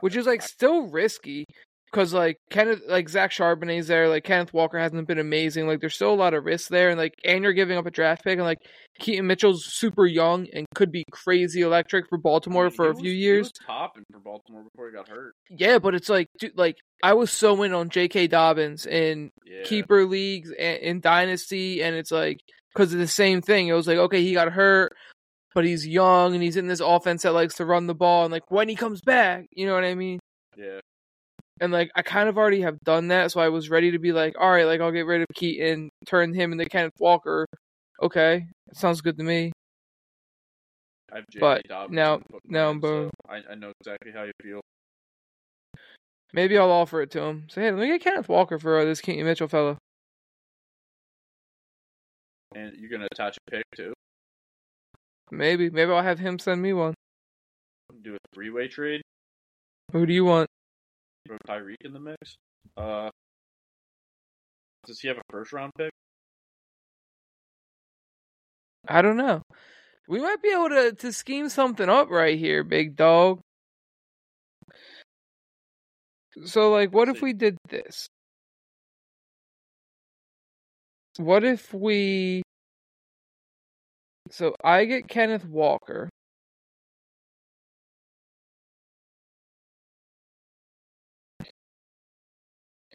Speaker 1: which is like still risky because like Kenneth, like Zach Charbonnet's there, like Kenneth Walker hasn't been amazing. Like there's still a lot of risk there, and like and you're giving up a draft pick, and like Keaton Mitchell's super young and could be crazy electric for Baltimore
Speaker 2: I mean,
Speaker 1: for a few years.
Speaker 2: He was topping for Baltimore before he got hurt.
Speaker 1: Yeah, but it's like, dude, like I was so in on J.K. Dobbins in
Speaker 2: Yeah.
Speaker 1: keeper leagues and in dynasty, and it's like because of the same thing. It was like, okay, he got hurt, but he's young and he's in this offense that likes to run the ball, and like when he comes back, you know what I mean?
Speaker 2: Yeah.
Speaker 1: And like I kind of already have done that, so I was ready to be like, all right, like I'll get rid of Keaton, turn him into Kenneth Walker. Okay, sounds good to me.
Speaker 2: I have.
Speaker 1: But now- now I'm boned.
Speaker 2: so I, I know exactly how you feel.
Speaker 1: Maybe I'll offer it to him. Say, hey, let me get Kenneth Walker for uh, this Keaton Mitchell fellow.
Speaker 2: And you're gonna attach a pick too.
Speaker 1: Maybe, maybe I'll have him send me one.
Speaker 2: Do a three way trade.
Speaker 1: Who do you want?
Speaker 2: Throw Tyreek in the mix. Uh, does he have a first round pick?
Speaker 1: I don't know. We might be able to to scheme something up right here, big dog. So like what if we did this? What if we So I get Kenneth Walker.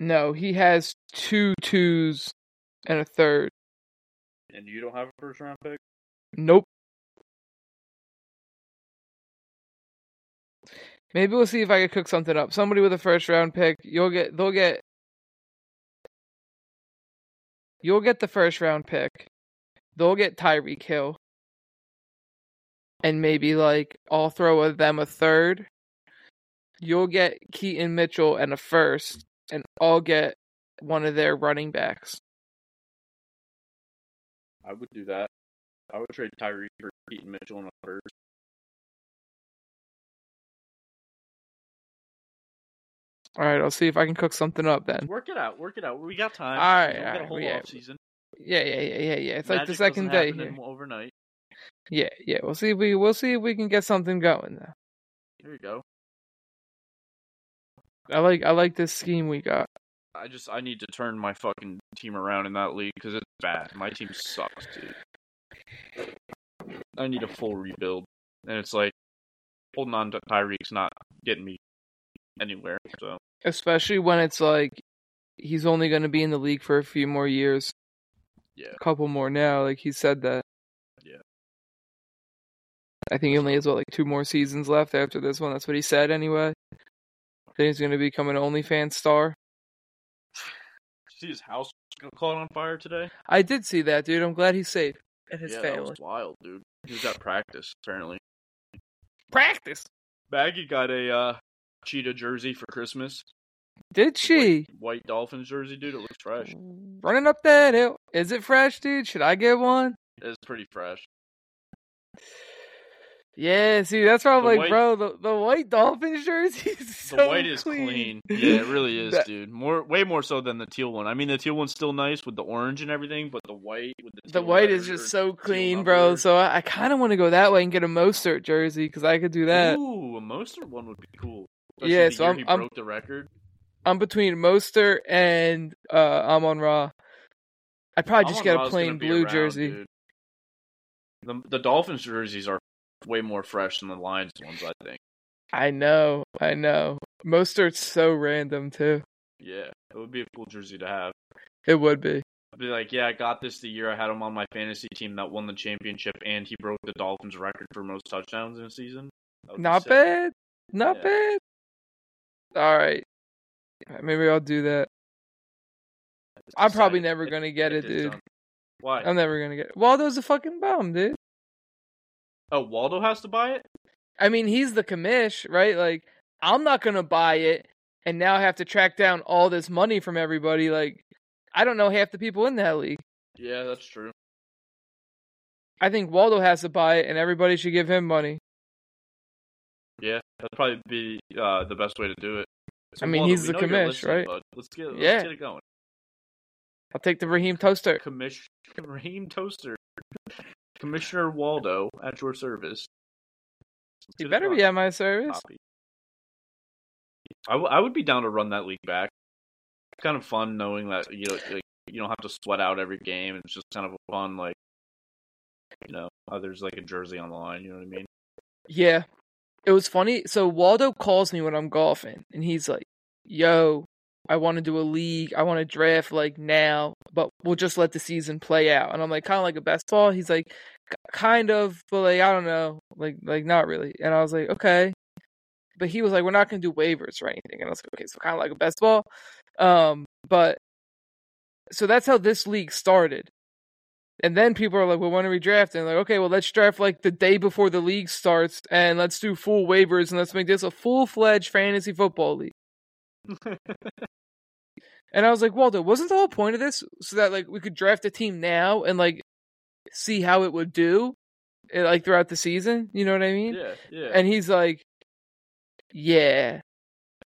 Speaker 1: No, he has two twos and a third.
Speaker 2: And you don't have a first round pick?
Speaker 1: Nope. Maybe we'll see if I can cook something up. Somebody with a first round pick, you'll get they'll get you'll get the first round pick. They'll get Tyreek Hill. And maybe like I'll throw them a third. You'll get Keaton Mitchell and a first, and I'll get one of their running backs.
Speaker 2: I would do that. I would trade Tyree for Keaton Mitchell and others.
Speaker 1: All right, I'll see if I can cook something up then.
Speaker 2: Work it out. Work it out. We got time.
Speaker 1: All right,
Speaker 2: we don't get a whole
Speaker 1: yeah.
Speaker 2: off season.
Speaker 1: Yeah, yeah, yeah, yeah, yeah. It's like the second day here.
Speaker 2: overnight.
Speaker 1: Yeah, yeah. We'll see if we we'll see if we can get something going though.
Speaker 2: Here you go.
Speaker 1: I like I like this scheme we got.
Speaker 2: I just I need to turn my fucking team around in that league because it's bad. My team sucks, dude. I need a full rebuild, and it's like holding on to Tyreek's not getting me anywhere. So
Speaker 1: Especially when it's like he's only going to be in the league for a few more years.
Speaker 2: Yeah.
Speaker 1: A couple more now. Like he said that.
Speaker 2: Yeah.
Speaker 1: I think he only has what like two more seasons left after this one. That's what he said anyway. Then he's going to become an OnlyFans star.
Speaker 2: see his house caught on fire today.
Speaker 1: I did see that, dude. I'm glad he's safe and his
Speaker 2: yeah, that was wild, dude. He was at practice apparently.
Speaker 1: Practice.
Speaker 2: Maggie got a uh, cheetah jersey for Christmas.
Speaker 1: Did she?
Speaker 2: White, white Dolphins jersey, dude. It looks fresh.
Speaker 1: Running up that hill. Is it fresh, dude? Should I get one?
Speaker 2: It's pretty fresh.
Speaker 1: Yeah, see, that's why I'm
Speaker 2: The
Speaker 1: like,
Speaker 2: white-
Speaker 1: bro, the, the white Dolphins *laughs* jersey is so The
Speaker 2: white is clean. Yeah, it really is,
Speaker 1: That-
Speaker 2: dude. More, way more so than the teal one. I mean, the teal one's still nice with the orange and everything, but the white with the
Speaker 1: The white is just so clean, bro. So I, I kind of want to go that way and get a Mostert jersey because I could do that.
Speaker 2: Ooh, a Mostert one would be cool.
Speaker 1: Yeah,
Speaker 2: Especially the
Speaker 1: so I'm-
Speaker 2: he
Speaker 1: I'm-
Speaker 2: broke the record.
Speaker 1: I'm between Mostert and uh, Amon Ra. I'd probably just get a
Speaker 2: Amon-Ra's
Speaker 1: plain blue
Speaker 2: around,
Speaker 1: jersey.
Speaker 2: dude. The the Dolphins jerseys are way more fresh than the Lions ones, I think.
Speaker 1: I know, I know. Mostert's so random too.
Speaker 2: Yeah, it would be a cool jersey to have.
Speaker 1: It would be.
Speaker 2: I'd be like, yeah, I got this the year I had him on my fantasy team that won the championship, and he broke the Dolphins record for most touchdowns in a season.
Speaker 1: Not bad. Not
Speaker 2: Yeah.
Speaker 1: bad. All right. Maybe I'll do that.
Speaker 2: It's
Speaker 1: I'm probably never
Speaker 2: Get-
Speaker 1: gonna get it,
Speaker 2: this
Speaker 1: dude.
Speaker 2: Why?
Speaker 1: I'm never gonna get it. Waldo's a fucking bum, dude.
Speaker 2: Oh, Waldo has to buy it.
Speaker 1: I mean, he's the commish, right? Like, I'm not gonna buy it and now have to track down all this money from everybody. Like, I don't know half the people in that league.
Speaker 2: Yeah, that's true.
Speaker 1: I think Waldo has to buy it, and everybody should give him money.
Speaker 2: Yeah, that'd probably be uh, the best way to do it.
Speaker 1: I mean,
Speaker 2: Waldo,
Speaker 1: he's the commish, right?
Speaker 2: bud. Let's get let's
Speaker 1: Yeah.
Speaker 2: get it going.
Speaker 1: I'll take the Raheem Toaster.
Speaker 2: Commish *laughs* Raheem Toaster, Commissioner Waldo at your service.
Speaker 1: He better be at my service.
Speaker 2: I, w- I would be down to run that league back. It's kind of fun knowing that you know like, you don't have to sweat out every game. It's just kind of fun like you know there's like a jersey on the line. You know what I mean?
Speaker 1: Yeah. It was funny. So Waldo calls me when I'm golfing, and he's like, "Yo, I want to do a league. I want to draft like now, but we'll just let the season play out." And I'm like, "Kind of like a best ball." He's like, "Kind of, but like I don't know, like like not really." And I was like, "Okay." But he was like, "We're not gonna do waivers or anything." And I was like, "Okay, so kind of like a best ball." Um, but so that's how this league started. And then people are like, well, when are we drafting? Like, okay, well, let's draft like the day before the league starts and let's do full waivers and let's make this a full fledged fantasy football league. And I was like, Waldo, wasn't the whole point of this so that like we could draft a team now and like see how it would do eh, like throughout the season? You know what I mean?
Speaker 2: yeah, yeah.
Speaker 1: And he's like, yeah,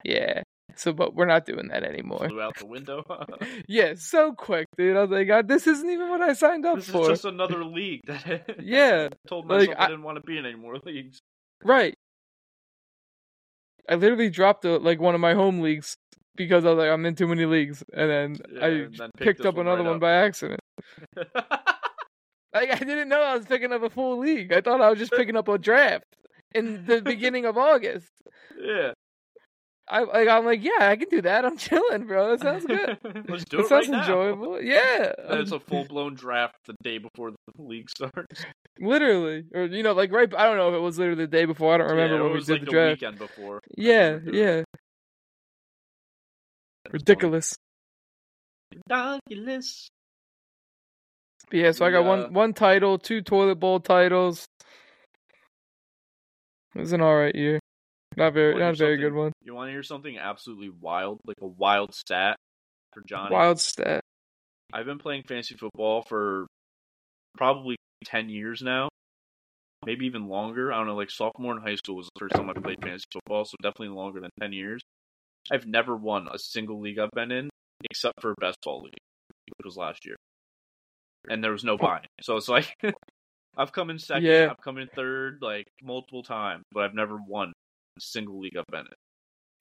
Speaker 1: yeah. So, but we're not doing that anymore.
Speaker 2: Flew out the window. *laughs* *laughs*
Speaker 1: Yeah, so quick, dude. I was like, God, this isn't even what I signed up
Speaker 2: this is just another league that *laughs*
Speaker 1: Yeah,
Speaker 2: told
Speaker 1: like,
Speaker 2: myself
Speaker 1: I-
Speaker 2: I didn't want to be in any more leagues.
Speaker 1: Right. I literally dropped a, like one of my home leagues because I was like, I'm in too many leagues, and then
Speaker 2: Yeah,
Speaker 1: I
Speaker 2: and then picked
Speaker 1: picked up
Speaker 2: one
Speaker 1: another
Speaker 2: right
Speaker 1: one
Speaker 2: up.
Speaker 1: by accident. *laughs* Like I didn't know I was picking up a full league. I thought I was just picking up a draft in the beginning of August.
Speaker 2: yeah.
Speaker 1: I like I'm like, yeah, I can do that. I'm *laughs* chilling, bro. That sounds good. *laughs*
Speaker 2: Let's do
Speaker 1: It
Speaker 2: it
Speaker 1: sounds
Speaker 2: right now.
Speaker 1: enjoyable. Yeah,
Speaker 2: Then it's a full blown draft the day before the league starts. *laughs*
Speaker 1: literally, or you know, like right. I don't know if it was literally the day before. I don't remember
Speaker 2: yeah,
Speaker 1: when
Speaker 2: it
Speaker 1: we did
Speaker 2: like
Speaker 1: the
Speaker 2: the
Speaker 1: draft.
Speaker 2: weekend before.
Speaker 1: Yeah,
Speaker 2: it.
Speaker 1: yeah, ridiculous.
Speaker 2: Ridiculous.
Speaker 1: But yeah, so I got
Speaker 2: uh,
Speaker 1: one one title, two toilet bowl titles. It was an alright year. Not very not a very good one.
Speaker 2: You want to hear something absolutely wild, like a wild stat for Johnny?
Speaker 1: Wild stat.
Speaker 2: I've been playing fantasy football for probably 10 years now. Maybe even longer. I don't know, like sophomore in high school was the first time I played fantasy football, so definitely longer than 10 years. I've never won a single league I've been in except for best ball league, which was last year. And there was no buying. So it's like *laughs* I've come in second,
Speaker 1: Yeah.
Speaker 2: I've come in third, like multiple times, but I've never won single league I've been in.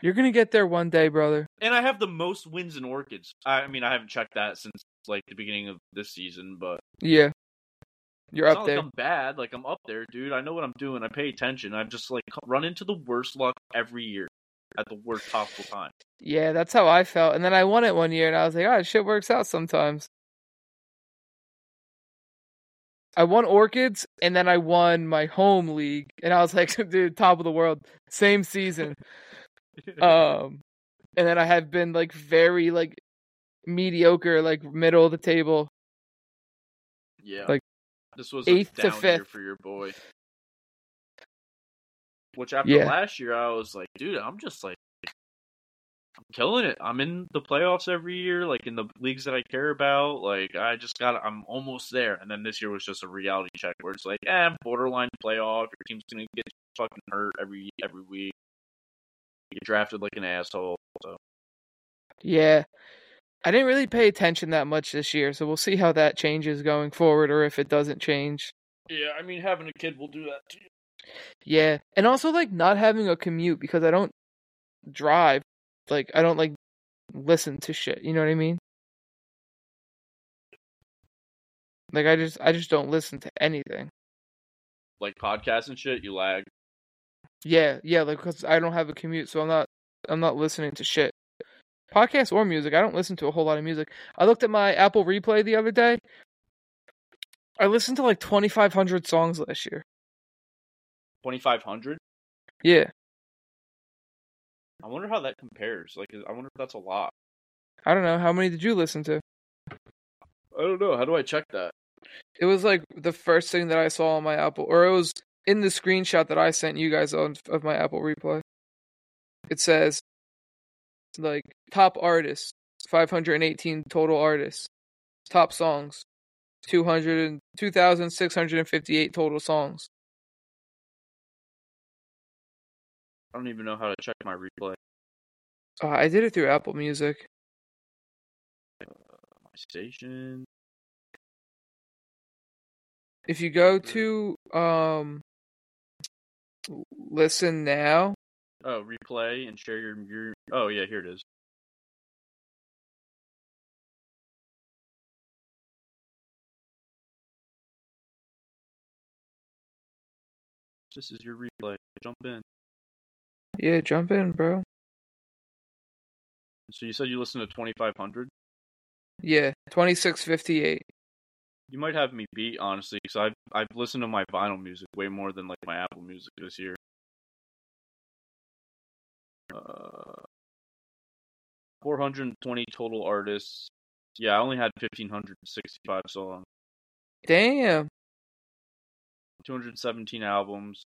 Speaker 1: You're gonna get there one day, brother.
Speaker 2: And I have the most wins in Orchids. I, I mean, I haven't checked that since like the beginning of this season, but
Speaker 1: Yeah. You're
Speaker 2: it's
Speaker 1: up
Speaker 2: not
Speaker 1: there.
Speaker 2: like I'm bad. Like I'm up there, dude. I know what I'm doing. I pay attention. I've just like run into the worst luck every year. at the worst possible time.
Speaker 1: Yeah, that's how I felt. And then I won it one year, and I was like, "Oh, shit works out sometimes." I won Orchids, and then I won my home league, and I was like, *laughs* "Dude, top of the world, same season." *laughs* um, and then I have been like very like mediocre, like middle of the table.
Speaker 2: yeah,
Speaker 1: like,
Speaker 2: this was
Speaker 1: eighth
Speaker 2: a
Speaker 1: to
Speaker 2: down year
Speaker 1: fifth.
Speaker 2: for your boy. Which after
Speaker 1: Yeah.
Speaker 2: last year, I was like, dude, I'm just like, I'm killing it. I'm in the playoffs every year, like in the leagues that I care about. Like I just got, I'm almost there. And then this year was just a reality check where it's like, eh, borderline playoff. Your team's gonna get fucking hurt every every week. You get drafted like an asshole. So
Speaker 1: Yeah. I didn't really pay attention that much this year, so we'll see how that changes going forward or if it doesn't change.
Speaker 2: yeah, I mean, having a kid will do that too.
Speaker 1: Yeah. And also like not having a commute because I don't drive. Like I don't like listen to shit, you know what I mean? Like I just I just don't listen to anything.
Speaker 2: Like podcasts and shit, you lag.
Speaker 1: Yeah, yeah, like cuz I don't have a commute, so I'm not I'm not listening to shit. Podcasts or music. I don't listen to a whole lot of music. I looked at my Apple Replay the other day. I listened to like 2500 songs last year.
Speaker 2: Twenty five hundred.
Speaker 1: Yeah.
Speaker 2: I wonder how that compares. Like, I wonder if that's a lot.
Speaker 1: I don't know how many did you listen to?
Speaker 2: I don't know. How do I check that?
Speaker 1: It was like the first thing that I saw on my Apple, or it was in the screenshot that I sent you guys on of my Apple Replay. It says like top artists, 518 total artists, top songs, 200 and 2,658 total songs.
Speaker 2: I don't even know how to check my replay.
Speaker 1: Uh, I did it through Apple Music.
Speaker 2: My station.
Speaker 1: If you go to um listen now,
Speaker 2: Oh, replay and share your your. Oh yeah, here it is. This is your replay. Jump in.
Speaker 1: Yeah, jump in, bro.
Speaker 2: So you said you listened to 2500.
Speaker 1: Yeah, 2658.
Speaker 2: You might have me beat honestly, because I've I've listened to my vinyl music way more than like my Apple Music this year. Uh, 420 total artists. Yeah, I only had 1565 songs.
Speaker 1: Damn.
Speaker 2: 217 albums.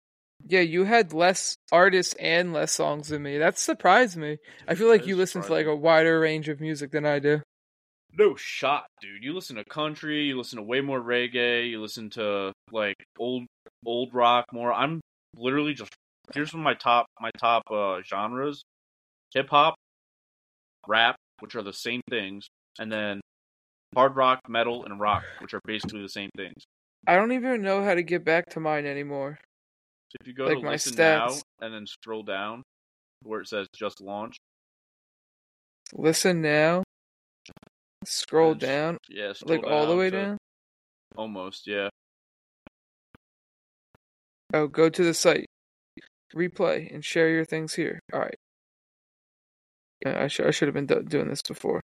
Speaker 1: Yeah, you had less artists and less songs than me. That surprised me. I feel like
Speaker 2: That
Speaker 1: you
Speaker 2: is
Speaker 1: listen to like a wider range of music than I do.
Speaker 2: No shot, dude. You listen to country, you listen to way more reggae, you listen to like old old rock more. I'm literally just here's of my top my top uh genres. Hip hop, rap, which are the same things, and then hard rock, metal, and rock, which are basically the same things.
Speaker 1: I don't even know how to get back to mine anymore.
Speaker 2: So if you go
Speaker 1: Like
Speaker 2: to
Speaker 1: my
Speaker 2: listen now and then scroll down where it says just launch,
Speaker 1: Listen now. Scroll down,
Speaker 2: yeah, scroll
Speaker 1: like all the way down.
Speaker 2: Almost, yeah.
Speaker 1: Oh, go to the site, replay, and share your things here. All right. Yeah, I should I should have been do- doing this before.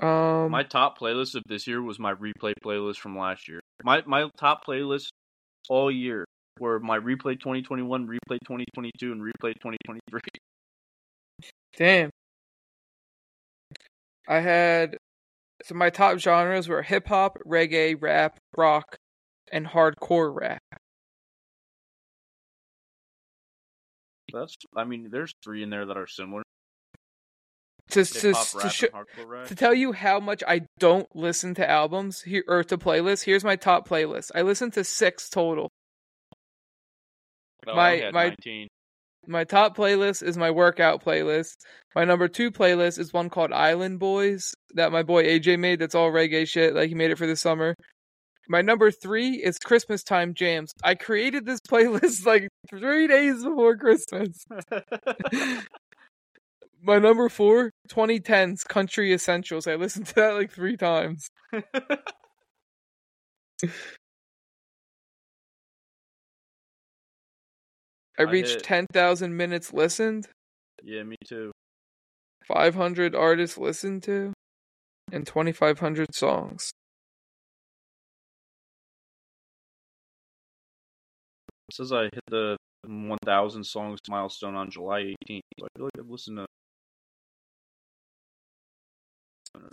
Speaker 1: Um,
Speaker 2: My top playlist of this year was my replay playlist from last year. My my top playlist all year were my replay 2021, replay 2022, and replay 2023. *laughs*
Speaker 1: Damn. I had so my top genres were hip hop, reggae, rap, rock, and hardcore rap.
Speaker 2: That's I mean, there's three in there that are similar.
Speaker 1: To to, to,
Speaker 2: rap,
Speaker 1: sho-
Speaker 2: and hardcore rap.
Speaker 1: to tell you how much I don't listen to albums here or to playlists, here's my top playlist. I listen to six total.
Speaker 2: No,
Speaker 1: my- my-
Speaker 2: 19.
Speaker 1: My top playlist is my workout playlist. My number two playlist is one called Island Boys that my boy AJ made. That's all reggae shit. Like he made it for the summer. My number three is Christmas time jams. I created this *laughs* playlist like three days before Christmas. *laughs* My number four, 2010s country essentials. I listened to that like three times. *laughs* I reached
Speaker 2: hit-
Speaker 1: 10,000 minutes listened.
Speaker 2: Yeah, me too.
Speaker 1: 500 artists listened to, and 2,500 songs.
Speaker 2: It says I hit the 1,000 songs milestone on July 18th. So I feel like I've listened to.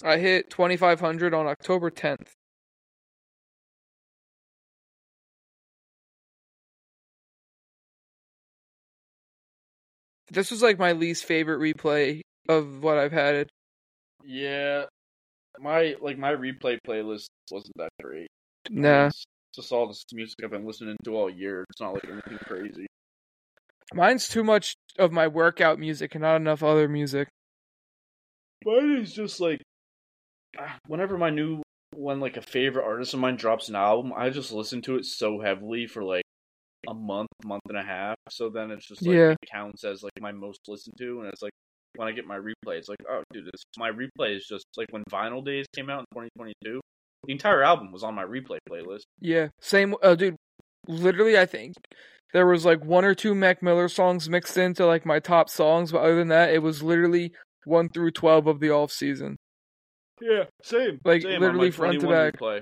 Speaker 1: I hit 2,500 on October 10th. This was like my least favorite replay of what I've had.
Speaker 2: Yeah, my like my replay playlist wasn't that great.
Speaker 1: Nah,
Speaker 2: It's just all this music I've been listening to all year. It's not like anything crazy.
Speaker 1: mine's too much of my workout music and not enough other music.
Speaker 2: Mine is just like ah, whenever my new when like a favorite artist of mine drops an album, I just listen to it so heavily for like a month, month and a half. So then it's just like
Speaker 1: Yeah.
Speaker 2: it counts as like my most listened to, and it's like when I get my replay, it's like oh dude, this my replay is just like when Vinyl Days came out in 2022. The entire album was on my replay playlist.
Speaker 1: Yeah, same. Uh, dude, literally, I think there was like one or two Mac Miller songs mixed into like my top songs, but other than that, it was literally one through twelve of the off season.
Speaker 2: Yeah, same.
Speaker 1: Like,
Speaker 2: same,
Speaker 1: literally
Speaker 2: my
Speaker 1: front to back.
Speaker 2: Replay.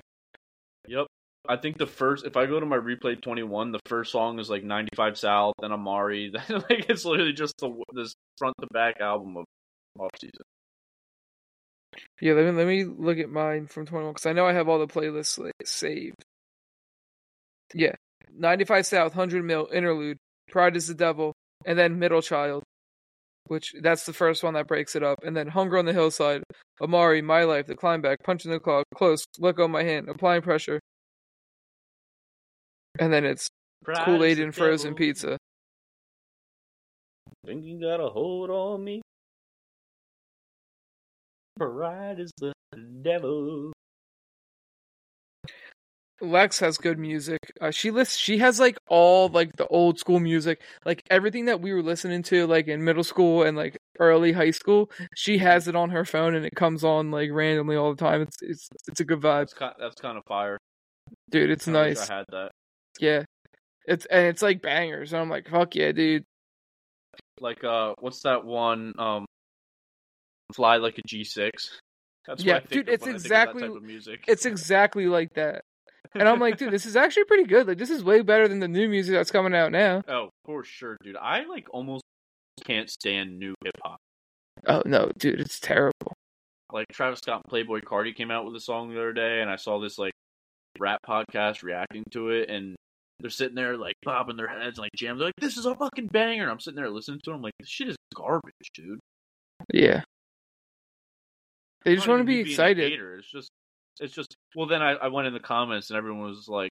Speaker 2: I think the first, if I go to my replay 21, the first song is like 95 South, then Amari. *laughs* Like it's literally just the this front to back album of off season.
Speaker 1: Yeah, let me let me look at mine from twenty one because I know I have all the playlists like, saved. Yeah, ninety five South, hundred mil interlude, Pride is the Devil, and then Middle Child, which that's the first one that breaks it up, and then Hunger on the Hillside, Amari, My Life, The Climb Back, Punching the Clock, Close, Let Go My Hand, Applying Pressure, and then it's
Speaker 2: Pride
Speaker 1: Kool Aid and Frozen
Speaker 2: devil.
Speaker 1: Pizza.
Speaker 2: Think you got a hold on me? Pride is the devil.
Speaker 1: Lex has good music. Uh, she lists. She has like all like the old school music, like everything that we were listening to, like in middle school and like early high school. She has it on her phone, and it comes on like randomly all the time. It's it's it's a good vibe,
Speaker 2: That's kind, that's kind of fire.
Speaker 1: dude. It's
Speaker 2: I
Speaker 1: nice.
Speaker 2: I had that.
Speaker 1: Yeah, it's and it's like bangers. And I'm like, fuck yeah, dude.
Speaker 2: Like uh, what's that one? Um, fly like a G six. That's
Speaker 1: Yeah,
Speaker 2: what I think
Speaker 1: dude, it's
Speaker 2: when I think of
Speaker 1: exactly-
Speaker 2: that type of music.
Speaker 1: It's exactly like that. And I'm like, dude, this is actually pretty good. Like, this is way better than the new music that's coming out now.
Speaker 2: Oh, for sure, dude. I like almost can't stand new hip hop.
Speaker 1: Oh no, dude, it's terrible.
Speaker 2: Like Travis Scott and Playboi Carti came out with a song the other day, and I saw this like rap podcast reacting to it, and they're sitting there like bobbing their heads, and like jam. They're like, "This is a fucking banger." And I'm sitting there listening to them, like, "This shit is garbage, dude."
Speaker 1: Yeah. They just want to be
Speaker 2: me being a
Speaker 1: excited.
Speaker 2: It's just, it's just. Well, then I, I went in the comments, and everyone was like,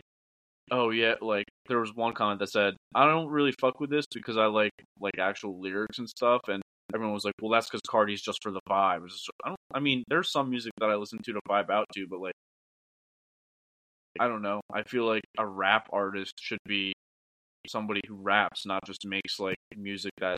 Speaker 2: "Oh yeah," like there was one comment that said, "I don't really fuck with this because I like like actual lyrics and stuff," and everyone was like, "Well, that's because Carti's just for the vibe." Just- I don't. I mean, there's some music that I listen to to vibe out to, but like, I don't know. I feel like a rap artist should be somebody who raps, not just makes like music that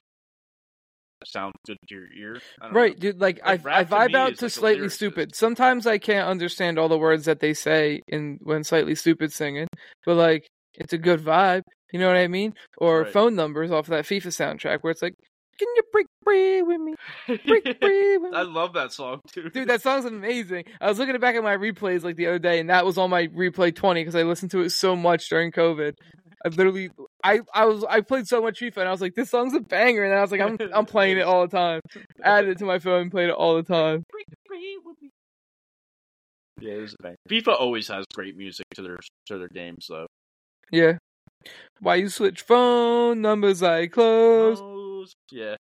Speaker 2: sounds good to your ear. Don't know.
Speaker 1: Right, dude. Like,
Speaker 2: Like,
Speaker 1: I, I
Speaker 2: rap to
Speaker 1: vibe out to
Speaker 2: like
Speaker 1: Slightly Stoopid. Sometimes I can't understand all the words that they say in when Slightly Stoopid singing, but like it's a good vibe. You know what I mean? Or
Speaker 2: Right.
Speaker 1: phone numbers off that FIFA soundtrack where it's like, "Can you break free with me? Break free with *laughs* me.
Speaker 2: I love that song too.
Speaker 1: Dude, that song's amazing. I was looking back at my replays like the other day, and that was on my replay twenty because I listened to it so much during COVID. I literally, I, I was, I played so much FIFA, and I was like, "This song's a banger," and I was like, "I'm, I'm playing it all the time." Added it to my phone, played it all the time.
Speaker 2: Yeah, it was a bang. FIFA always has great music to their to their games though.
Speaker 1: Yeah. Why you switch phone numbers I close?
Speaker 2: Yeah,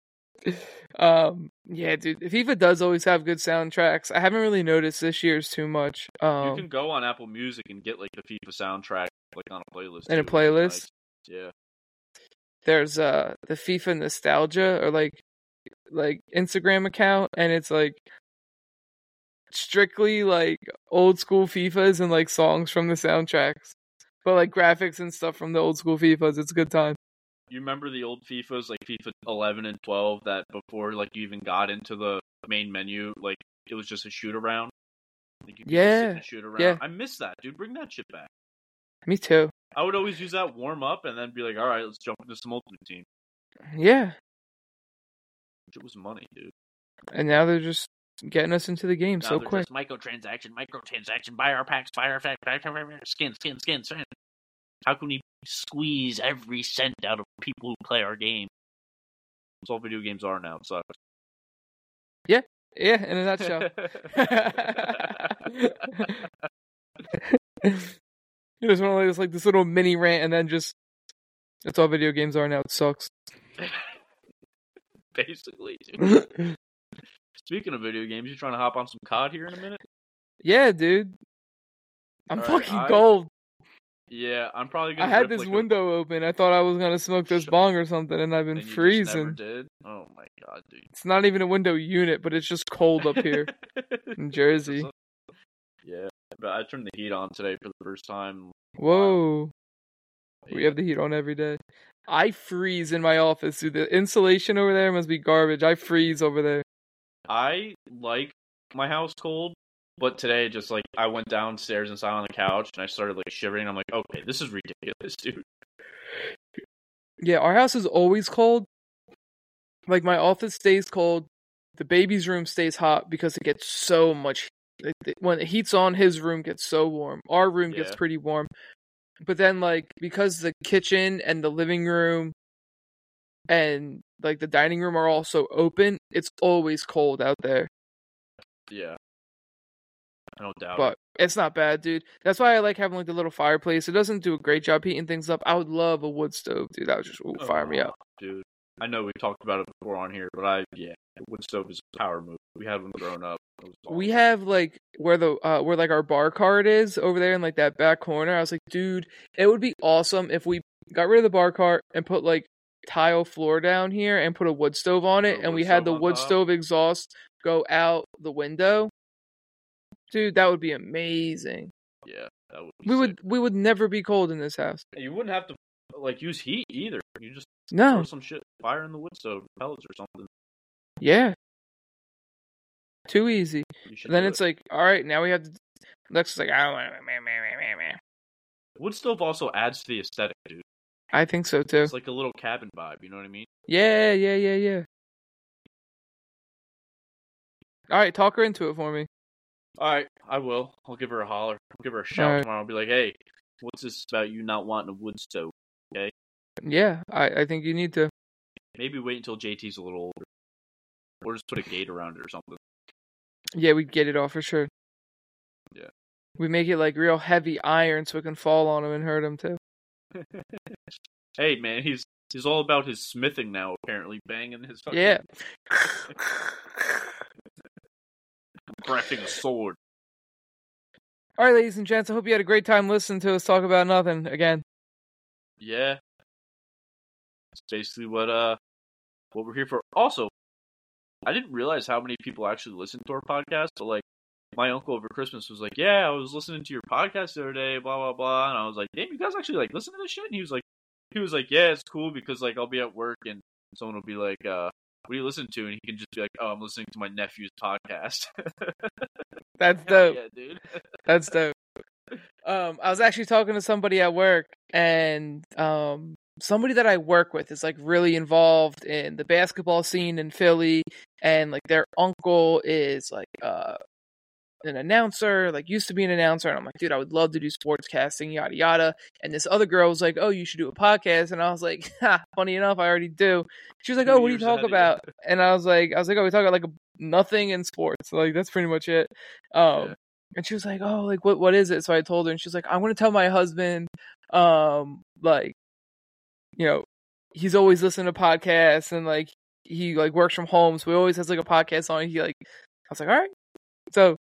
Speaker 1: Um, yeah, dude. FIFA does always have good soundtracks. I haven't really noticed this year's too much.
Speaker 2: you
Speaker 1: Um,
Speaker 2: can go on Apple Music and get like the FIFA soundtrack like on a playlist.
Speaker 1: In a
Speaker 2: too, is
Speaker 1: playlist?
Speaker 2: nice. Yeah,
Speaker 1: there's uh the FIFA nostalgia or like like Instagram account, and it's like strictly like old school FIFAs and like songs from the soundtracks, but like graphics and stuff from the old school FIFAs. It's a good time.
Speaker 2: You remember the old FIFAs like FIFA 11 and 12 that before like you even got into the main menu, like it was just a shoot around. Like, you could just sit
Speaker 1: Yeah,
Speaker 2: shoot around.
Speaker 1: yeah.
Speaker 2: I miss that, dude. Bring that shit back.
Speaker 1: Me too.
Speaker 2: I would always use that warm up and then be like, all right, let's jump into some ultimate team.
Speaker 1: Yeah.
Speaker 2: It was money, dude.
Speaker 1: And now they're just getting us into the game
Speaker 2: Now
Speaker 1: so quick.
Speaker 2: microtransaction, microtransaction, buy our packs, buy our packs, buy our skin, skin, skin, skin. How can we squeeze every cent out of people who play our game? That's all video games are now. It sucks.
Speaker 1: Yeah, yeah. in a nutshell. you just want to like, like this little mini rant, and then just that's all video games are now. It sucks. *laughs*
Speaker 2: Basically. *laughs* Speaking of video games, you trying to hop on some COD here in a minute?
Speaker 1: yeah, dude. I'm
Speaker 2: All right,
Speaker 1: fucking
Speaker 2: I-
Speaker 1: cold.
Speaker 2: Yeah, I'm probably gonna.
Speaker 1: I
Speaker 2: had
Speaker 1: this
Speaker 2: like, a-
Speaker 1: window open. I thought I was gonna smoke this
Speaker 2: Shut-
Speaker 1: bong or something, and I've been
Speaker 2: and you just never
Speaker 1: freezing.
Speaker 2: did. Oh my god, dude.
Speaker 1: It's not even a window unit, but it's just cold up here *laughs* in Jersey.
Speaker 2: Yeah, but I turned the heat on today for the first time.
Speaker 1: Whoa. We have the heat on every day. I freeze in my office, dude. The insulation over there must be garbage. I freeze over there.
Speaker 2: I like my house cold, but today just like I went downstairs and sat on the couch and I started like shivering. I'm like, okay, this is ridiculous, dude.
Speaker 1: Yeah, our house is always cold. Like my office stays cold. The baby's room stays hot because it gets so much. the- When the heat's on, his room gets so warm. Our room gets pretty warm. But then, like, because the kitchen and the living room and like the dining room are also open, it's always cold out there.
Speaker 2: Yeah, Don't doubt
Speaker 1: But it's not bad, dude. That's why I like having like the little fireplace. It doesn't do a great job heating things up. I would love a wood stove, dude. That would just ooh, fire me
Speaker 2: Oh,
Speaker 1: up.
Speaker 2: dude. I know we talked about it before on here, but I yeah, wood stove is a power move. We had one growing up. Was
Speaker 1: We have like where the uh where like our bar cart is over there in like that back corner. I was like, dude, it would be awesome if we got rid of the bar cart and put like tile floor down here and put a wood stove on it and we had the wood
Speaker 2: top.
Speaker 1: stove exhaust go out the window. Dude, that would be amazing.
Speaker 2: yeah, that would. Be
Speaker 1: We
Speaker 2: sick.
Speaker 1: would we would never be cold in this house.
Speaker 2: You wouldn't have to like use heat either. You just throw
Speaker 1: No.
Speaker 2: some shit fire in the wood stove, pellets or something.
Speaker 1: Yeah. Too easy. Then it's
Speaker 2: it.
Speaker 1: like, all right, now we have to. Lex is like, I don't want to.
Speaker 2: wood stove also adds to the aesthetic, dude.
Speaker 1: I think so too.
Speaker 2: It's like a little cabin vibe. You know what I mean?
Speaker 1: Yeah, yeah, yeah, yeah. All right, talk her into it for me.
Speaker 2: All right, I will. I'll give her a holler. I'll give her a shout
Speaker 1: Alright.
Speaker 2: tomorrow. I'll be like, hey, what's this about you not wanting a wood stove? Okay.
Speaker 1: Yeah, I, I think you need to.
Speaker 2: Maybe wait until JT's a little older, or just put a gate around it or something.
Speaker 1: Yeah, we'd get it off for sure.
Speaker 2: Yeah.
Speaker 1: We make it like real heavy iron so it can fall on him and hurt him too. *laughs*
Speaker 2: hey, man, he's he's all about his smithing now. Apparently, banging his fucking-
Speaker 1: Yeah. *laughs* *laughs*
Speaker 2: crafting a sword.
Speaker 1: All right, ladies and gents, I hope you had a great time listening to us talk about nothing again.
Speaker 2: Yeah, that's basically what uh what we're here for. Also, I didn't realize how many people actually listen to our podcast. But like, my uncle over Christmas was like, "Yeah, I was listening to your podcast the other day, blah blah blah," and I was like, "Damn, you guys actually like listen to this shit?" And he was like, "He was like, yeah, it's cool because like I'll be at work and someone will be like, uh." What do you listen to? And he can just be like, "Oh, I'm listening to my nephew's podcast." *laughs*
Speaker 1: That's dope.
Speaker 2: yeah, dude. *laughs*
Speaker 1: That's dope. Um, I was actually talking to somebody at work, and um, somebody that I work with is like really involved in the basketball scene in Philly, and like their uncle is like uh an announcer, like used to be an announcer, and I'm like, dude, I would love to do sports casting, yada yada. And this other girl was like, oh, you should do a podcast, and I was like, *laughs* ha, funny enough, I already do. She was like, oh, what do you talk
Speaker 2: of you.
Speaker 1: about? And I was like, I was like, oh, we talk about like a, nothing in sports, like that's pretty much it. Um,
Speaker 2: Yeah.
Speaker 1: and she was like, "Oh, like what what is it?" So I told her, and she's like, "I'm gonna tell my husband, um, like, you know, he's always listening to podcasts and like he like works from home, so he always has like a podcast on. He like, I was like, all right. So,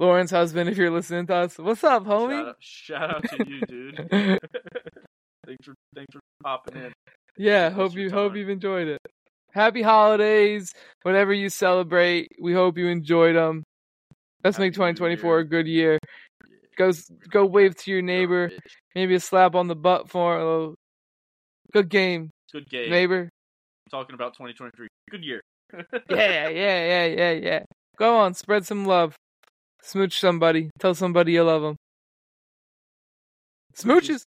Speaker 1: Lauren's husband, if you're listening to us, what's up,
Speaker 2: Shout
Speaker 1: homie?
Speaker 2: out, shout out to you, dude. *laughs* thanks for thanks for popping in.
Speaker 1: yeah, hope you hope you've enjoyed it. Happy holidays, whatever you celebrate. We hope you enjoyed them. Let's make
Speaker 2: Happy New
Speaker 1: 2024
Speaker 2: Year.
Speaker 1: a good year. Go go wave to your neighbor.
Speaker 2: You're a bitch.
Speaker 1: maybe a slap on the butt for a little good game,
Speaker 2: Good game.
Speaker 1: neighbor.
Speaker 2: Talking about 2023. Good year. *laughs*
Speaker 1: Yeah, yeah, yeah, yeah, yeah. Go on, spread some love. Smooch somebody. Tell somebody you love them. Smooches.